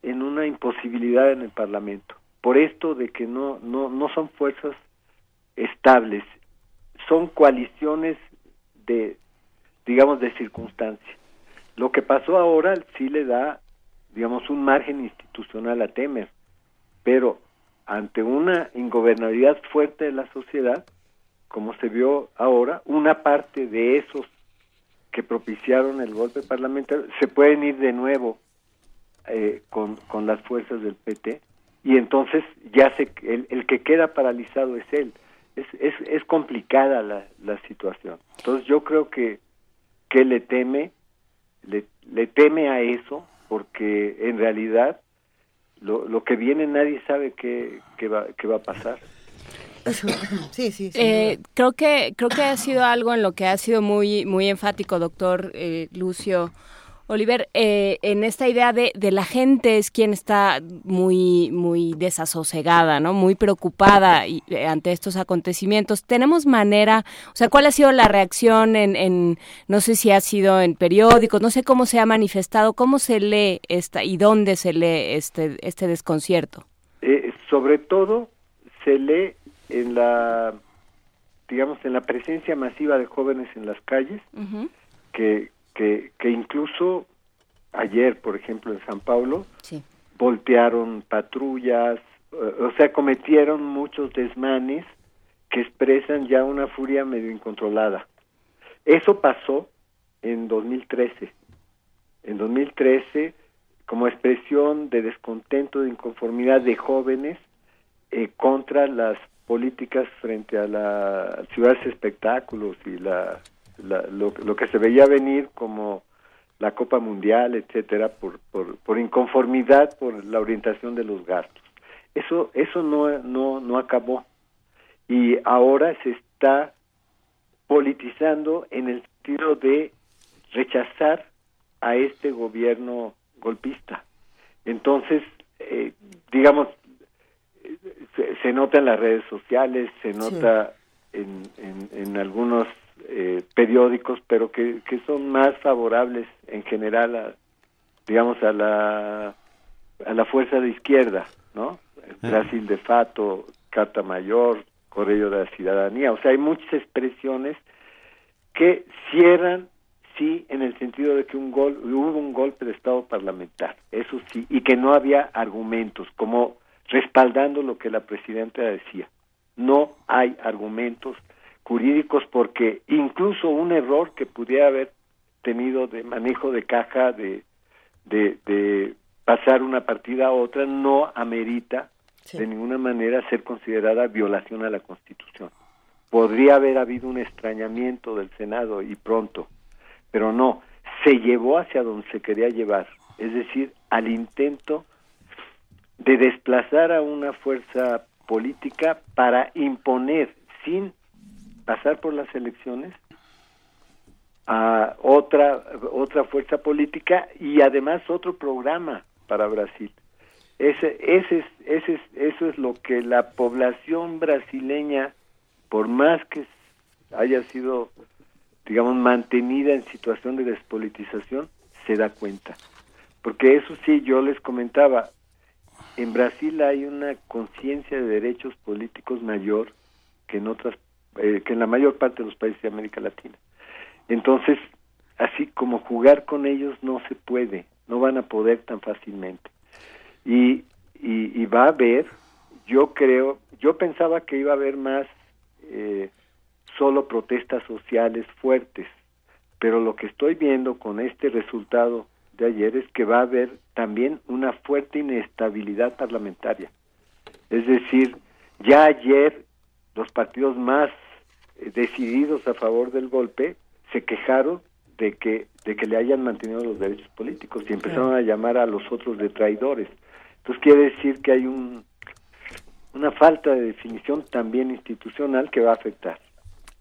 en una imposibilidad en el Parlamento. Por esto de que no no no son fuerzas estables, son coaliciones de digamos de circunstancia. Lo que pasó ahora sí le da digamos un margen institucional a Temer, pero ante una ingobernabilidad fuerte de la sociedad, como se vio ahora, una parte de esos que propiciaron el golpe parlamentario se pueden ir de nuevo eh, con, con las fuerzas del PT y entonces ya se, el, el que queda paralizado es él. Es, es, es complicada la, la situación. Entonces yo creo que, que le teme, le, le teme a eso, porque en realidad lo, lo que viene nadie sabe qué, qué, va, qué va a pasar. sí, sí. sin Eh, creo que creo que ha sido algo en lo que ha sido muy muy enfático, doctor eh, Lucio Oliver, eh, en esta idea de, de la gente es quien está muy muy desasosegada, no, muy preocupada y, eh, ante estos acontecimientos. Tenemos manera, o sea, ¿cuál ha sido la reacción en, en no sé si ha sido en periódicos, no sé cómo se ha manifestado, cómo se lee esta y dónde se lee este este desconcierto? Eh, sobre todo se lee en la digamos en la presencia masiva de jóvenes en las calles que que, que incluso ayer por ejemplo en San Paulo Sí. voltearon patrullas eh, o sea cometieron muchos desmanes que expresan ya una furia medio incontrolada eso pasó en 2013 en 2013 como expresión de descontento, de inconformidad de jóvenes eh, contra las políticas frente a las ciudades espectáculos y la, la- lo, lo que se veía venir como la Copa Mundial, etcétera, por, por, por inconformidad por la orientación de los gastos. Eso eso no no no acabó y ahora se está politizando en el sentido de rechazar a este gobierno golpista. Entonces, eh, digamos, se, se nota en las redes sociales, se nota en, en, en algunos eh, periódicos, pero que, que son más favorables en general a, digamos, a la, a la fuerza de izquierda, ¿no? Brasil de Fato, Carta Mayor, Correo de la Ciudadanía. O sea, hay muchas expresiones que cierran, sí, en el sentido de que un gol, hubo un golpe de Estado parlamentar, eso sí, y que no había argumentos, como respaldando lo que la presidenta decía. No hay argumentos jurídicos porque incluso un error que pudiera haber tenido de manejo de caja de, de, de pasar una partida a otra no amerita de ninguna manera ser considerada violación a la Constitución. Podría haber habido un extrañamiento del Senado y pronto, pero no, se llevó hacia donde se quería llevar, es decir, al intento de desplazar a una fuerza política para imponer sin pasar por las elecciones a otra otra fuerza política y además otro programa para Brasil. Ese, ese, ese, eso es lo que la población brasileña, por más que haya sido, digamos, mantenida en situación de despolitización, se da cuenta. Porque eso sí, yo les comentaba, en Brasil hay una conciencia de derechos políticos mayor que en otras, eh, que en la mayor parte de los países de América Latina. Entonces, así como jugar con ellos no se puede, no van a poder tan fácilmente. Y, y, va a haber, yo creo, yo pensaba que iba a haber más eh, solo protestas sociales fuertes, pero lo que estoy viendo con este resultado de ayer es que va a haber también una fuerte inestabilidad parlamentaria. Es decir, ya ayer los partidos más decididos a favor del golpe se quejaron de que de que le hayan mantenido los derechos políticos y empezaron a llamar a los otros de traidores. Entonces quiere decir que hay un una falta de definición también institucional que va a afectar.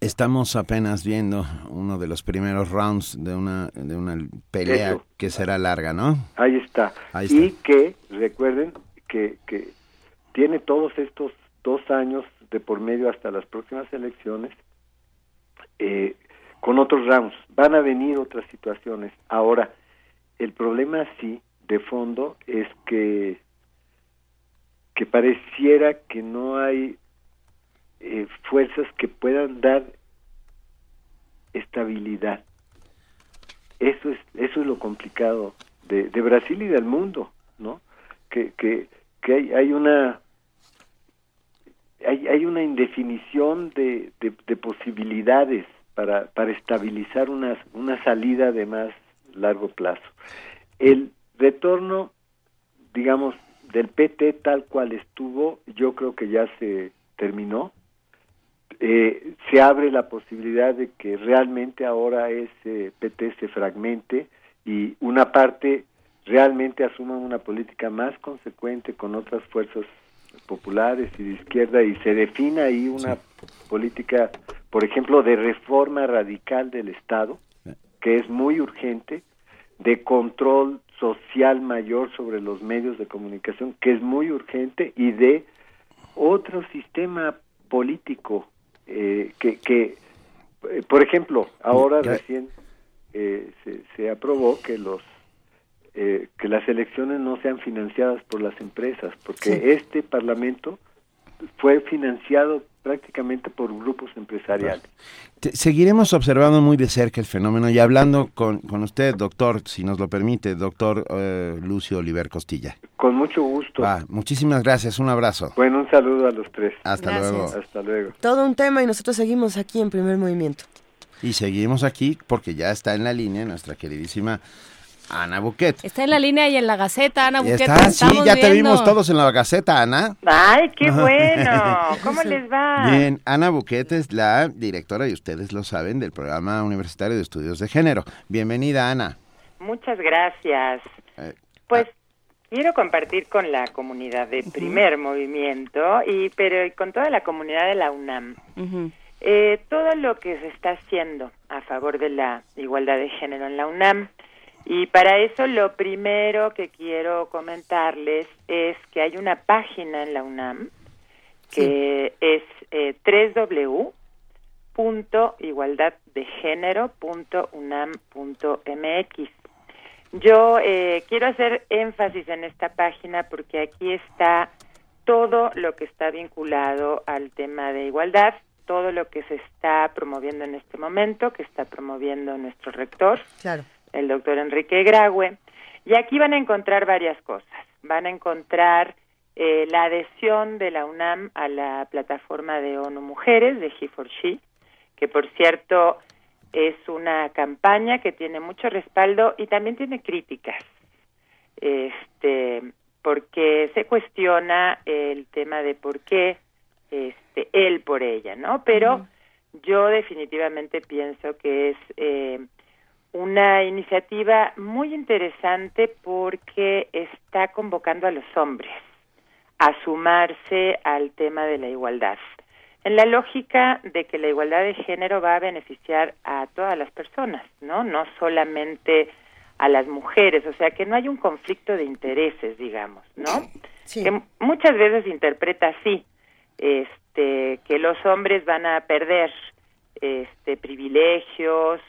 Estamos apenas viendo uno de los primeros rounds de una de una pelea que será larga, ¿no? Ahí está. Y que recuerden que, que tiene todos estos dos años de por medio hasta las próximas elecciones eh, con otros rounds. Van a venir otras situaciones. Ahora, el problema sí, de fondo, es que, que pareciera que no hay eh, fuerzas que puedan dar estabilidad. Eso es, eso es lo complicado de, de Brasil y del mundo, ¿no? Que, que, que hay, hay una hay, hay una indefinición de, de posibilidades para, para estabilizar una, salida de más largo plazo. El retorno, digamos, del PT tal cual estuvo, yo creo que ya se terminó. Eh, se abre la posibilidad de que realmente ahora ese PT se fragmente y una parte realmente asuma una política más consecuente con otras fuerzas populares y de izquierda y se defina ahí una política, por ejemplo, de reforma radical del Estado, que es muy urgente, de control social mayor sobre los medios de comunicación, que es muy urgente, y de otro sistema político eh, que, que eh, por ejemplo, ahora recién eh, se, se aprobó que los eh, que las elecciones no sean financiadas por las empresas, porque este Parlamento fue financiado prácticamente por grupos empresariales. Seguiremos observando muy de cerca el fenómeno y hablando con, con usted, doctor, si nos lo permite, doctor eh, Lucio Oliver Costilla. Con mucho gusto. muchísimas gracias, un abrazo. Bueno, un saludo a los tres. Hasta luego. Hasta luego. Todo un tema y nosotros seguimos aquí en primer movimiento. Y seguimos aquí porque ya está en la línea nuestra queridísima Ana Buquet. Está en la línea y en la Gaceta, Ana Buquet. Está, sí, ya te vimos todos en la Gaceta, Ana. Ay, qué bueno. ¿Cómo les va? Bien, Ana Buquet es la directora, y ustedes lo saben, del programa universitario de estudios de género. Bienvenida, Ana. Muchas gracias. Eh, pues quiero compartir con la comunidad de primer movimiento, y pero con toda la comunidad de la UNAM. eh, todo lo que se está haciendo a favor de la igualdad de género en la UNAM y para eso lo primero que quiero comentarles es que hay una página en la UNAM que es eh, www.igualdaddegénero.unam.mx. Yo eh, quiero hacer énfasis en esta página porque aquí está todo lo que está vinculado al tema de igualdad, todo lo que se está promoviendo en este momento, que está promoviendo nuestro rector, Claro. El doctor Enrique Graue. Y aquí van a encontrar varias cosas. Van a encontrar eh, la adhesión de la UNAM a la plataforma de ONU Mujeres, de He for She, que por cierto es una campaña que tiene mucho respaldo y también tiene críticas. Este, porque se cuestiona el tema de por qué este, él por ella, ¿no? Pero yo definitivamente pienso que es eh, una iniciativa muy interesante porque está convocando a los hombres a sumarse al tema de la igualdad. En la lógica de que la igualdad de género va a beneficiar a todas las personas, ¿no? No solamente a las mujeres, o sea, que no hay un conflicto de intereses, digamos, ¿no? Que muchas veces se interpreta así, este, que los hombres van a perder este privilegios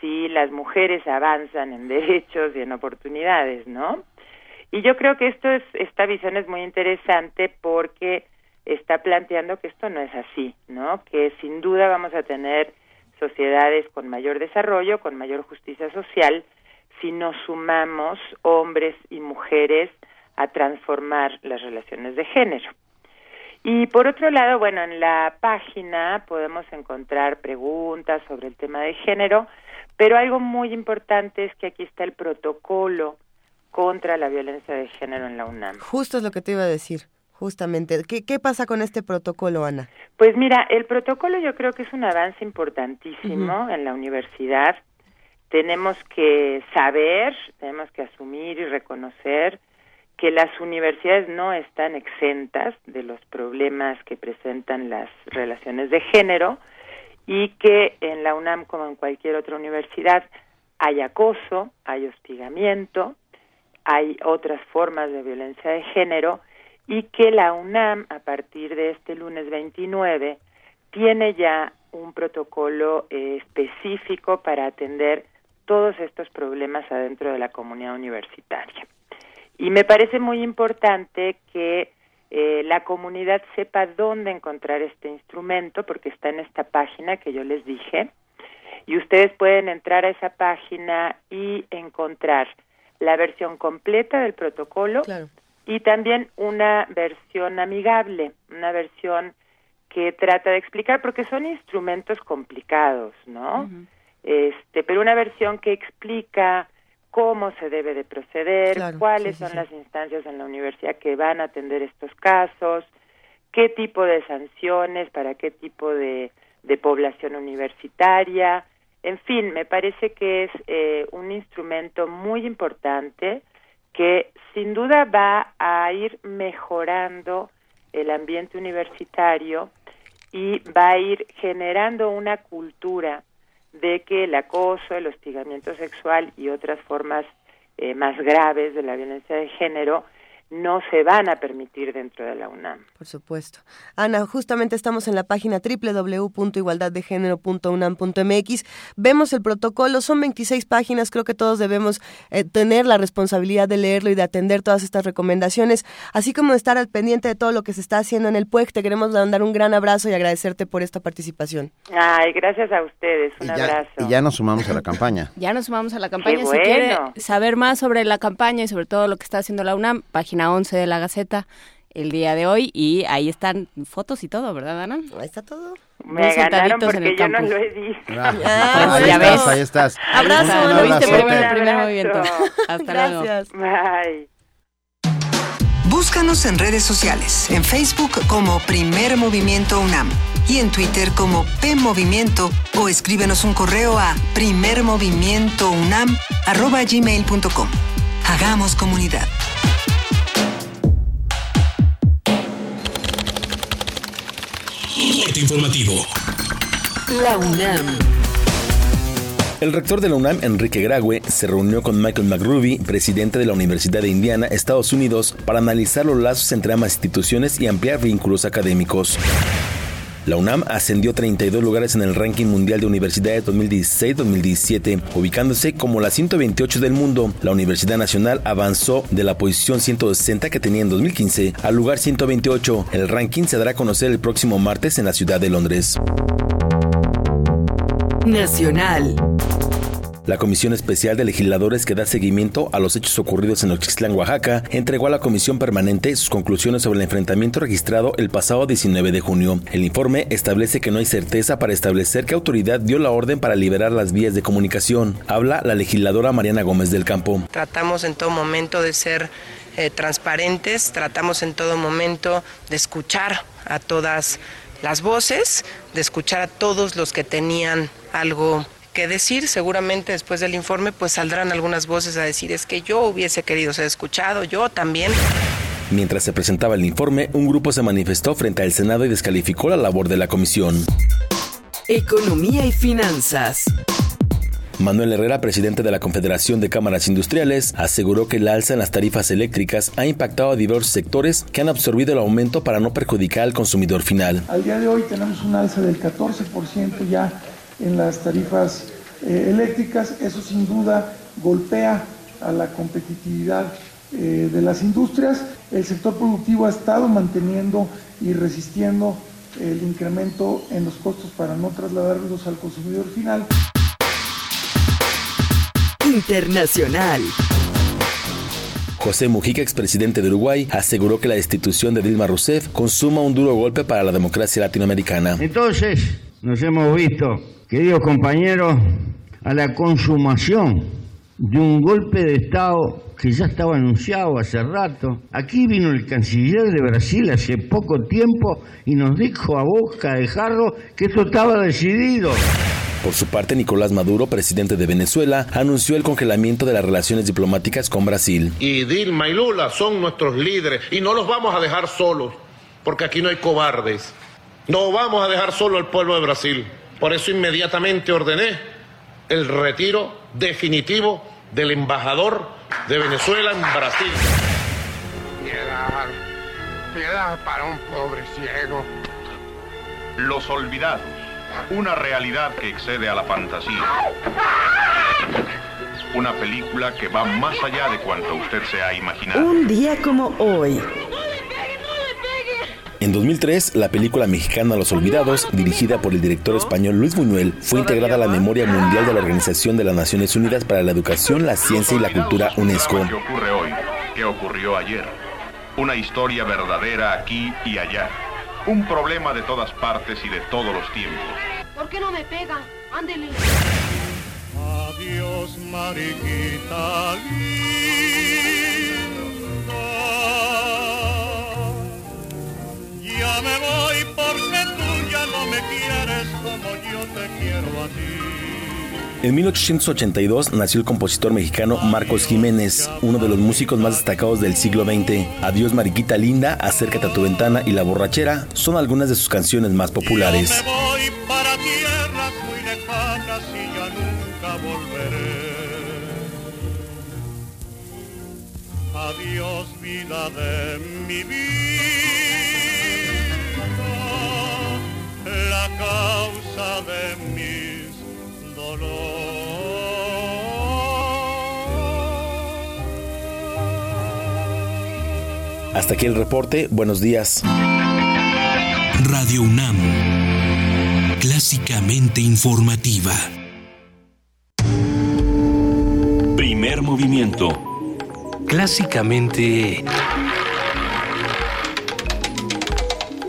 si las mujeres avanzan en derechos y en oportunidades, ¿no? Y yo creo que esto es esta visión es muy interesante porque está planteando que esto no es así, ¿no? Que sin duda vamos a tener sociedades con mayor desarrollo, con mayor justicia social, si nos sumamos hombres y mujeres a transformar las relaciones de género. Y por otro lado, bueno, en la página podemos encontrar preguntas sobre el tema de género, pero algo muy importante es que aquí está el protocolo contra la violencia de género en la UNAM. Justo es lo que te iba a decir, justamente. ¿Qué, qué pasa con este protocolo, Ana? Pues mira, el protocolo yo creo que es un avance importantísimo en la universidad. Tenemos que saber, tenemos que asumir y reconocer que las universidades no están exentas de los problemas que presentan las relaciones de género y que en la UNAM como en cualquier otra universidad hay acoso, hay hostigamiento, hay otras formas de violencia de género y que la UNAM a partir de este lunes 29 tiene ya un protocolo eh, específico para atender todos estos problemas adentro de la comunidad universitaria. Y me parece muy importante que eh, la comunidad sepa dónde encontrar este instrumento, porque está en esta página que yo les dije. Y ustedes pueden entrar a esa página y encontrar la versión completa del protocolo y también una versión amigable, una versión que trata de explicar, porque son instrumentos complicados, ¿no? Este, pero una versión que explica cómo se debe de proceder, cuáles son las instancias en la universidad que van a atender estos casos, qué tipo de sanciones para qué tipo de, de población universitaria, en fin, me parece que es eh, un instrumento muy importante que sin duda va a ir mejorando el ambiente universitario y va a ir generando una cultura de que el acoso, el hostigamiento sexual y otras formas eh, más graves de la violencia de género no se van a permitir dentro de la UNAM. Por supuesto. Ana, justamente estamos en la página www.igualdaddegénero.unam.mx. Vemos el protocolo, son 26 páginas, creo que todos debemos eh, tener la responsabilidad de leerlo y de atender todas estas recomendaciones, así como estar al pendiente de todo lo que se está haciendo en el PUEC. Te queremos mandar un gran abrazo y agradecerte por esta participación. Ay, gracias a ustedes, un y ya, abrazo. Y ya nos sumamos a la campaña. Ya nos sumamos a la campaña. Qué Si quiere bueno. saber más sobre la campaña y sobre todo lo que está haciendo la UNAM, página 11 de la Gaceta el día de hoy y ahí están fotos y todo, ¿verdad, Ana? Ahí está todo. Me ganaron porque el yo no lo he visto. Ah, Pues ahí ya estás, ves. ahí estás. Abrazo, Un lo viste primero. El primer movimiento. Hasta luego. Gracias. Bye. Búscanos en redes sociales, en Facebook como Primer Movimiento UNAM y en Twitter como P Movimiento o escríbenos un correo a primermovimientounam@gmail.com. Hagamos comunidad. Informativo. La UNAM. El rector de la UNAM, Enrique Graue, se reunió con Michael McRuby, presidente de la Universidad de Indiana, Estados Unidos, para analizar los lazos entre ambas instituciones y ampliar vínculos académicos. La UNAM ascendió 32 lugares en el ranking mundial de universidades 2016-2017, ubicándose como la 128 del mundo. La Universidad Nacional avanzó de la posición 160 que tenía en 2015 al lugar 128. El ranking se dará a conocer el próximo martes en la ciudad de Londres. Nacional. La Comisión Especial de Legisladores que da seguimiento a los hechos ocurridos en Oxixtlán, Oaxaca, entregó a la Comisión Permanente sus conclusiones sobre el enfrentamiento registrado el pasado 19 de junio. El informe establece que no hay certeza para establecer qué autoridad dio la orden para liberar las vías de comunicación. Habla la legisladora Mariana Gómez del Campo. Tratamos en todo momento de ser eh, transparentes, tratamos en todo momento de escuchar a todas las voces, de escuchar a todos los que tenían algo que decir. Seguramente después del informe pues saldrán algunas voces a decir es que yo hubiese querido ser escuchado, yo también. Mientras se presentaba el informe, un grupo se manifestó frente al Senado y descalificó la labor de la comisión. Economía y finanzas. Manuel Herrera, presidente de la Confederación de Cámaras Industriales, aseguró que el alza en las tarifas eléctricas ha impactado a diversos sectores que han absorbido el aumento para no perjudicar al consumidor final. Al día de hoy tenemos un alza del 14% ya en las tarifas eh, eléctricas. Eso sin duda golpea a la competitividad eh, de las industrias. El sector productivo ha estado manteniendo y resistiendo el incremento en los costos para no trasladarlos al consumidor final. Internacional. José Mujica, expresidente de Uruguay, aseguró que la destitución de Dilma Rousseff consuma un duro golpe para la democracia latinoamericana. Entonces, nos hemos visto, queridos compañeros, a la consumación de un golpe de Estado que ya estaba anunciado hace rato. Aquí vino el canciller de Brasil hace poco tiempo y nos dijo a boca de jarro que eso estaba decidido. Por su parte, Nicolás Maduro, presidente de Venezuela, anunció el congelamiento de las relaciones diplomáticas con Brasil. Y Dilma y Lula son nuestros líderes y no los vamos a dejar solos, porque aquí no hay cobardes. No vamos a dejar solo al pueblo de Brasil. Por eso inmediatamente ordené el retiro definitivo del embajador de Venezuela en Brasil. Piedad, piedad para un pobre ciego. Los olvidados, una realidad que excede a la fantasía. Una película que va más allá de cuanto usted se ha imaginado. Un día como hoy. En 2003, la película mexicana Los Olvidados, dirigida por el director español Luis Buñuel, fue integrada a la memoria mundial de la Organización de las Naciones Unidas para la Educación, la Ciencia y la Cultura UNESCO. ¿Qué ocurre hoy? ¿Qué ocurrió ayer? Una historia verdadera aquí y allá. Un problema de todas partes y de todos los tiempos. ¿Por qué no me pega? Ándele. Adiós, mariquita Ya me voy porque tú ya no me quieres como yo te quiero a ti. En 1882 nació el compositor mexicano Marcos Jiménez, uno de los músicos más destacados del siglo XX. Adiós Mariquita Linda, Acércate a tu ventana y La borrachera son algunas de sus canciones más populares. Me voy para tierras muy lejanas y ya nunca volveré. Adiós vida de mi vida. La causa de mis dolores. Hasta aquí el reporte. Buenos días. Radio UNAM. Clásicamente informativa. Primer movimiento. Clásicamente...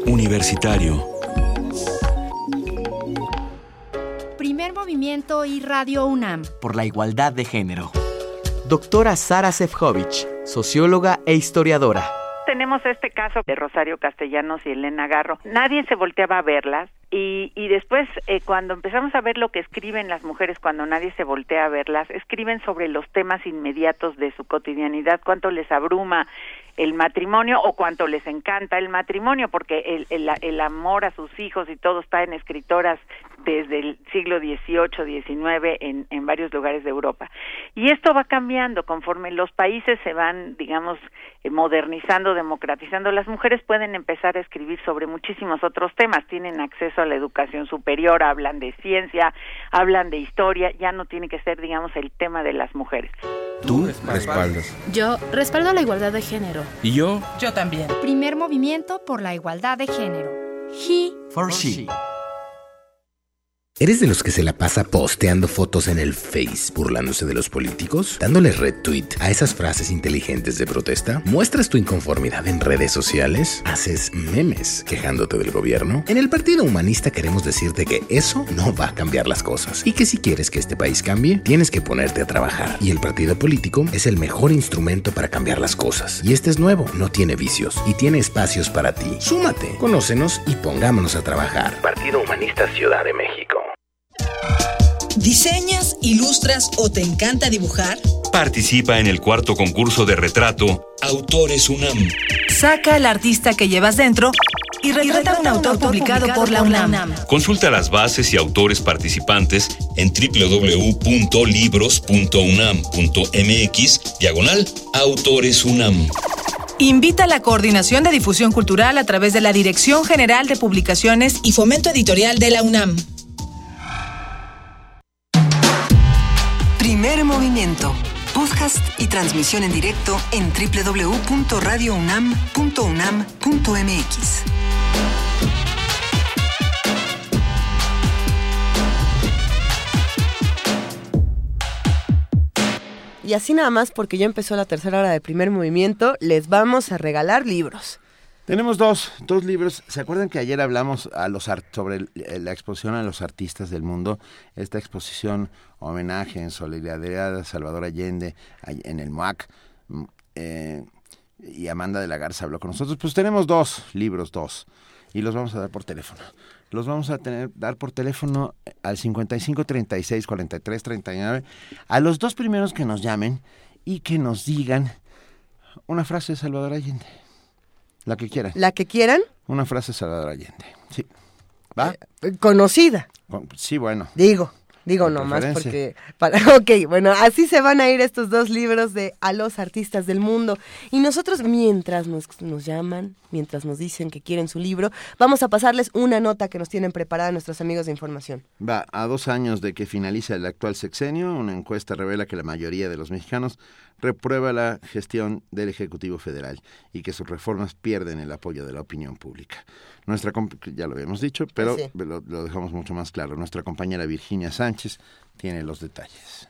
Universitario. Movimiento y Radio UNAM. Por la igualdad de género. Doctora Sara Sefcovic, socióloga e historiadora. Tenemos este caso de Rosario Castellanos y Elena Garro. Nadie se volteaba a verlas y, y después eh, cuando empezamos a ver lo que escriben las mujeres cuando nadie se voltea a verlas, escriben sobre los temas inmediatos de su cotidianidad, cuánto les abruma el matrimonio o cuánto les encanta el matrimonio, porque el, el, el, amor a sus hijos y todo está en escritoras desde el siglo XVIII, XIX en, en varios lugares de Europa. Y esto va cambiando conforme los países se van, digamos, eh, modernizando, democratizando. Las mujeres pueden empezar a escribir sobre muchísimos otros temas, tienen acceso a la educación superior, hablan de ciencia, hablan de historia, ya no tiene que ser, digamos, el tema de las mujeres. Tú respaldas. Yo respaldo la igualdad de género. ¿Y yo? Yo también. Primer movimiento por la igualdad de género. He For she. ¿Eres de los que se la pasa posteando fotos en el Face burlándose de los políticos? ¿Dándole retweet a esas frases inteligentes de protesta? ¿Muestras tu inconformidad en redes sociales? ¿Haces memes quejándote del gobierno? En el Partido Humanista queremos decirte que eso no va a cambiar las cosas y que si quieres que este país cambie, tienes que ponerte a trabajar. Y el partido político es el mejor instrumento para cambiar las cosas. Y este es nuevo, no tiene vicios y tiene espacios para ti. Súmate, conócenos y pongámonos a trabajar. Partido Humanista Ciudad de México. ¿Diseñas, ilustras o te encanta dibujar? Participa en el cuarto concurso de retrato Autores UNAM. Saca al artista que llevas dentro y retrata un autor publicado por la UNAM. Consulta las bases y autores participantes en www.libros.unam.mx diagonal Autores UNAM. Invita a la Coordinación de Difusión Cultural a través de la Dirección General de Publicaciones y Fomento Editorial de la UNAM. Primer movimiento. Podcast y transmisión en directo en www.radiounam.unam.mx. Y así nada más, porque ya empezó la tercera hora de primer movimiento, les vamos a regalar libros. Tenemos dos, dos libros. ¿Se acuerdan que ayer hablamos a los art- sobre eh, la exposición a los artistas del mundo? Esta exposición homenaje en solidaridad a Salvador Allende en el MOAC. mm, eh, y Amanda de la Garza habló con nosotros. Pues tenemos dos libros, dos. Y los vamos a dar por teléfono. Los vamos a tener, dar por teléfono al 55 36 43 39. A los dos primeros que nos llamen y que nos digan una frase de Salvador Allende. La que quieran. La que quieran, Una frase Salvador Allende. Sí. ¿Va? conocida, Con- Sí, bueno. digo. Digo nomás porque... Para, ok, bueno, así se van a ir estos dos libros de A los artistas del mundo. Y nosotros, mientras nos, nos llaman, mientras nos dicen que quieren su libro, vamos a pasarles una nota que nos tienen preparada nuestros amigos de información. Va, a dos años de que finaliza el actual sexenio, una encuesta revela que la mayoría de los mexicanos reprueba la gestión del Ejecutivo Federal y que sus reformas pierden el apoyo de la opinión pública. Nuestra, ya lo habíamos dicho, pero Sí. lo, lo dejamos mucho más claro. Nuestra compañera Virginia Sánchez tiene los detalles.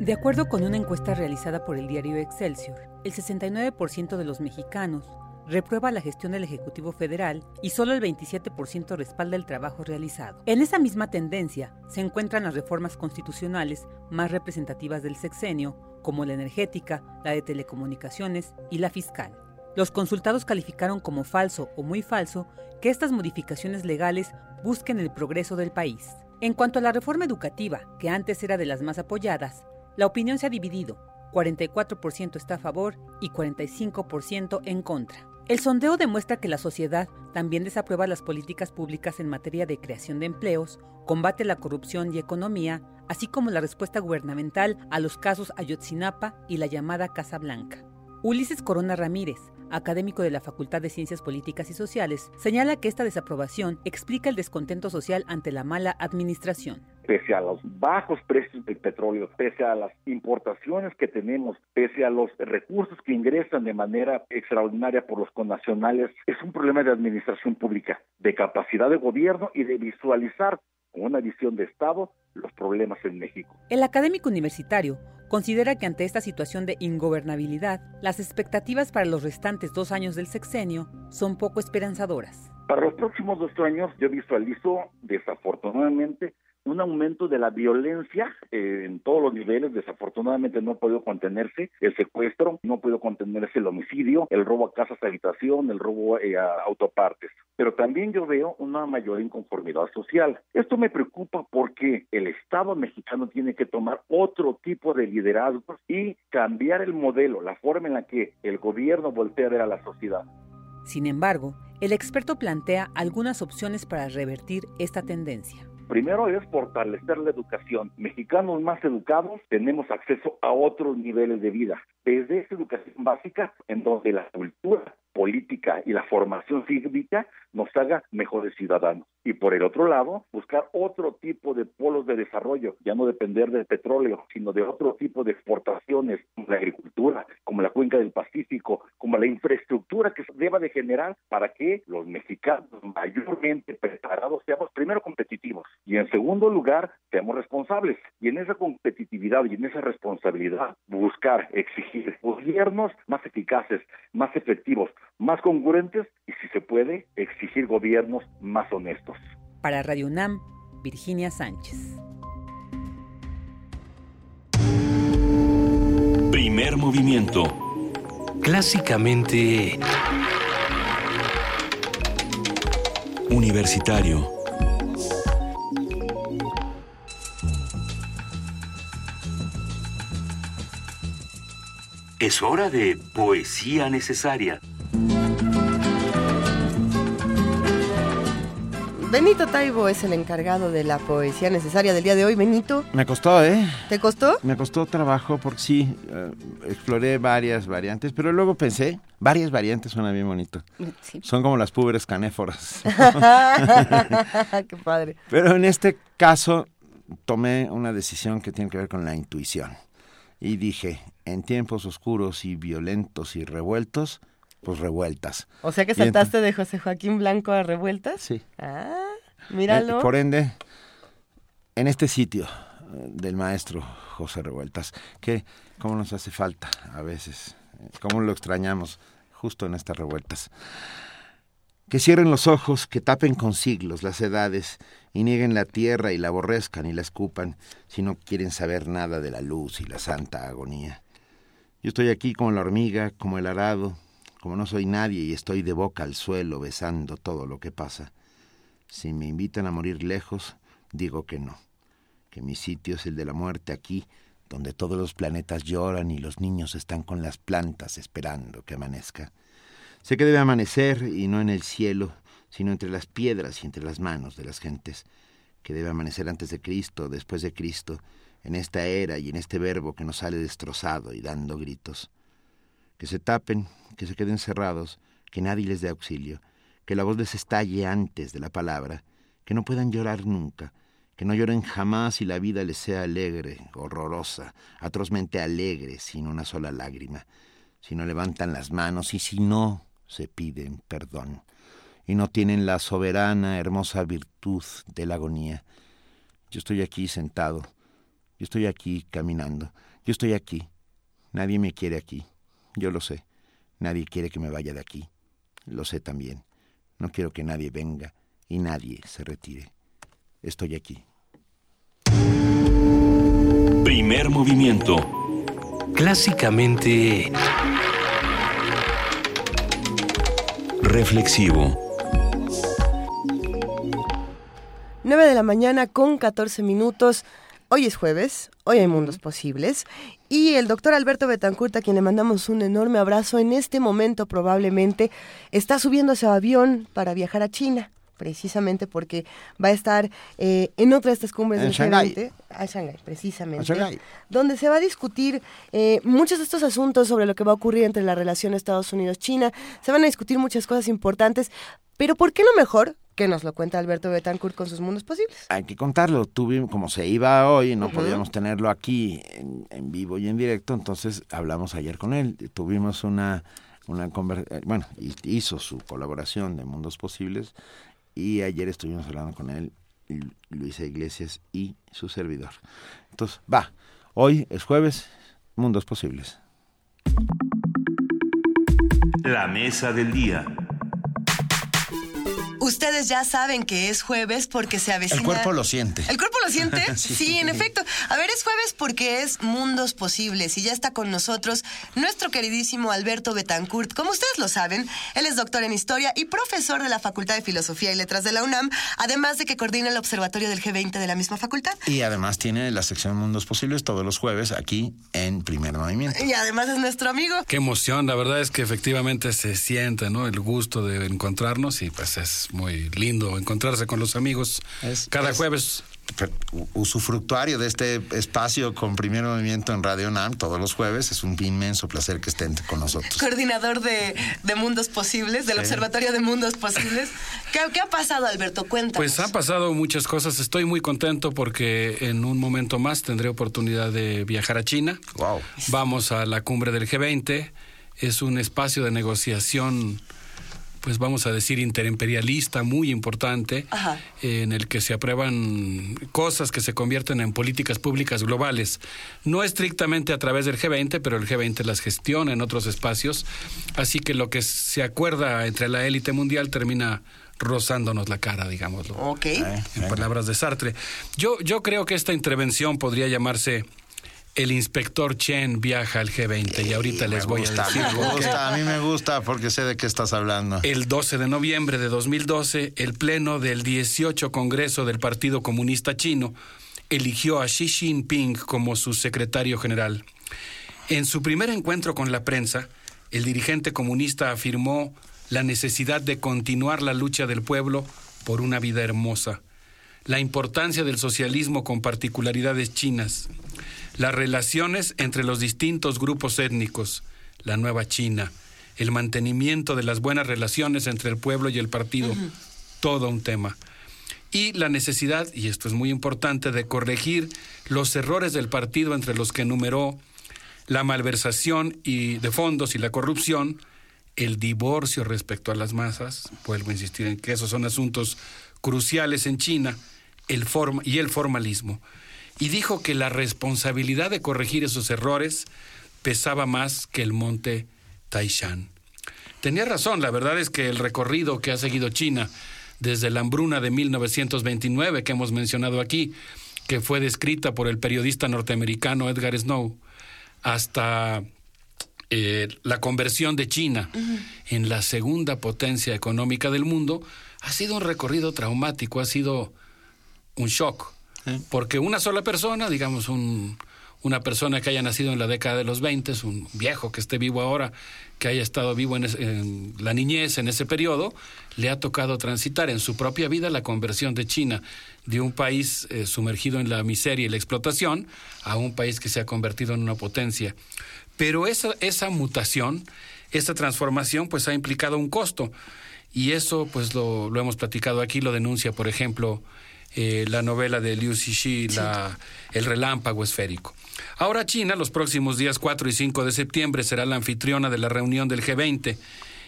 De acuerdo con una encuesta realizada por el diario Excelsior, el 69% de los mexicanos reprueba la gestión del Ejecutivo Federal y solo el 27% respalda el trabajo realizado. En esa misma tendencia se encuentran las reformas constitucionales más representativas del sexenio, como la energética, la de telecomunicaciones y la fiscal. Los consultados calificaron como falso o muy falso que estas modificaciones legales busquen el progreso del país. En cuanto a la reforma educativa, que antes era de las más apoyadas, la opinión se ha dividido. 44% está a favor y 45% en contra. El sondeo demuestra que la sociedad también desaprueba las políticas públicas en materia de creación de empleos, combate la corrupción y economía, así como la respuesta gubernamental a los casos Ayotzinapa y la llamada Casa Blanca. Ulises Corona Ramírez, académico de la Facultad de Ciencias Políticas y Sociales, señala que esta desaprobación explica el descontento social ante la mala administración. Pese a los bajos precios del petróleo, pese a las importaciones que tenemos, pese a los recursos que ingresan de manera extraordinaria por los connacionales, es un problema de administración pública, de capacidad de gobierno y de visualizar con una visión de Estado los problemas en México. El académico universitario considera que ante esta situación de ingobernabilidad, las expectativas para los restantes dos años del sexenio son poco esperanzadoras. Para los próximos dos años yo visualizo desafortunadamente un aumento de la violencia eh, en todos los niveles. Desafortunadamente no ha podido contenerse el secuestro, no ha podido contenerse el homicidio, el robo a casas, habitación, el robo eh, a autopartes. Pero también yo veo una mayor inconformidad social. Esto me preocupa porque el Estado mexicano tiene que tomar otro tipo de liderazgo y cambiar el modelo, la forma en la que el gobierno voltea a ver a la sociedad. Sin embargo, el experto plantea algunas opciones para revertir esta tendencia. Primero es fortalecer la educación. Mexicanos más educados tenemos acceso a otros niveles de vida, desde esa educación básica en donde la cultura política y la formación cívica nos haga mejores ciudadanos. Y por el otro lado, buscar otro tipo de polos de desarrollo, ya no depender del petróleo, sino de otro tipo de exportaciones, como la agricultura, como la cuenca del Pacífico, como la infraestructura que se deba de generar para que los mexicanos mayormente preparados seamos primero competitivos y en segundo lugar seamos responsables. Y en esa competitividad y en esa responsabilidad buscar, exigir gobiernos más eficaces, más efectivos, más congruentes y, si se puede, exigir gobiernos más honestos. Para Radio UNAM, Virginia Sánchez. Primer movimiento. Clásicamente... Universitario. Es hora de poesía necesaria. Benito Taibo es el encargado de la poesía necesaria del día de hoy. Benito. Me costó, ¿eh? ¿Te costó? Me costó trabajo porque sí, eh, exploré varias variantes, pero luego pensé, varias variantes suena bien bonito. Son como las púberes canéforas. Qué padre. Pero en este caso tomé una decisión que tiene que ver con la intuición. Y dije, en tiempos oscuros y violentos y revueltos, pues revueltas. O sea que saltaste de José Joaquín Blanco a revueltas. Sí. Ah, míralo. Eh, por ende, en este sitio eh, del maestro José Revueltas, que cómo nos hace falta a veces, eh, cómo lo extrañamos justo en estas revueltas. Que cierren los ojos, que tapen con siglos las edades y nieguen la tierra y la aborrezcan y la escupan si no quieren saber nada de la luz y la santa agonía. Yo estoy aquí como la hormiga, como el arado, como no soy nadie y estoy de boca al suelo besando todo lo que pasa. Si me invitan a morir lejos, digo que no, que mi sitio es el de la muerte aquí, donde todos los planetas lloran y los niños están con las plantas esperando que amanezca. Sé que debe amanecer y no en el cielo, sino entre las piedras y entre las manos de las gentes, que debe amanecer antes de Cristo, después de Cristo, en esta era y en este verbo que nos sale destrozado y dando gritos. Que se tapen, que se queden cerrados, que nadie les dé auxilio, que la voz les estalle antes de la palabra, que no puedan llorar nunca, que no lloren jamás y la vida les sea alegre, horrorosa, atrozmente alegre, sin una sola lágrima, si no levantan las manos y si no se piden perdón y no tienen la soberana, hermosa virtud de la agonía. Yo estoy aquí sentado, yo estoy aquí caminando, yo estoy aquí. Nadie me quiere aquí, yo lo sé. Nadie quiere que me vaya de aquí, lo sé también. No quiero que nadie venga y nadie se retire. Estoy aquí. Primer movimiento. Clásicamente... Reflexivo. 9 de la mañana con 14 minutos. Hoy es jueves, hoy hay mundos posibles y el doctor Alberto Betancourt, a quien le mandamos un enorme abrazo, en este momento probablemente está subiendo a su avión para viajar a China precisamente porque va a estar eh, en otra de estas cumbres En del Shanghái. G20, a Shanghái, precisamente, A Shanghái. donde se va a discutir eh, muchos de estos asuntos sobre lo que va a ocurrir entre la relación Estados Unidos-China. Se van a discutir muchas cosas importantes, pero ¿por qué no mejor? Que nos lo cuenta Alberto Betancourt con sus mundos posibles. Hay que contarlo. Tuvimos, como se iba hoy, no podíamos tenerlo aquí en, en vivo y en directo, entonces hablamos ayer con él. Tuvimos una, una conversación, bueno, hi- hizo su colaboración de Mundos Posibles y ayer estuvimos hablando con él, Lu- Luisa Iglesias y su servidor. Entonces, va, hoy es jueves, Mundos Posibles. La mesa del día. Ustedes ya saben que es jueves porque se avecina. El cuerpo lo siente. ¿El cuerpo lo siente? Sí. sí. en efecto. A ver, es jueves porque es Mundos Posibles y ya está con nosotros nuestro queridísimo Alberto Betancourt. Como ustedes lo saben, él es doctor en historia y profesor de la Facultad de Filosofía y Letras de la UNAM, además de que coordina el observatorio del G20 de la misma facultad. Y además tiene la sección Mundos Posibles todos los jueves aquí en Primer Movimiento. Y además es nuestro amigo. Qué emoción, la verdad es que efectivamente se siente, ¿no? El gusto de encontrarnos y pues es muy lindo encontrarse con los amigos cada es- jueves. Usufructuario de este espacio con Primer Movimiento en Radio NAM todos los jueves. Es un inmenso placer que estén con nosotros. Coordinador de, de Mundos Posibles, del Sí. Observatorio de Mundos Posibles. ¿Qué, qué ha pasado, Alberto? Cuéntanos. Pues han pasado muchas cosas. Estoy muy contento porque en un momento más tendré oportunidad de viajar a China. Wow. Vamos a la cumbre del G20. Es un espacio de negociación, pues vamos a decir, interimperialista muy importante, Ajá. en el que se aprueban cosas que se convierten en políticas públicas globales. No estrictamente a través del G20, pero el G20 las gestiona en otros espacios. Así que lo que se acuerda entre la élite mundial termina rozándonos la cara, digámoslo. Ok. En palabras de Sartre. Yo, yo creo que esta intervención podría llamarse El inspector Chen viaja al G20 y ahorita les voy gusta, a decir. me gusta, a mí me gusta porque sé de qué estás hablando. El 12 de noviembre de 2012, el Pleno del 18 Congreso del Partido Comunista Chino eligió a Xi Jinping como su secretario general. En su primer encuentro con la prensa, el dirigente comunista afirmó la necesidad de continuar la lucha del pueblo por una vida hermosa, la importancia del socialismo con particularidades chinas, las relaciones entre los distintos grupos étnicos, la nueva China, el mantenimiento de las buenas relaciones entre el pueblo y el partido, todo un tema. Y la necesidad, y esto es muy importante, de corregir los errores del partido entre los que enumeró la malversación y de fondos y la corrupción, el divorcio respecto a las masas, vuelvo a insistir en que esos son asuntos cruciales en China, el forma y el formalismo. Y dijo que la responsabilidad de corregir esos errores pesaba más que el monte Taishan. Tenía razón, la verdad es que el recorrido que ha seguido China desde la hambruna de 1929 que hemos mencionado aquí, que fue descrita por el periodista norteamericano Edgar Snow, hasta eh, la conversión de China en la segunda potencia económica del mundo, ha sido un recorrido traumático, ha sido un shock. Porque una sola persona, digamos, un, una persona que haya nacido en la década de los 20, un viejo que esté vivo ahora, que haya estado vivo en, en la niñez, en ese periodo, le ha tocado transitar en su propia vida la conversión de China de un país eh, sumergido en la miseria y la explotación a un país que se ha convertido en una potencia. Pero esa, esa mutación, esa transformación, pues ha implicado un costo. Y eso, pues lo, lo hemos platicado aquí, lo denuncia, por ejemplo, eh, la novela de Liu Cixi, la, El relámpago esférico. Ahora China, los próximos días 4 y 5 de septiembre, será la anfitriona de la reunión del G20.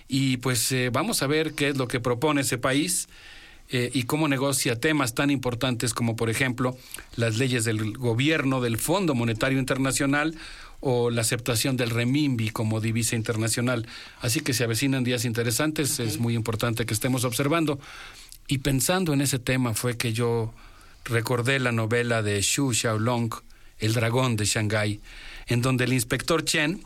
Y pues eh, vamos a ver qué es lo que propone ese país eh, y cómo negocia temas tan importantes como, por ejemplo, las leyes del gobierno, del Fondo Monetario Internacional o la aceptación del renminbi como divisa internacional. Así que se avecinan días interesantes, es muy importante que estemos observando. Y pensando en ese tema fue que yo recordé la novela de Xu Xiaolong, El dragón de Shanghái, en donde el inspector Chen,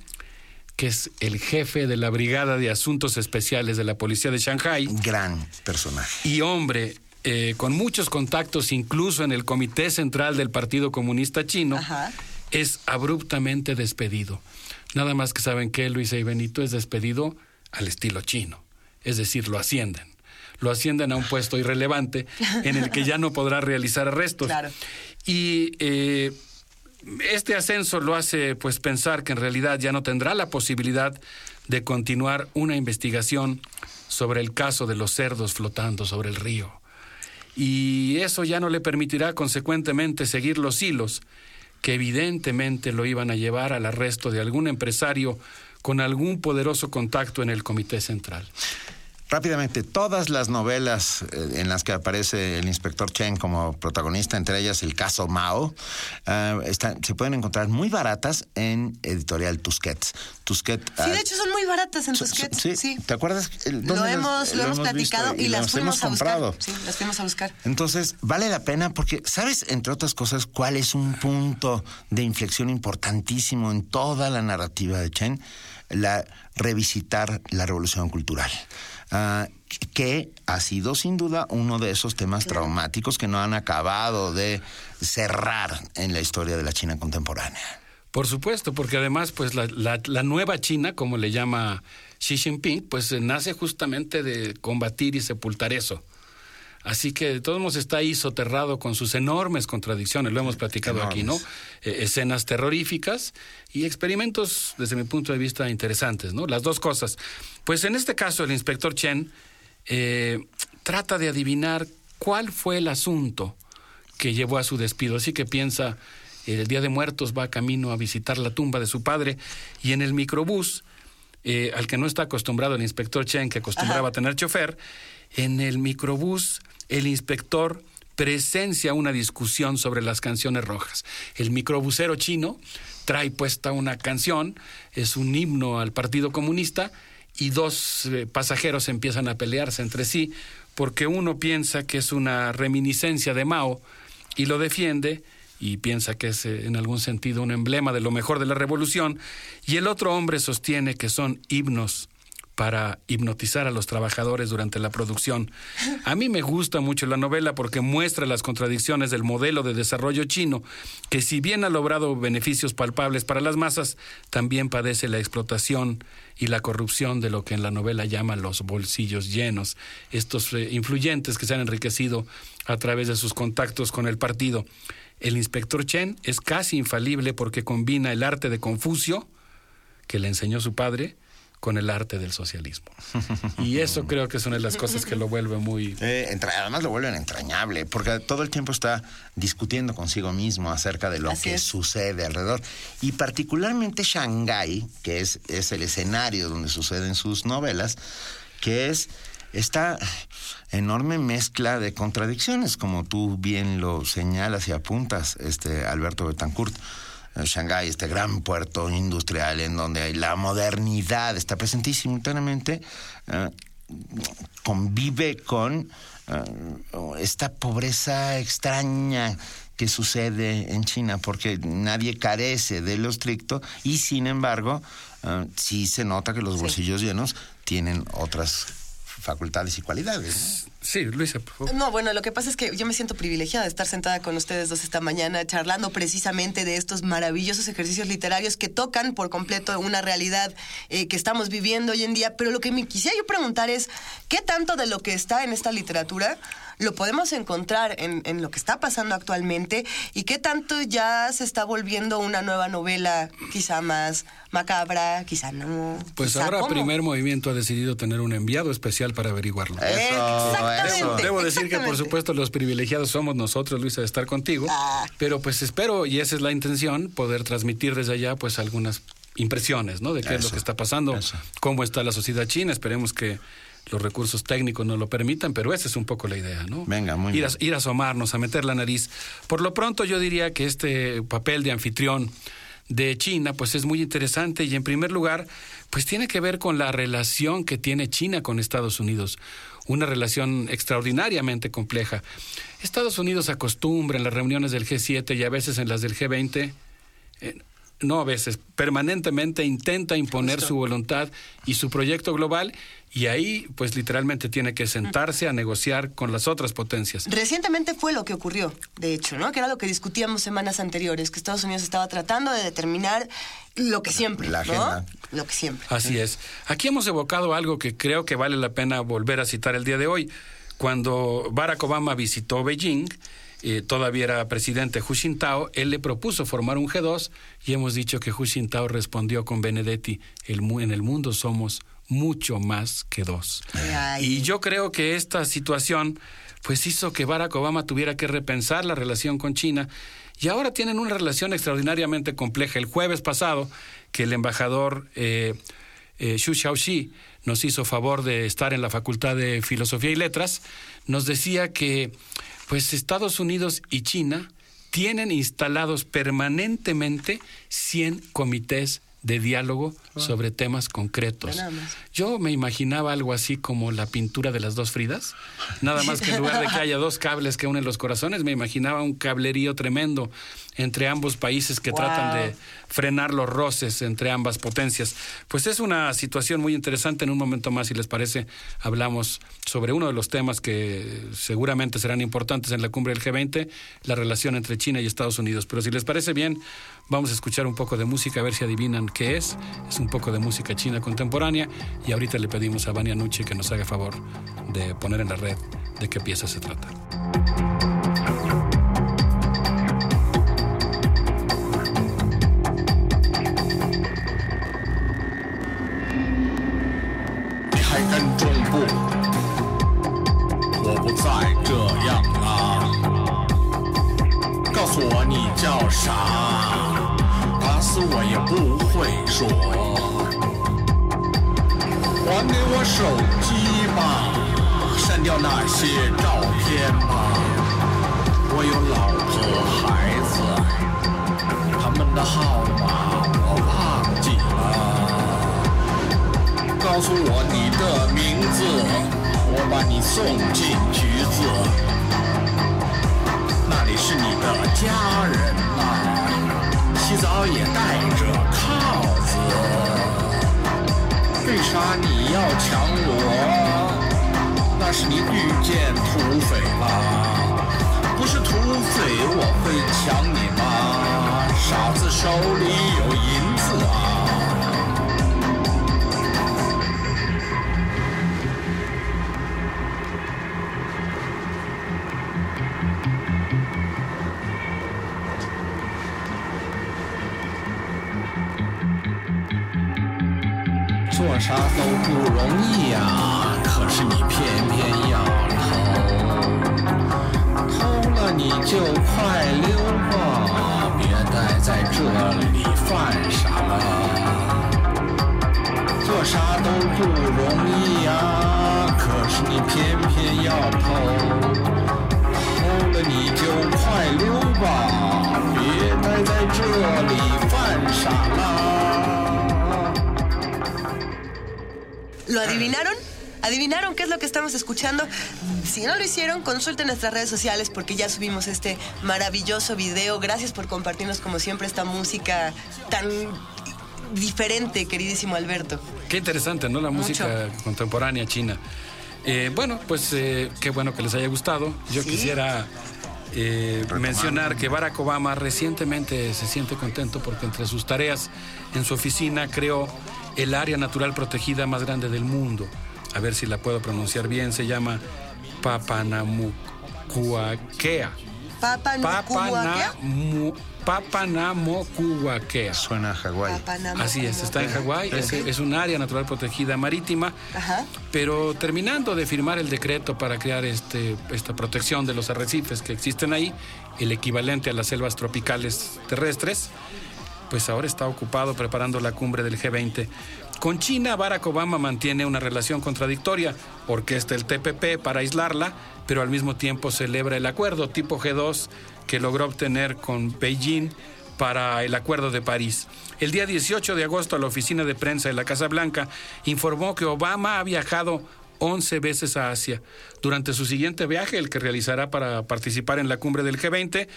que es el jefe de la Brigada de Asuntos Especiales de la Policía de Shanghái. Gran personaje. Y hombre, eh, con muchos contactos, incluso en el Comité Central del Partido Comunista Chino, es abruptamente despedido. Nada más que saben que Luisa y Benito es despedido al estilo chino. Es decir, lo ascienden. Lo ascienden a un puesto irrelevante en el que ya no podrá realizar arrestos. Y eh, este ascenso lo hace pues pensar que en realidad ya no tendrá la posibilidad de continuar una investigación sobre el caso de los cerdos flotando sobre el río. Y eso ya no le permitirá consecuentemente seguir los hilos que evidentemente lo iban a llevar al arresto de algún empresario con algún poderoso contacto en el comité central. Rápidamente, todas las novelas eh, en las que aparece el inspector Chen como protagonista, entre ellas el caso Mao, eh, están- se pueden encontrar muy baratas en editorial Tusquets. Tusquets. Sí, de hecho son muy baratas en Tusquets. Sí, Sí. ¿te acuerdas? Lo hemos, las- lo hemos platicado y, las las fuimos hemos a comprado. buscar. Sí, las fuimos a buscar. Entonces, vale la pena porque, ¿sabes, entre otras cosas, cuál es un punto de inflexión importantísimo en toda la narrativa de Chen? La revisitar la revolución cultural. Ah, que ha sido sin duda uno de esos temas traumáticos que no han acabado de cerrar en la historia de la China contemporánea. Por supuesto, porque además, pues la, la- la nueva China, como le llama Xi Jinping, pues nace justamente de combatir y sepultar eso. Así que de todos modos está ahí soterrado con sus enormes contradicciones, lo hemos platicado aquí, ¿no? Eh, escenas terroríficas y experimentos, desde mi punto de vista, interesantes, ¿no? Las dos cosas. Pues en este caso, el inspector Chen eh, trata de adivinar cuál fue el asunto que llevó a su despido. Así que piensa, el Día de Muertos va camino a visitar la tumba de su padre y en el microbús, eh, al que no está acostumbrado el inspector Chen, que acostumbraba a tener chofer, en el microbús el inspector presencia una discusión sobre las canciones rojas. El microbusero chino trae puesta una canción, es un himno al Partido Comunista, y dos eh, pasajeros empiezan a pelearse entre sí porque uno piensa que es una reminiscencia de Mao y lo defiende y piensa que es eh, en algún sentido un emblema de lo mejor de la revolución y el otro hombre sostiene que son himnos para hipnotizar a los trabajadores durante la producción. A mí me gusta mucho la novela porque muestra las contradicciones del modelo de desarrollo chino, que si bien ha logrado beneficios palpables para las masas, también padece la explotación y la corrupción de lo que en la novela llama los bolsillos llenos, estos eh, influyentes que se han enriquecido a través de sus contactos con el partido. El inspector Chen es casi infalible porque combina el arte de Confucio, que le enseñó su padre, con el arte del socialismo. Y eso creo que es una de las cosas que lo vuelve muy... Eh, entra- además lo vuelven entrañable, porque todo el tiempo está discutiendo consigo mismo acerca de lo Así que es. sucede alrededor. Y particularmente Shanghái, que es, es el escenario donde suceden sus novelas, que es esta enorme mezcla de contradicciones, como tú bien lo señalas y apuntas, este Alberto Betancourt. Eh, Shanghái, este gran puerto industrial en donde la modernidad está presente y simultáneamente eh, convive con eh, esta pobreza extraña que sucede en China, porque nadie carece de lo estricto y sin embargo eh, sí se nota que los bolsillos llenos tienen otras facultades y cualidades. Sí, Luisa, por favor. No, bueno, lo que pasa es que yo me siento privilegiada de estar sentada con ustedes dos esta mañana charlando precisamente de estos maravillosos ejercicios literarios que tocan por completo una realidad eh, que estamos viviendo hoy en día. Pero lo que me quisiera yo preguntar es, ¿qué tanto de lo que está en esta literatura lo podemos encontrar en, en lo que está pasando actualmente y qué tanto ya se está volviendo una nueva novela quizá más macabra, quizá no? Pues quizá ahora cómo? Primer Movimiento ha decidido tener un enviado especial para averiguarlo. Exactamente, Debo, debo decir que por supuesto los privilegiados somos nosotros, Luisa, de estar contigo. Ah. Pero pues espero, y esa es la intención, poder transmitir desde allá pues algunas impresiones, ¿no? De qué es lo Eso, que está pasando, cómo está la sociedad china. Esperemos que los recursos técnicos nos lo permitan, pero esa es un poco la idea, ¿no? Venga, muy ir bien. Ir a asomarnos, a meter la nariz. Por lo pronto yo diría que este papel de anfitrión de China pues es muy interesante y en primer lugar pues tiene que ver con la relación que tiene China con Estados Unidos, una relación extraordinariamente compleja. Estados Unidos acostumbra en las reuniones del G7 y a veces en las del G20 eh, no a veces, permanentemente intenta imponer su voluntad y su proyecto global y ahí pues literalmente tiene que sentarse a negociar con las otras potencias. Recientemente fue lo que ocurrió, de hecho, ¿no? Que era lo que discutíamos semanas anteriores, que Estados Unidos estaba tratando de determinar lo que siempre, La ¿no? agenda. Lo que siempre. Así es. Aquí hemos evocado algo que creo que vale la pena volver a citar el día de hoy. Cuando Barack Obama visitó Beijing, eh, todavía era presidente Hu Jintao, él le propuso formar un G2 y hemos dicho que Hu Jintao respondió con Benedetti, el, en el mundo somos mucho más que dos. Y yo creo que esta situación pues hizo que Barack Obama tuviera que repensar la relación con China y ahora tienen una relación extraordinariamente compleja. El jueves pasado que el embajador eh, eh, Xu Xiaoxi nos hizo favor de estar en la Facultad de Filosofía y Letras, nos decía que pues Estados Unidos y China tienen instalados permanentemente 100 comités de diálogo sobre temas concretos. Yo me imaginaba algo así como la pintura de las dos Fridas. Nada más que en lugar de que haya dos cables que unen los corazones, me imaginaba un cablerío tremendo entre ambos países que Wow. tratan de frenar los roces entre ambas potencias. Pues es una situación muy interesante. En un momento más, si les parece, hablamos sobre uno de los temas que seguramente serán importantes en la cumbre del G20, la relación entre China y Estados Unidos. Pero si les parece bien, vamos a escuchar un poco de música, a ver si adivinan qué es. Es un poco de música china contemporánea y ahorita le pedimos a Vania Nuche que nos haga favor de poner en la red de qué pieza se trata. 再这样啊。告诉我你叫啥？打死我也不会说。还给我手机吧，删掉那些照片吧。我有老婆孩子，他们的号码我忘记了。告诉我你的名字，我把你送进局子。那里是你的家人呐、洗澡也带着铐子。为啥你要抢我？那是你遇见土匪了。不是土匪，我会抢你吗？傻子手里有银子啊！不容易呀、可是你偏偏要偷，偷了你就快溜吧，别待在这里犯傻了。 ¿Lo adivinaron? ¿Adivinaron qué es lo que estamos escuchando? Si no lo hicieron, consulten nuestras redes sociales porque ya subimos este maravilloso video. Gracias por compartirnos como siempre esta música tan diferente, queridísimo Alberto. Qué interesante, ¿no? La música contemporánea china. Eh, bueno, pues eh, qué bueno que les haya gustado. Yo quisiera eh, mencionar que Barack Obama recientemente se siente contento porque entre sus tareas en su oficina creó el área natural protegida más grande del mundo. A ver si la puedo pronunciar bien. Se llama Papanamucuaquea. Papa Papanamu- Papanamocuaquea. Suena a Hawái. Así es, está en Hawái, es, es un área natural protegida marítima, Ajá. pero terminando de firmar el decreto para crear este, esta protección de los arrecifes que existen ahí, el equivalente a las selvas tropicales terrestres, pues ahora está ocupado preparando la cumbre del G20. Con China, Barack Obama mantiene una relación contradictoria, orquesta el TPP para aislarla, pero al mismo tiempo celebra el acuerdo tipo G2 que logró obtener con Beijing para el Acuerdo de París. El día 18 de agosto, la oficina de prensa de la Casa Blanca informó que Obama ha viajado 11 veces a Asia. Durante su siguiente viaje, el que realizará para participar en la cumbre del G20,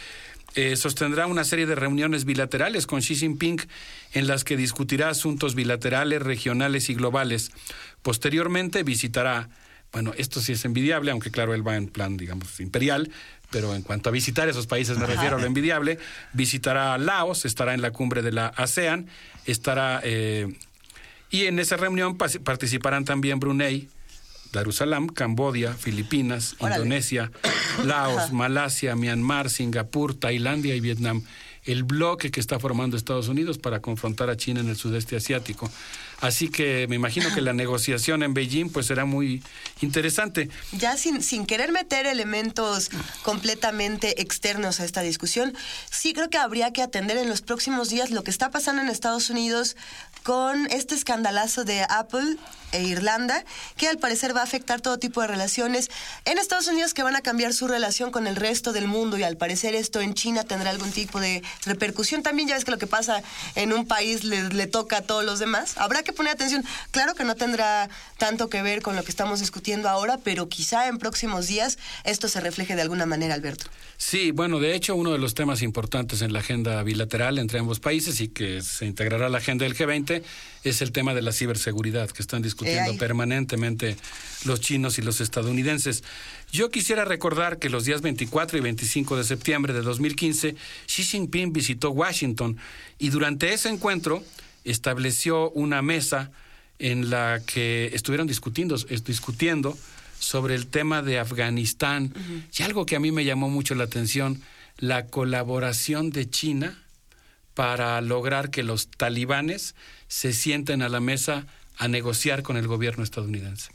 eh, sostendrá una serie de reuniones bilaterales con Xi Jinping en las que discutirá asuntos bilaterales, regionales y globales. Posteriormente visitará, bueno, esto sí es envidiable, aunque claro, él va en plan, digamos, imperial, pero en cuanto a visitar esos países me refiero a lo envidiable, visitará Laos, estará en la cumbre de la ASEAN, estará... eh, y en esa reunión participarán también Brunei, Darussalam, Cambodia, Filipinas, Órale. Indonesia, Laos, Malasia, Myanmar, Singapur, Tailandia y Vietnam. El bloque que está formando Estados Unidos para confrontar a China en el sudeste asiático. Así que me imagino que la negociación en Beijing pues será muy interesante. Ya sin, sin querer meter elementos completamente externos a esta discusión, sí creo que habría que atender en los próximos días lo que está pasando en Estados Unidos con este escandalazo de Apple e Irlanda, que al parecer va a afectar todo tipo de relaciones en Estados Unidos que van a cambiar su relación con el resto del mundo y al parecer esto en China tendrá algún tipo de repercusión. También ya ves que lo que pasa en un país le, le toca a todos los demás. Habrá que poner atención. Claro que no tendrá tanto que ver con lo que estamos discutiendo ahora, pero quizá en próximos días esto se refleje de alguna manera, Alberto. Sí, bueno, de hecho uno de los temas importantes en la agenda bilateral entre ambos países y que se integrará a la agenda del G20 es el tema de la ciberseguridad que están discutiendo Eh, permanentemente los chinos y los estadounidenses. Yo quisiera recordar que los días 24 y 25 de septiembre de 2015 Xi Jinping visitó Washington y durante ese encuentro estableció una mesa en la que estuvieron discutiendo, discutiendo sobre el tema de Afganistán. Y algo que a mí me llamó mucho la atención, la colaboración de China para lograr que los talibanes se sienten a la mesa a negociar con el gobierno estadounidense.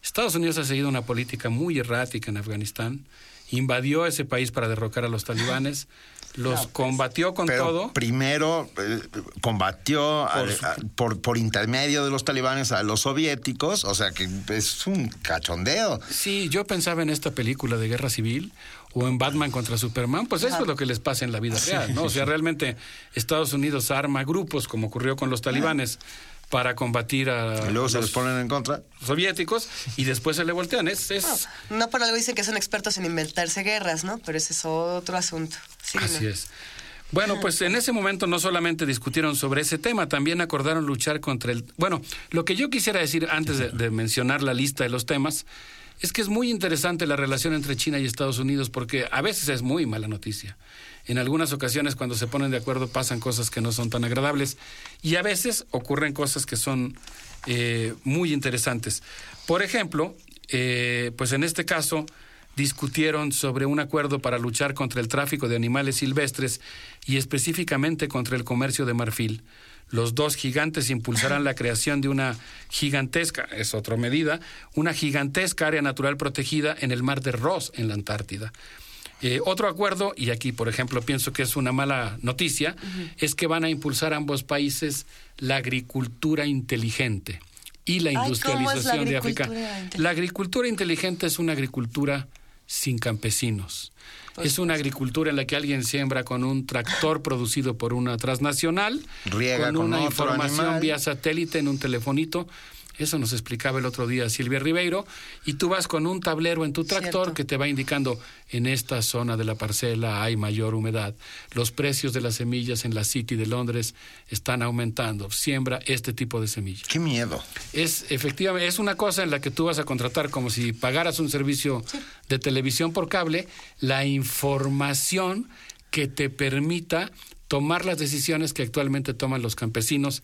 Estados Unidos ha seguido una política muy errática en Afganistán, invadió ese país para derrocar a los talibanes, los combatió con Pero todo. Primero eh, combatió a- a- por, por intermedio de los talibanes a los soviéticos, o sea que es un cachondeo. Sí, yo pensaba en esta película de guerra civil o en Batman contra Superman, pues eso es lo que les pasa en la vida real, ¿no? O sea, sí. realmente Estados Unidos arma grupos, como ocurrió con los talibanes, para combatir a Y luego se los les ponen en contra. soviéticos y después se le voltean. Es, es, No por algo dicen que son expertos en inventarse guerras, ¿no? Pero ese es otro asunto. Sí, Así ¿no? es. Bueno, pues en ese momento no solamente discutieron sobre ese tema, también acordaron luchar contra el... Bueno, lo que yo quisiera decir antes de, de mencionar la lista de los temas es que es muy interesante la relación entre China y Estados Unidos porque a veces es muy mala noticia. En algunas ocasiones cuando se ponen de acuerdo pasan cosas que no son tan agradables y a veces ocurren cosas que son eh, muy interesantes. Por ejemplo, eh, pues en este caso discutieron sobre un acuerdo para luchar contra el tráfico de animales silvestres y específicamente contra el comercio de marfil. Los dos gigantes impulsarán la creación de una gigantesca, es otra medida, una gigantesca área natural protegida en el mar de Ross, en la Antártida. Eh, otro acuerdo, y aquí por ejemplo pienso que es una mala noticia, es que van a impulsar ambos países la agricultura inteligente y la Ay, ¿cómo es la industrialización de África. La agricultura inteligente es una agricultura sin campesinos. Es una agricultura en la que alguien siembra con un tractor producido por una transnacional, Riega con con una otro información animal. vía satélite en un telefonito. Eso nos explicaba el otro día Silvia Ribeiro. Y tú vas con un tablero en tu tractor Cierto. que te va indicando en esta zona de la parcela hay mayor humedad. Los precios de las semillas en la City de Londres están aumentando. Siembra este tipo de semillas. Qué miedo. Es efectivamente, es una cosa en la que tú vas a contratar como si pagaras un servicio de televisión por cable, la información que te permita tomar las decisiones que actualmente toman los campesinos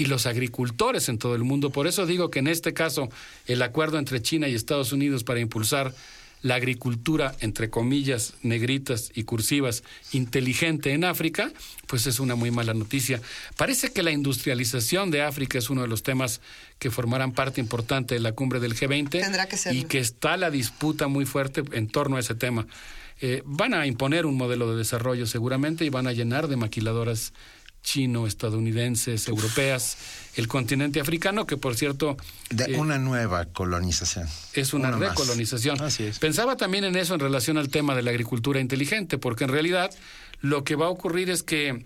y los agricultores en todo el mundo. Por eso digo que en este caso el acuerdo entre China y Estados Unidos para impulsar la agricultura, entre comillas, negritas y cursivas, inteligente en África, pues es una muy mala noticia. Parece que la industrialización de África es uno de los temas que formarán parte importante de la cumbre del G20 Tendrá que y que está la disputa muy fuerte en torno a ese tema. Eh, van a imponer un modelo de desarrollo seguramente y van a llenar de maquiladoras chino, estadounidenses, europeas, el continente africano, que por cierto... De eh, una nueva colonización. es una, Una más. recolonización. Pensaba también en eso en relación al tema de la agricultura inteligente, porque en realidad lo que va a ocurrir es que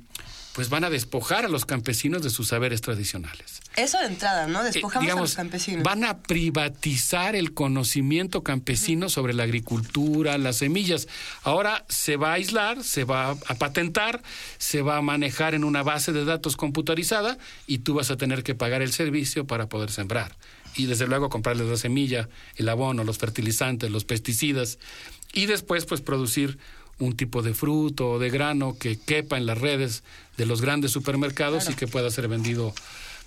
pues van a despojar a los campesinos de sus saberes tradicionales. Eso de entrada, ¿no? Eh, Despojamos a los campesinos. Van a privatizar el conocimiento campesino sobre la agricultura, las semillas. Ahora se va a aislar, se va a patentar, se va a manejar en una base de datos computarizada y tú vas a tener que pagar el servicio para poder sembrar. Y desde luego comprarles la semilla, el abono, los fertilizantes, los pesticidas y después pues producir un tipo de fruto o de grano que quepa en las redes de los grandes supermercados y que pueda ser vendido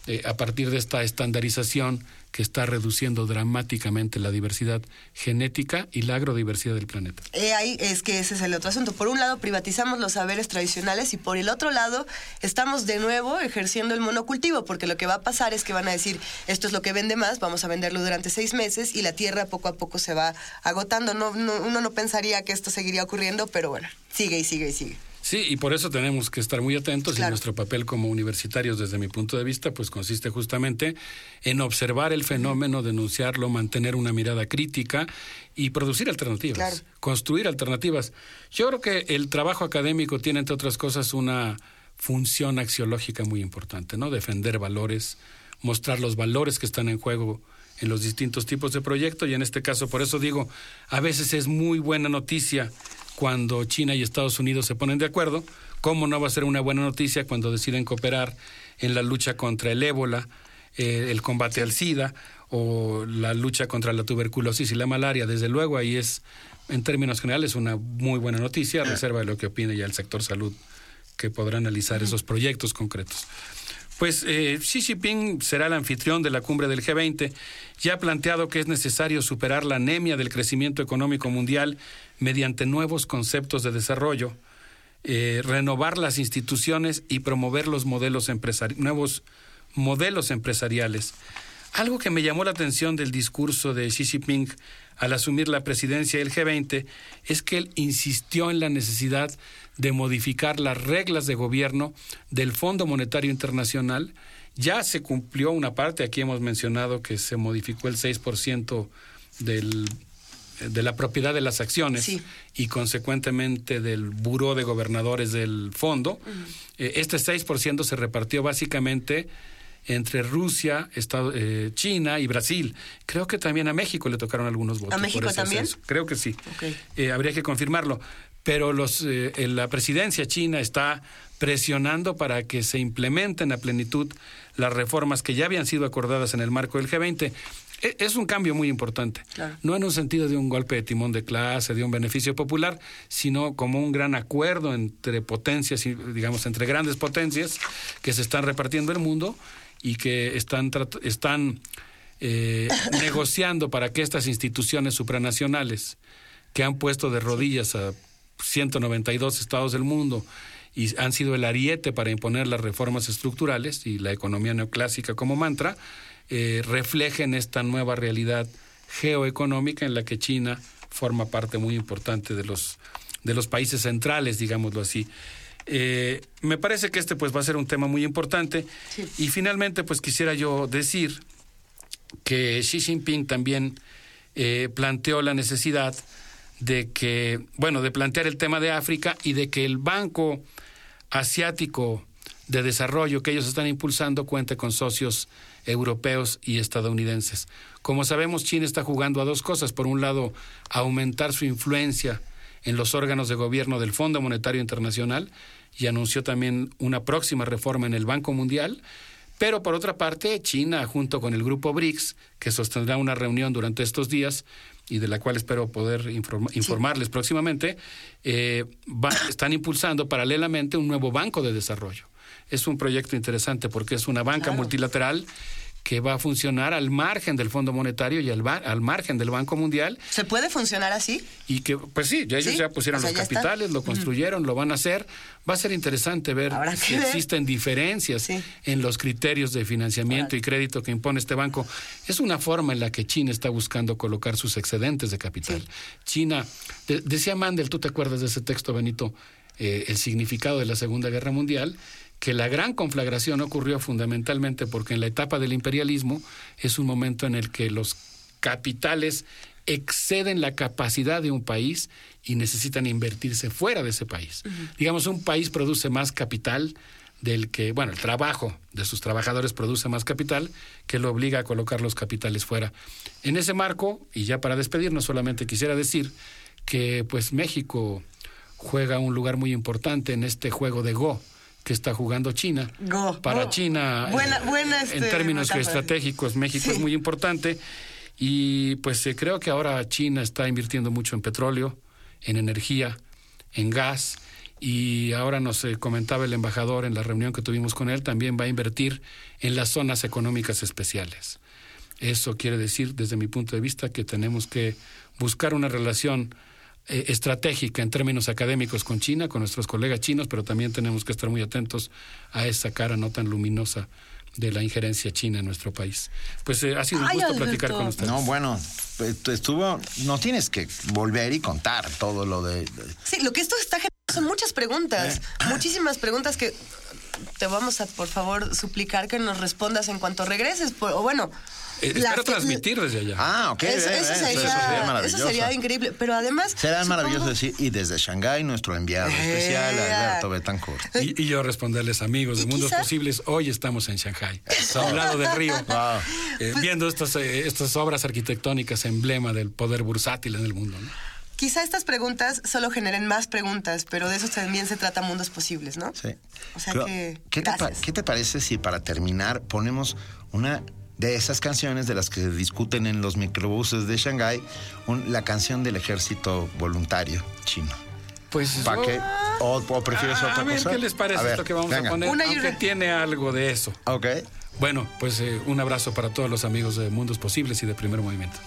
eh, a partir de esta estandarización que está reduciendo dramáticamente la diversidad genética y la agrodiversidad del planeta. Ahí es que ese es el otro asunto. Por un lado, privatizamos los saberes tradicionales y por el otro lado, estamos de nuevo ejerciendo el monocultivo, porque lo que va a pasar es que van a decir, esto es lo que vende más, vamos a venderlo durante seis meses y la tierra poco a poco se va agotando. No, no, uno no pensaría que esto seguiría ocurriendo, pero bueno, sigue y sigue y sigue. Sí, y por eso tenemos que estar muy atentos y nuestro papel como universitarios desde mi punto de vista pues consiste justamente en observar el fenómeno, denunciarlo, mantener una mirada crítica y producir alternativas, construir alternativas. Yo creo que el trabajo académico tiene entre otras cosas una función axiológica muy importante, ¿no? Defender valores, mostrar los valores que están en juego en los distintos tipos de proyectos y en este caso por eso digo, a veces es muy buena noticia cuando China y Estados Unidos se ponen de acuerdo, ¿cómo no va a ser una buena noticia cuando deciden cooperar en la lucha contra el ébola, eh, el combate al SIDA o la lucha contra la tuberculosis y la malaria? Desde luego ahí es, en términos generales, una muy buena noticia, a reserva de lo que opine ya el sector salud, que podrá analizar esos proyectos concretos. Pues eh, Xi Jinping será el anfitrión de la cumbre del G20 ya ha planteado que es necesario superar la anemia del crecimiento económico mundial mediante nuevos conceptos de desarrollo, eh, renovar las instituciones y promover los modelos nuevos modelos empresariales. Algo que me llamó la atención del discurso de Xi Jinping al asumir la presidencia del G20 es que él insistió en la necesidad de modificar las reglas de gobierno del Fondo Monetario Internacional. Ya se cumplió una parte, aquí hemos mencionado que se modificó el 6% del de la propiedad de las acciones y consecuentemente del buró de gobernadores del fondo, eh, este 6% se repartió básicamente entre Rusia, Estado, eh, China y Brasil. Creo que también a México le tocaron algunos votos. ¿A México también? Creo que sí. Eh, habría que confirmarlo. Pero los, la presidencia china está presionando para que se implementen a plenitud las reformas que ya habían sido acordadas en el marco del G20. E, es un cambio muy importante. No en un sentido de un golpe de timón de clase, de un beneficio popular, sino como un gran acuerdo entre potencias, y, digamos, entre grandes potencias que se están repartiendo el mundo y que están, están eh, negociando para que estas instituciones supranacionales que han puesto de rodillas a 192 estados del mundo y han sido el ariete para imponer las reformas estructurales y la economía neoclásica como mantra, eh, reflejen esta nueva realidad geoeconómica en la que China forma parte muy importante de los, de los países centrales, digámoslo así. Eh, me parece que este pues va a ser un tema muy importante y finalmente pues quisiera yo decir que Xi Jinping también eh, planteó la necesidad de que, bueno, de plantear el tema de África y de que el Banco Asiático de Desarrollo que ellos están impulsando cuente con socios europeos y estadounidenses. Como sabemos, China está jugando a dos cosas. Por un lado, aumentar su influencia en los órganos de gobierno del Fondo Monetario Internacional y anunció también una próxima reforma en el Banco Mundial. Pero por otra parte, China, junto con el grupo BRICS, que sostendrá una reunión durante estos días y de la cual espero poder informarles próximamente, eh, están impulsando paralelamente un nuevo banco de desarrollo es un proyecto interesante porque es una banca multilateral que va a funcionar al margen del Fondo Monetario y al, al margen del Banco Mundial. ¿Se puede funcionar así? Y que, pues sí, ya ellos ya pusieron los capitales, lo construyeron, lo van a hacer. Va a ser interesante ver si existen diferencias en los criterios de financiamiento y crédito que impone este banco. Es una forma en la que China está buscando colocar sus excedentes de capital. China, decía Mandel, ¿tú te acuerdas de ese texto, Benito? Eh, el significado de la Segunda Guerra Mundial que la gran conflagración ocurrió fundamentalmente porque en la etapa del imperialismo es un momento en el que los capitales exceden la capacidad de un país y necesitan invertirse fuera de ese país. Digamos, un país produce más capital del que, bueno, el trabajo de sus trabajadores produce más capital que lo obliga a colocar los capitales fuera. En ese marco, y ya para despedirnos, solamente quisiera decir que pues México juega un lugar muy importante en este juego de Go que está jugando China. Para China, en este, términos estratégicos, México es muy importante. Y pues eh, creo que ahora China está invirtiendo mucho en petróleo, en energía, en gas y ahora nos eh, comentaba el embajador en la reunión que tuvimos con él, también va a invertir en las zonas económicas especiales. Eso quiere decir, desde mi punto de vista, que tenemos que buscar una relación eh, estratégica en términos académicos con China, con nuestros colegas chinos, pero también tenemos que estar muy atentos a esa cara no tan luminosa de la injerencia china en nuestro país. Pues eh, ha sido un Ay, gusto Alberto. platicar con ustedes. No, bueno, tú estuvo, no tienes que volver y contar todo lo de... de- Sí, lo que esto está generando son muchas preguntas, muchísimas preguntas que te vamos a, por favor, suplicar que nos respondas en cuanto regreses. por- o bueno, Eh, espero que- transmitir desde allá. Ah, ok. eso, bien, eso sería, eso sería eso maravilloso. sería increíble. Pero además. Será supongo- maravilloso decir, y desde Shanghái nuestro enviado especial, Eh. Alberto Betancourt. Y, y yo responderles, amigos de Mundos quizá- Posibles, hoy estamos en Shanghai, a un lado del río, Wow. eh, Pues viendo estas, eh, estas obras arquitectónicas, emblema del poder bursátil en el mundo. ¿no? Quizá estas preguntas solo generen más preguntas, pero de eso también se trata Mundos Posibles, ¿no? Sí. O sea Pero, que. ¿qué, te pa- gracias. qué te parece si para terminar ponemos una de esas canciones de las que se discuten en los microbuses de Shanghái, un- la canción del ejército voluntario chino? Pues ¿Para qué? ¿O, o prefieres a otra ver cosa? qué les parece A ver, esto que vamos venga. a poner, Una y aunque una. tiene algo de eso. Ok. Bueno, pues eh, un abrazo para todos los amigos de Mundos Posibles y de Primer Movimiento.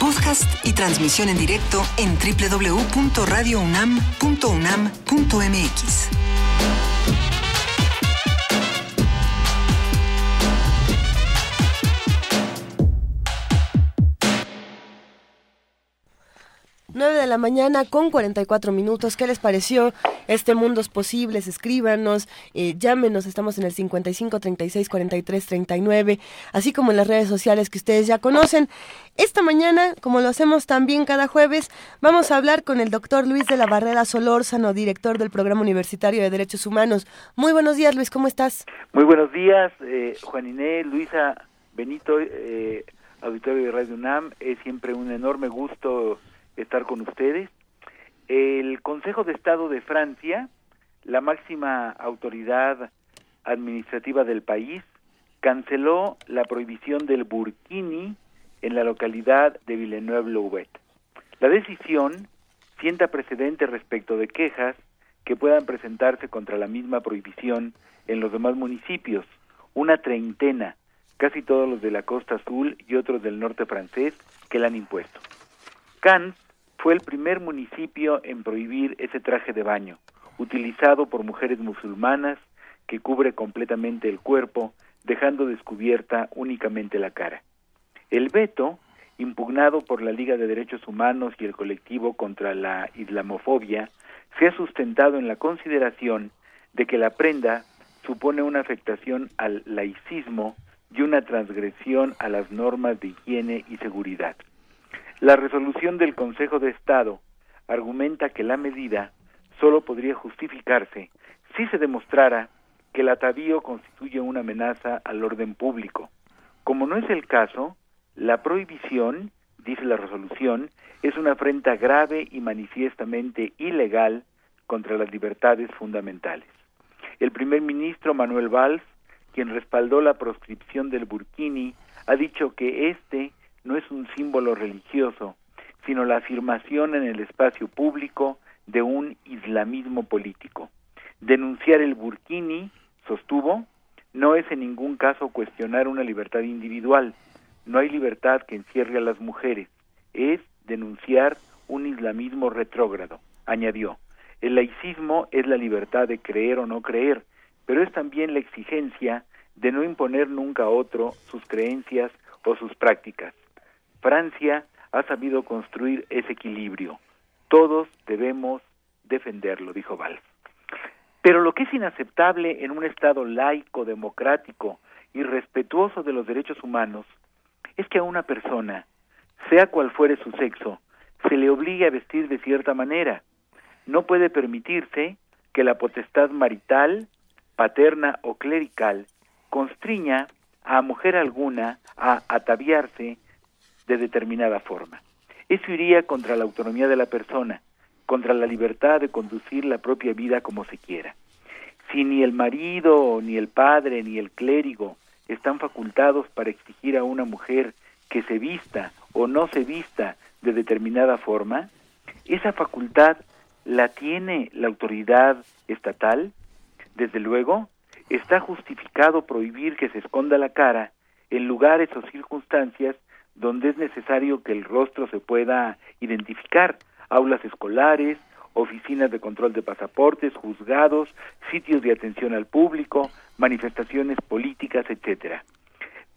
Podcast y transmisión en directo en www.radiounam.unam.mx. la mañana con 44 minutos. ¿Qué les pareció este Mundos Posibles? Escríbanos, eh, llámenos. Estamos en el 55 36 43 39, así como en las redes sociales que ustedes ya conocen. Esta mañana, como lo hacemos también cada jueves, vamos a hablar con el doctor Luis de la Barrera Solórzano, director del Programa Universitario de Derechos Humanos. Muy buenos días, Luis, ¿cómo estás? Muy buenos días, eh, Juan Inés, Luisa, Benito, eh, auditorio de Radio UNAM. Es siempre un enorme gusto estar con ustedes. El Consejo de Estado de Francia la máxima autoridad administrativa del país, canceló la prohibición del burkini en la localidad de Villeneuve-Loubet. La decisión sienta precedente respecto de quejas que puedan presentarse contra la misma prohibición en los demás municipios, una treintena, casi todos los de la costa azul y otros del norte francés, que la han impuesto. Cannes fue el primer municipio en prohibir ese traje de baño, utilizado por mujeres musulmanas que cubre completamente el cuerpo, dejando descubierta únicamente la cara. El veto, impugnado por la Liga de Derechos Humanos y el colectivo contra la islamofobia, se ha sustentado en la consideración de que la prenda supone una afectación al laicismo y una transgresión a las normas de higiene y seguridad. La resolución del Consejo de Estado argumenta que la medida solo podría justificarse si se demostrara que el atavío constituye una amenaza al orden público. Como no es el caso, la prohibición, dice la resolución, es una afrenta grave y manifiestamente ilegal contra las libertades fundamentales. El primer ministro Manuel Valls, quien respaldó la proscripción del burkini, ha dicho que este no es un símbolo religioso, sino la afirmación en el espacio público de un islamismo político. Denunciar el burkini, sostuvo, no es en ningún caso cuestionar una libertad individual. No hay libertad que encierre a las mujeres. Es denunciar un islamismo retrógrado, añadió. El laicismo es la libertad de creer o no creer, pero es también la exigencia de no imponer nunca a otro sus creencias o sus prácticas. Francia ha sabido construir ese equilibrio. Todos debemos defenderlo, dijo Valls. Pero lo que es inaceptable en un Estado laico, democrático y respetuoso de los derechos humanos es que a una persona, sea cual fuere su sexo, se le obligue a vestir de cierta manera. No puede permitirse que la potestad marital, paterna o clerical constriña a mujer alguna a ataviarse de determinada forma. Eso iría contra la autonomía de la persona, contra la libertad de conducir la propia vida como se quiera. Si ni el marido, ni el padre, ni el clérigo están facultados para exigir a una mujer que se vista o no se vista de determinada forma, esa facultad la tiene la autoridad estatal. Desde luego, está justificado prohibir que se esconda la cara en lugares o circunstancias donde es necesario que el rostro se pueda identificar, aulas escolares, oficinas de control de pasaportes, juzgados, sitios de atención al público, manifestaciones políticas, etcétera.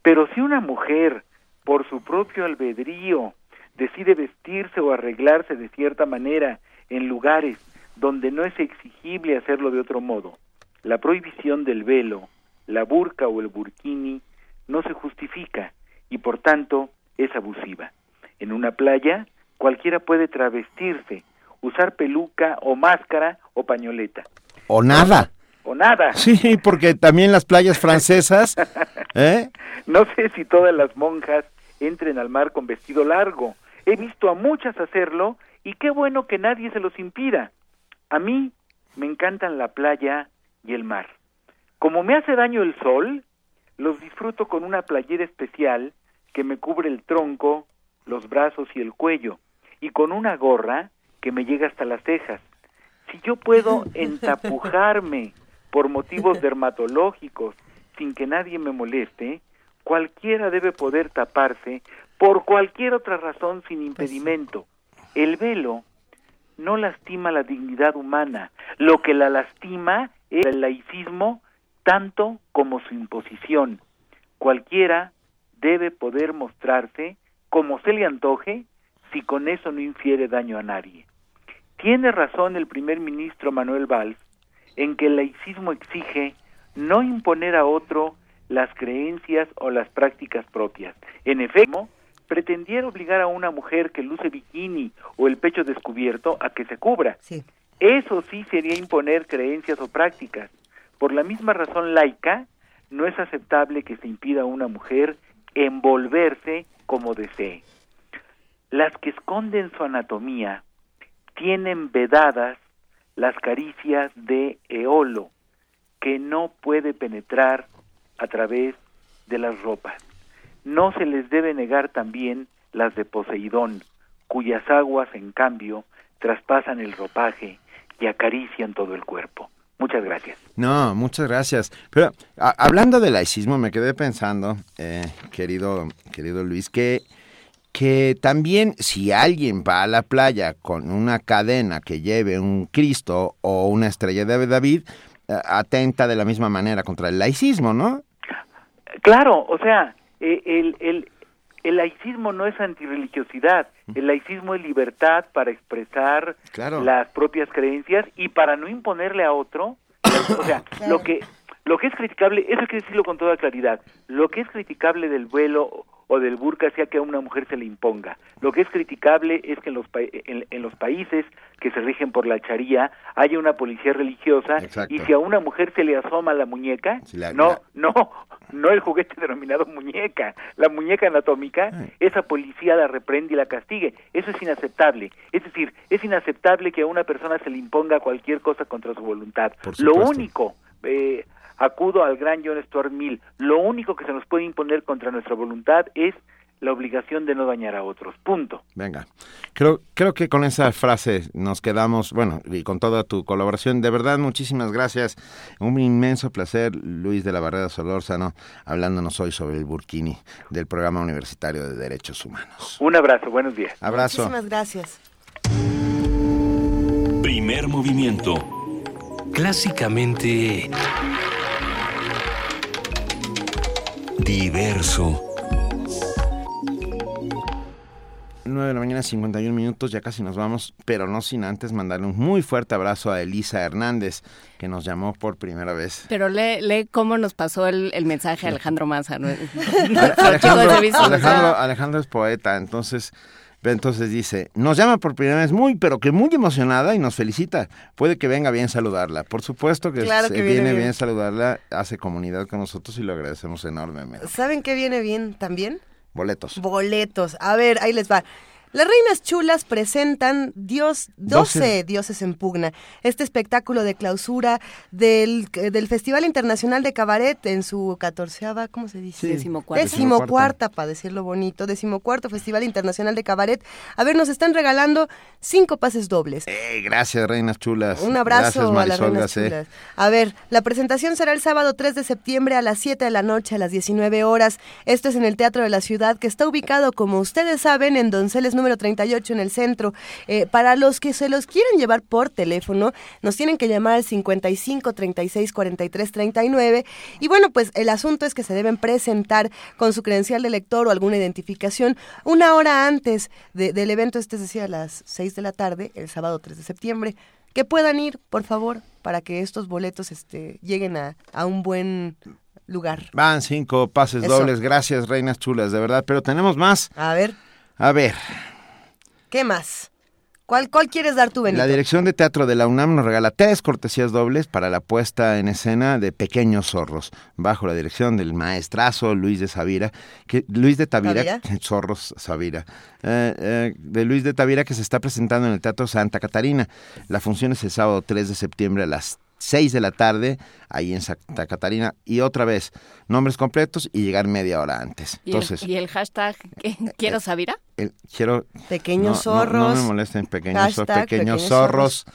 Pero si una mujer, por su propio albedrío, decide vestirse o arreglarse de cierta manera en lugares donde no es exigible hacerlo de otro modo, la prohibición del velo, la burka o el burkini no se justifica y por tanto es abusiva. En una playa cualquiera puede travestirse, usar peluca o máscara o pañoleta. O nada. O nada. Sí, porque también las playas francesas, ¿eh? No sé si todas las monjas entren al mar con vestido largo. He visto a muchas hacerlo y qué bueno que nadie se los impida. A mí me encantan la playa y el mar. Como me hace daño el sol, los disfruto con una playera especial que me cubre el tronco, los brazos y el cuello, y con una gorra que me llega hasta las cejas. Si yo puedo entapujarme por motivos dermatológicos sin que nadie me moleste, cualquiera debe poder taparse por cualquier otra razón sin impedimento. El velo no lastima la dignidad humana, lo que la lastima es el laicismo tanto como su imposición. Cualquiera debe poder mostrarse como se le antoje si con eso no infiere daño a nadie. Tiene razón el primer ministro Manuel Valls en que el laicismo exige no imponer a otro las creencias o las prácticas propias. En efecto, pretendiera obligar a una mujer que luce bikini o el pecho descubierto a que se cubra. Eso sí sería imponer creencias o prácticas. Por la misma razón laica, no es aceptable que se impida a una mujer envolverse como desee. Las que esconden su anatomía tienen vedadas las caricias de Eolo, que no puede penetrar a través de las ropas. No se les debe negar también las de Poseidón, cuyas aguas, en cambio, traspasan el ropaje y acarician todo el cuerpo. Muchas gracias. No, muchas gracias. Pero a- hablando del laicismo, me quedé pensando, eh, querido, querido Luis, que, que también si alguien va a la playa con una cadena que lleve un Cristo o una estrella de David, eh, atenta de la misma manera contra el laicismo, ¿no? Claro, o sea, eh, el, el, el laicismo no es antirreligiosidad, el laicismo es libertad para expresar Claro. las propias creencias y para no imponerle a otro, o sea, lo que lo que es criticable, eso hay que decirlo con toda claridad, lo que es criticable del velo o del burka sea que a una mujer se le imponga. Lo que es criticable es que en los, pa- en, en los países que se rigen por la charía haya una policía religiosa Exacto. y si a una mujer se le asoma la muñeca, la- no, la- no, no el juguete denominado muñeca, la muñeca anatómica, esa policía la reprende y la castigue. Eso es inaceptable. Es decir, es inaceptable que a una persona se le imponga cualquier cosa contra su voluntad. Lo único, eh, acudo al gran John Stuart Mill, lo único que se nos puede imponer contra nuestra voluntad es la obligación de no dañar a otros. Punto. Venga, creo, creo que con esa frase nos quedamos, bueno, y con toda tu colaboración, de verdad, muchísimas gracias. Un inmenso placer, Luis de la Barrera Solórzano, hablándonos hoy sobre el Burkini del Programa Universitario de Derechos Humanos. Un abrazo, buenos días. Abrazo. Muchísimas gracias. Primer movimiento. Clásicamente Diverso. 9 de la mañana, 51 minutos, ya casi nos vamos, pero no sin antes mandarle un muy fuerte abrazo a Elisa Hernández, que nos llamó por primera vez. Pero lee, lee cómo nos pasó el, el mensaje a Alejandro Maza. ¿no? Alejandro es poeta, entonces, entonces dice, nos llama por primera vez muy, pero que muy emocionada y nos felicita. Puede que venga bien saludarla. Por supuesto que, Claro que viene, viene bien. bien. saludarla, hace comunidad con nosotros y lo agradecemos enormemente. ¿Saben qué viene bien también? Boletos. Boletos. A ver, ahí les va. Las Reinas Chulas presentan Dios, 12, Doce. Dioses en Pugna, este espectáculo de clausura del, del Festival Internacional de Cabaret en su catorceava, ¿cómo se dice? Sí. Decimocuarta. Decimocuarta, para decirlo bonito, decimocuarto Festival Internacional de Cabaret. A ver, nos están regalando cinco pases dobles. Eh, gracias, reinas chulas. Un abrazo Gracias, a las reinas chulas. A ver, la presentación será el sábado 3 de septiembre a las 7 de la noche, a las 19 horas. Esto es en el Teatro de la Ciudad, que está ubicado, como ustedes saben, en Donceles número 38 en el centro. Eh, para los que se los quieren llevar por teléfono, nos tienen que llamar al 55 36 43 39. Y bueno, pues el asunto es que se deben presentar con su credencial de lector o alguna identificación una hora antes de- del evento, este es decir, a las 6 de la tarde, el sábado 3 de septiembre que puedan ir, por favor, para que estos boletos este, lleguen a, a un buen lugar. Van cinco pases Eso. dobles. Gracias, reinas chulas, de verdad. Pero tenemos más. A ver, A ver, ¿qué más? ¿Cuál, cuál quieres dar tú, Benito? La Dirección de Teatro de la UNAM nos regala tres cortesías dobles para la puesta en escena de Pequeños Zorros, bajo la dirección del maestrazo Luis de Savira, que, Luis de Tavira, ¿Tavira? Zorros Savira, eh, eh, de Luis de Tavira que se está presentando en el Teatro Santa Catarina. La función es el sábado 3 de septiembre a las 6 de la tarde, ahí en Santa Catarina, y otra vez, nombres completos y llegar media hora antes. ¿Y, Entonces, el, y el hashtag ¿qué- ¿Quiero Sabira? El- quiero Pequeños no, no- No, zorros. me molesten, pequeños, Hashtag pequeños pequeños zorros.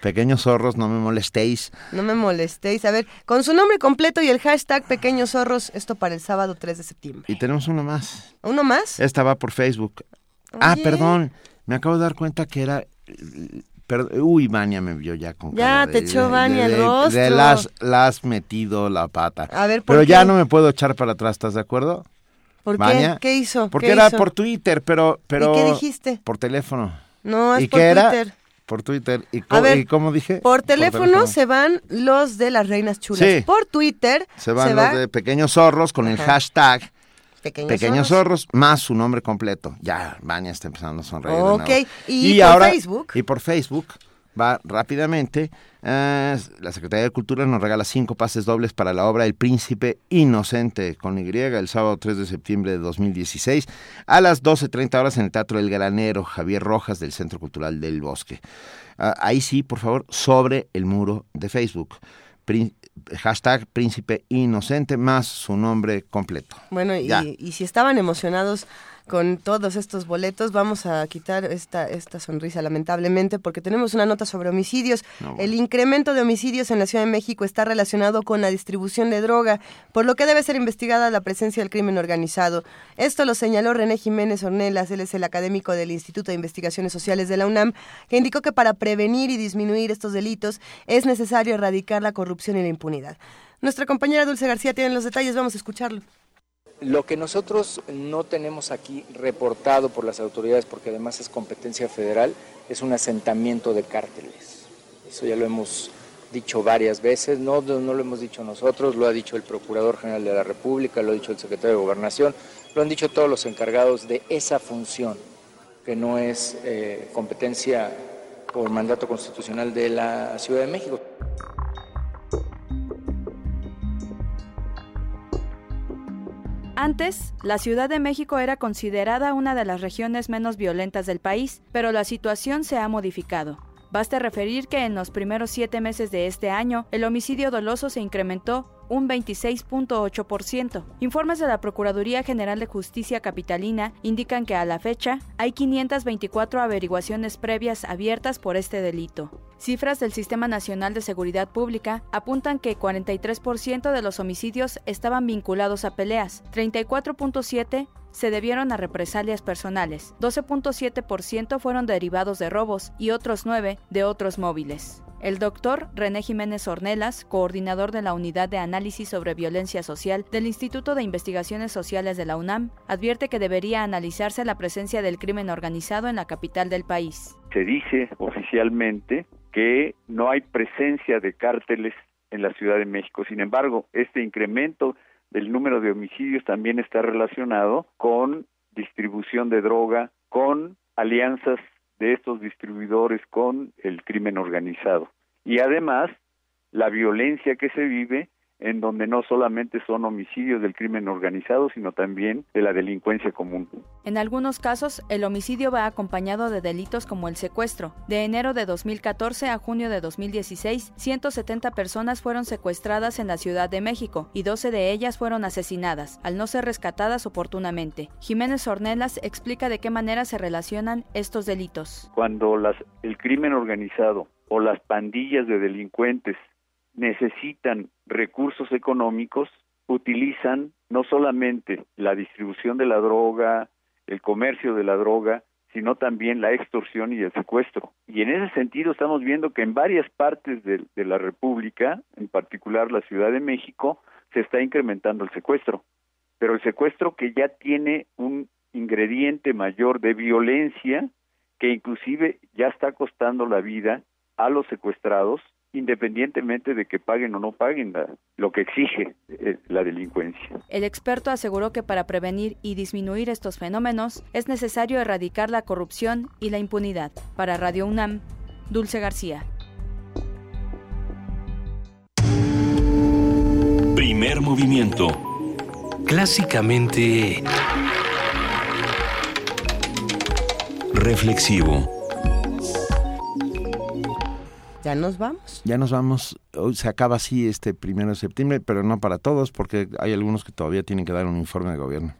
Pequeños zorros, no me molestéis. No me molestéis. A ver, con su nombre completo y el hashtag Pequeños Zorros, esto para el sábado 3 de septiembre. Y tenemos uno más. ¿Uno más? Esta va por Facebook. Ah, perdón. Me acabo de dar cuenta que era. Uy, Vania me vio ya con Ya cara de- te echó Vania el rostro. de las, las metido la pata. A ver, ¿por Pero ya no me puedo echar para atrás, ¿estás de acuerdo? ¿Por qué? ¿Qué hizo? Porque ¿Qué era hizo? por Twitter, pero, pero. ¿Y qué dijiste? Por teléfono. No, es ¿Y por qué era? Twitter. Por Twitter. ¿Y, cómo, ver, y cómo dije? Por teléfono, se van los de las reinas chulas. Sí. Por Twitter Se van va los de Pequeños Zorros con el hashtag Pequeños, Pequeños Zorros. Zorros más su nombre completo. Ya, Vania está empezando a sonreír. de Ok, nuevo. y por Facebook. Y por Facebook va rápidamente. Eh, la Secretaría de Cultura nos regala cinco pases dobles para la obra El Príncipe Inocente con Y el sábado 3 de septiembre de 2016 a las 12.30 horas en el Teatro El Granero Javier Rojas del Centro Cultural del Bosque. Ah, ahí sí, por favor, sobre el muro de Facebook. Prín- hashtag Príncipe Inocente más su nombre completo. Bueno, y, si estaban emocionados con todos estos boletos, vamos a quitar esta, esta sonrisa lamentablemente porque tenemos una nota sobre homicidios. El incremento de homicidios en la Ciudad de México está relacionado con la distribución de droga, por lo que debe ser investigada la presencia del crimen organizado. Esto lo señaló René Jiménez Ornelas, él es el académico del Instituto de Investigaciones Sociales de la UNAM, que indicó que para prevenir y disminuir estos delitos es necesario erradicar la corrupción y la impunidad. Nuestra compañera Dulce García tiene los detalles, vamos a escucharlo. Lo que nosotros no tenemos aquí reportado por las autoridades, porque además es competencia federal, es un asentamiento de cárteles. Eso ya lo hemos dicho varias veces, no, no lo hemos dicho nosotros, lo ha dicho el Procurador General de la República, lo ha dicho el Secretario de Gobernación, lo han dicho todos los encargados de esa función, que no es eh, competencia por mandato constitucional de la Ciudad de México. Antes, la Ciudad de México era considerada una de las regiones menos violentas del país, pero la situación se ha modificado. Basta referir que en los primeros siete meses de este año, el homicidio doloso se incrementó un 26.8%. Informes de la Procuraduría General de Justicia Capitalina indican que a la fecha hay 524 averiguaciones previas abiertas por este delito. Cifras del Sistema Nacional de Seguridad Pública apuntan que 43% de los homicidios estaban vinculados a peleas, 34.7% se debieron a represalias personales, 12.7% fueron derivados de robos y otros 9 de otros móviles. El doctor René Jiménez Ornelas, coordinador de la Unidad de Análisis sobre Violencia Social del Instituto de Investigaciones Sociales de la UNAM, advierte que debería analizarse la presencia del crimen organizado en la capital del país. Se dice oficialmente que no hay presencia de cárteles en la Ciudad de México. Sin embargo, este incremento del número de homicidios también está relacionado con distribución de droga, con alianzas de estos distribuidores con el crimen organizado. Y además, la violencia que se vive en donde no solamente son homicidios del crimen organizado, sino también de la delincuencia común. En algunos casos, el homicidio va acompañado de delitos como el secuestro. De enero de 2014 a junio de 2016, 170 personas fueron secuestradas en la Ciudad de México y 12 de ellas fueron asesinadas, al no ser rescatadas oportunamente. Jiménez Ornelas explica de qué manera se relacionan estos delitos. Cuando las, el crimen organizado o las pandillas de delincuentes necesitan recursos económicos, utilizan no solamente la distribución de la droga, el comercio de la droga, sino también la extorsión y el secuestro. Y en ese sentido estamos viendo que en varias partes de, la República, en particular la Ciudad de México, se está incrementando el secuestro. Pero el secuestro que ya tiene un ingrediente mayor de violencia que inclusive ya está costando la vida a los secuestrados independientemente de que paguen o no paguen la, lo que exige eh, la delincuencia. El experto aseguró que para prevenir y disminuir estos fenómenos es necesario erradicar la corrupción y la impunidad. Para Radio UNAM, Dulce García. Primer movimiento. Clásicamente... Reflexivo. Ya nos vamos. Ya nos vamos. Hoy se acaba así este primero de septiembre, pero no para todos, porque hay algunos que todavía tienen que dar un informe de gobierno.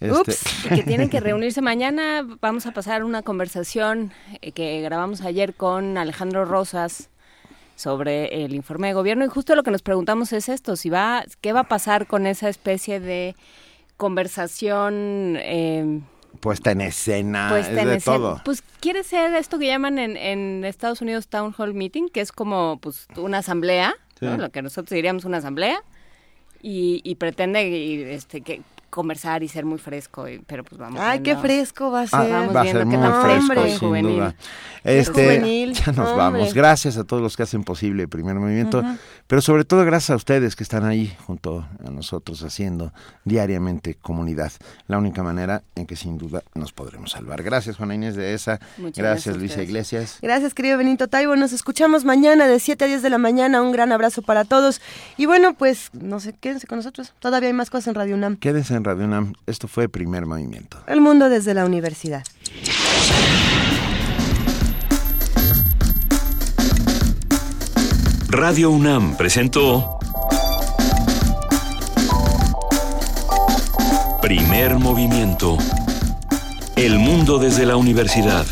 Este... Ups, que tienen que reunirse mañana. Vamos a pasar una conversación que grabamos ayer con Alejandro Rosas sobre el informe de gobierno y justo lo que nos preguntamos es esto, si va, qué va a pasar con esa especie de conversación eh, puesta en escena, puesta es en de escena. todo. Pues quiere ser esto que llaman en, en, Estados Unidos Town Hall Meeting, que es como pues una asamblea, sí. ¿no? lo que nosotros diríamos una asamblea, y, y pretende y, este, que conversar y ser muy fresco, y- pero pues vamos Ay, qué viendo. fresco va a ser. Ah, Vamos va a ser qué muy tan fresco, hombre, sin juvenil. duda. Qué Este, juvenil, ya nos hombre. vamos. Gracias a todos los que hacen posible el primer movimiento, pero sobre todo gracias a ustedes que están ahí junto a nosotros haciendo diariamente comunidad. La única manera en que sin duda nos podremos salvar. Gracias, Juana Inés de esa. Muchas Gracias, gracias Luisa. Iglesias. Gracias, querido Benito Taibo. Nos escuchamos mañana de 7 a 10 de la mañana. Un gran abrazo para todos. Y bueno, pues, no sé, quédense con nosotros. Todavía hay más cosas en Radio UNAM. Quédense en Radio UNAM. Esto fue Primer Movimiento. El mundo desde la universidad. Radio UNAM presentó Primer Movimiento. El mundo desde la universidad.